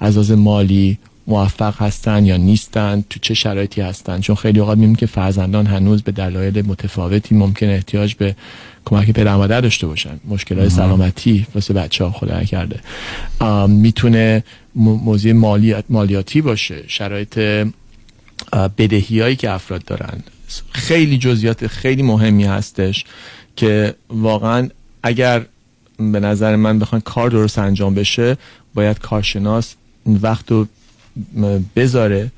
[SPEAKER 34] از مالی موفق هستن یا نیستن تو چه شرایطی هستن. چون خیلی اوقات می‌بینیم که فرزندان هنوز به دلایل متفاوتی ممکن احتیاج به کمک پدر مادر داشته باشن. مشکلات سلامتی واسه بچه ها خدا کرده می‌تونه موضوع مالیات مالیاتی باشه. شرایط بدهی هایی که افراد دارن. خیلی جزئیات خیلی مهمی هستش که واقعا اگر به نظر من بخوان کار درست انجام بشه باید کارشناس وقت رو بذاره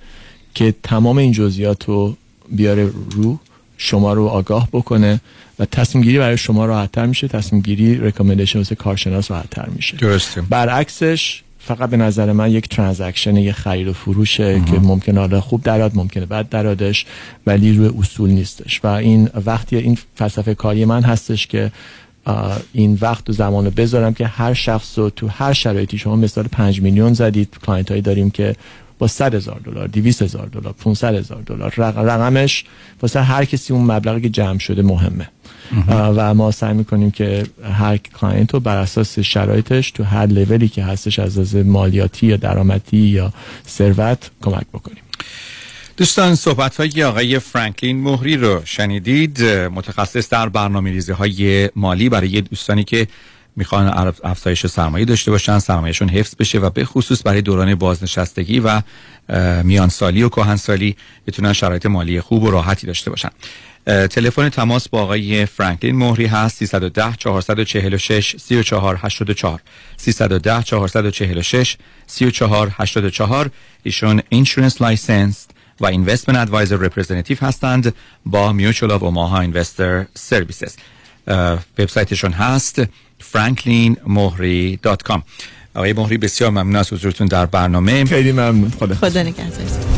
[SPEAKER 34] که تمام این جزئیات رو بیاره رو شما رو آگاه بکنه و تصمیم گیری برای شما راحتتر میشه. تصمیم گیری recommendation واسه کارشناس راحتتر میشه.
[SPEAKER 32] درسته.
[SPEAKER 34] برعکسش فقط به نظر من یک transaction یک خرید و فروشه که ممکنه حالا خوب دراد ممکنه بد درادش ولی روی اصول نیستش. و این وقتی این فلسفه کاری من هستش که این وقت و زمان رو بذارم که هر شخص رو تو هر شرایطی شما مثال 5 میلیون زدید. client هایی داریم که با 100 هزار دلار 200 هزار دلار 500 هزار دلار رقمش واسه هر کسی اون مبلغی که جمع شده مهمه. و ما سعی می‌کنیم که هر client رو بر اساس شرایطش تو هر لولی که هستش از از مالیاتی یا درآمدی یا ثروت کمک بکنیم.
[SPEAKER 32] دوستان صحبت های آقای فرانکلین مهری رو شنیدید. متخصص در برنامه ریزی های مالی برای دوستانی که می‌خوان افزایش سرمایه داشته باشن سرمایهشون حفظ بشه و به خصوص برای دوران بازنشستگی و میانسالی و کهنسالی بتونن شرایط مالی خوب و راحتی داشته باشن. تلفن تماس با آقای فرانکلین مهری هست 310 446 3484 310 446 3484 ایشون insurance license و investment advisor representative هستند با Mutual of Omaha Investor Services website شون هست franklinmohri.com آقای مهری بسیار ممنون از حضورتون در برنامه.
[SPEAKER 34] خیلی ممنون.
[SPEAKER 33] خدا خدا نگهدار.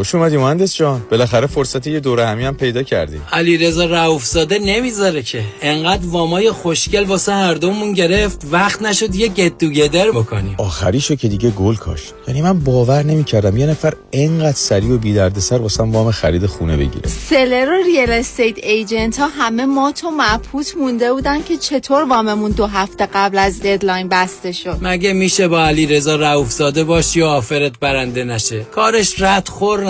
[SPEAKER 35] خوش اومدی مهندس جان. بالاخره فرصت یه دوره همی هم پیدا کردی.
[SPEAKER 17] علی رضا رؤوفزاده نمی‌ذاره که. انقدر وامای خوشگل واسه هر دومون گرفت وقت نشد یه get together بکنیم.
[SPEAKER 35] آخریشو که دیگه گل کاشت یعنی من باور نمی‌کردم یه نفر انقدر سریع و بی دردسر واسه وام خرید خونه بگیره.
[SPEAKER 36] seller و real estate agent ها همه مات و مبهوت مونده بودن که چطور واممون دو هفته قبل از deadline بسته شد.
[SPEAKER 17] مگه میشه با علی رضا رؤوفزاده باشی و آفرت برنده نشه؟ کارش رد خور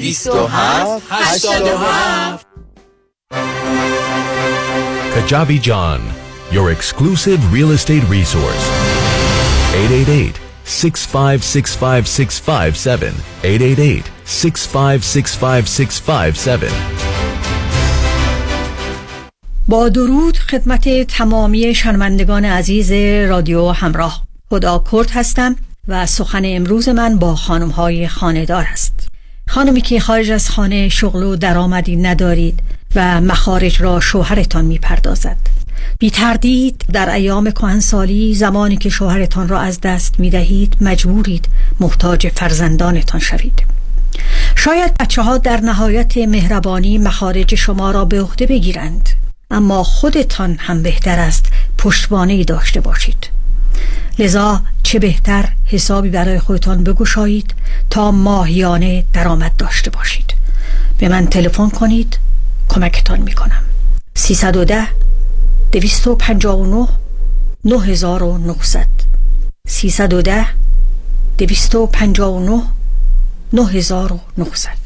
[SPEAKER 36] 27 87
[SPEAKER 37] Kajabi John, your exclusive real estate resource. 888 6565657 888 6565657
[SPEAKER 28] با درود خدمت تمامی شنوندگان عزیز رادیو همراه. خدا کرد هستم و سخن امروز من با خانم های خانهدار است خانمی که خارج از خانه شغل و درآمدی ندارید و مخارج را شوهرتان می پردازد بی تردید در ایام کهنسالی زمانی که شوهرتان را از دست می دهید مجبورید محتاج فرزندانتان شوید. شاید بچه ها در نهایت مهربانی مخارج شما را به عهده بگیرند اما خودتان هم بهتر است پشتوانه داشته باشید. لذا چه بهتر حسابی برای خودتان بگشایید تا ماهیانه درآمد داشته باشید. به من تلفن کنید کمکتان می کنم 310 259 9900 310 259 9900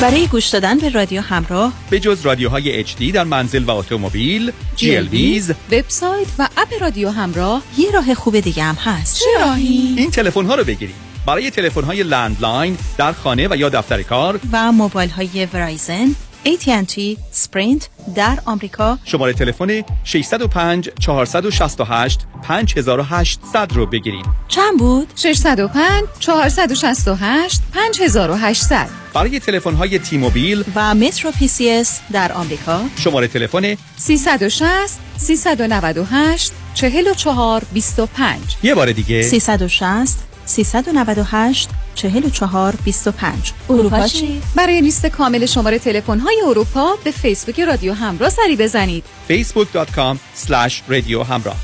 [SPEAKER 38] برای گوش دادن به رادیو همراه
[SPEAKER 32] به جز رادیوهای HD در منزل و اتومبیل GLBز
[SPEAKER 38] وبسایت و اپ رادیو همراه یه راه خوب دیگه هم هست
[SPEAKER 32] چه راهی؟ این تلفن ها رو بگیرید برای تلفن های landline در خانه و یا دفتر کار
[SPEAKER 38] و موبایل های Verizon AT&T Sprint در آمریکا.
[SPEAKER 32] شماره تلفن 605 468 5800 رو بگیرید.
[SPEAKER 38] چند بود؟
[SPEAKER 39] 605 468 5800
[SPEAKER 32] برای تلفن های T-Mobile
[SPEAKER 38] و MetroPCS در آمریکا.
[SPEAKER 32] شماره تلفن
[SPEAKER 39] 360 398 44 25
[SPEAKER 32] یه بار دیگه.
[SPEAKER 38] 360 398 44 25 اروپا چی؟
[SPEAKER 39] برای لیست کامل شماره تلفن های اروپا به فیسبوک رادیو همراه سری بزنید.
[SPEAKER 32] facebook.com/رادیو همراه.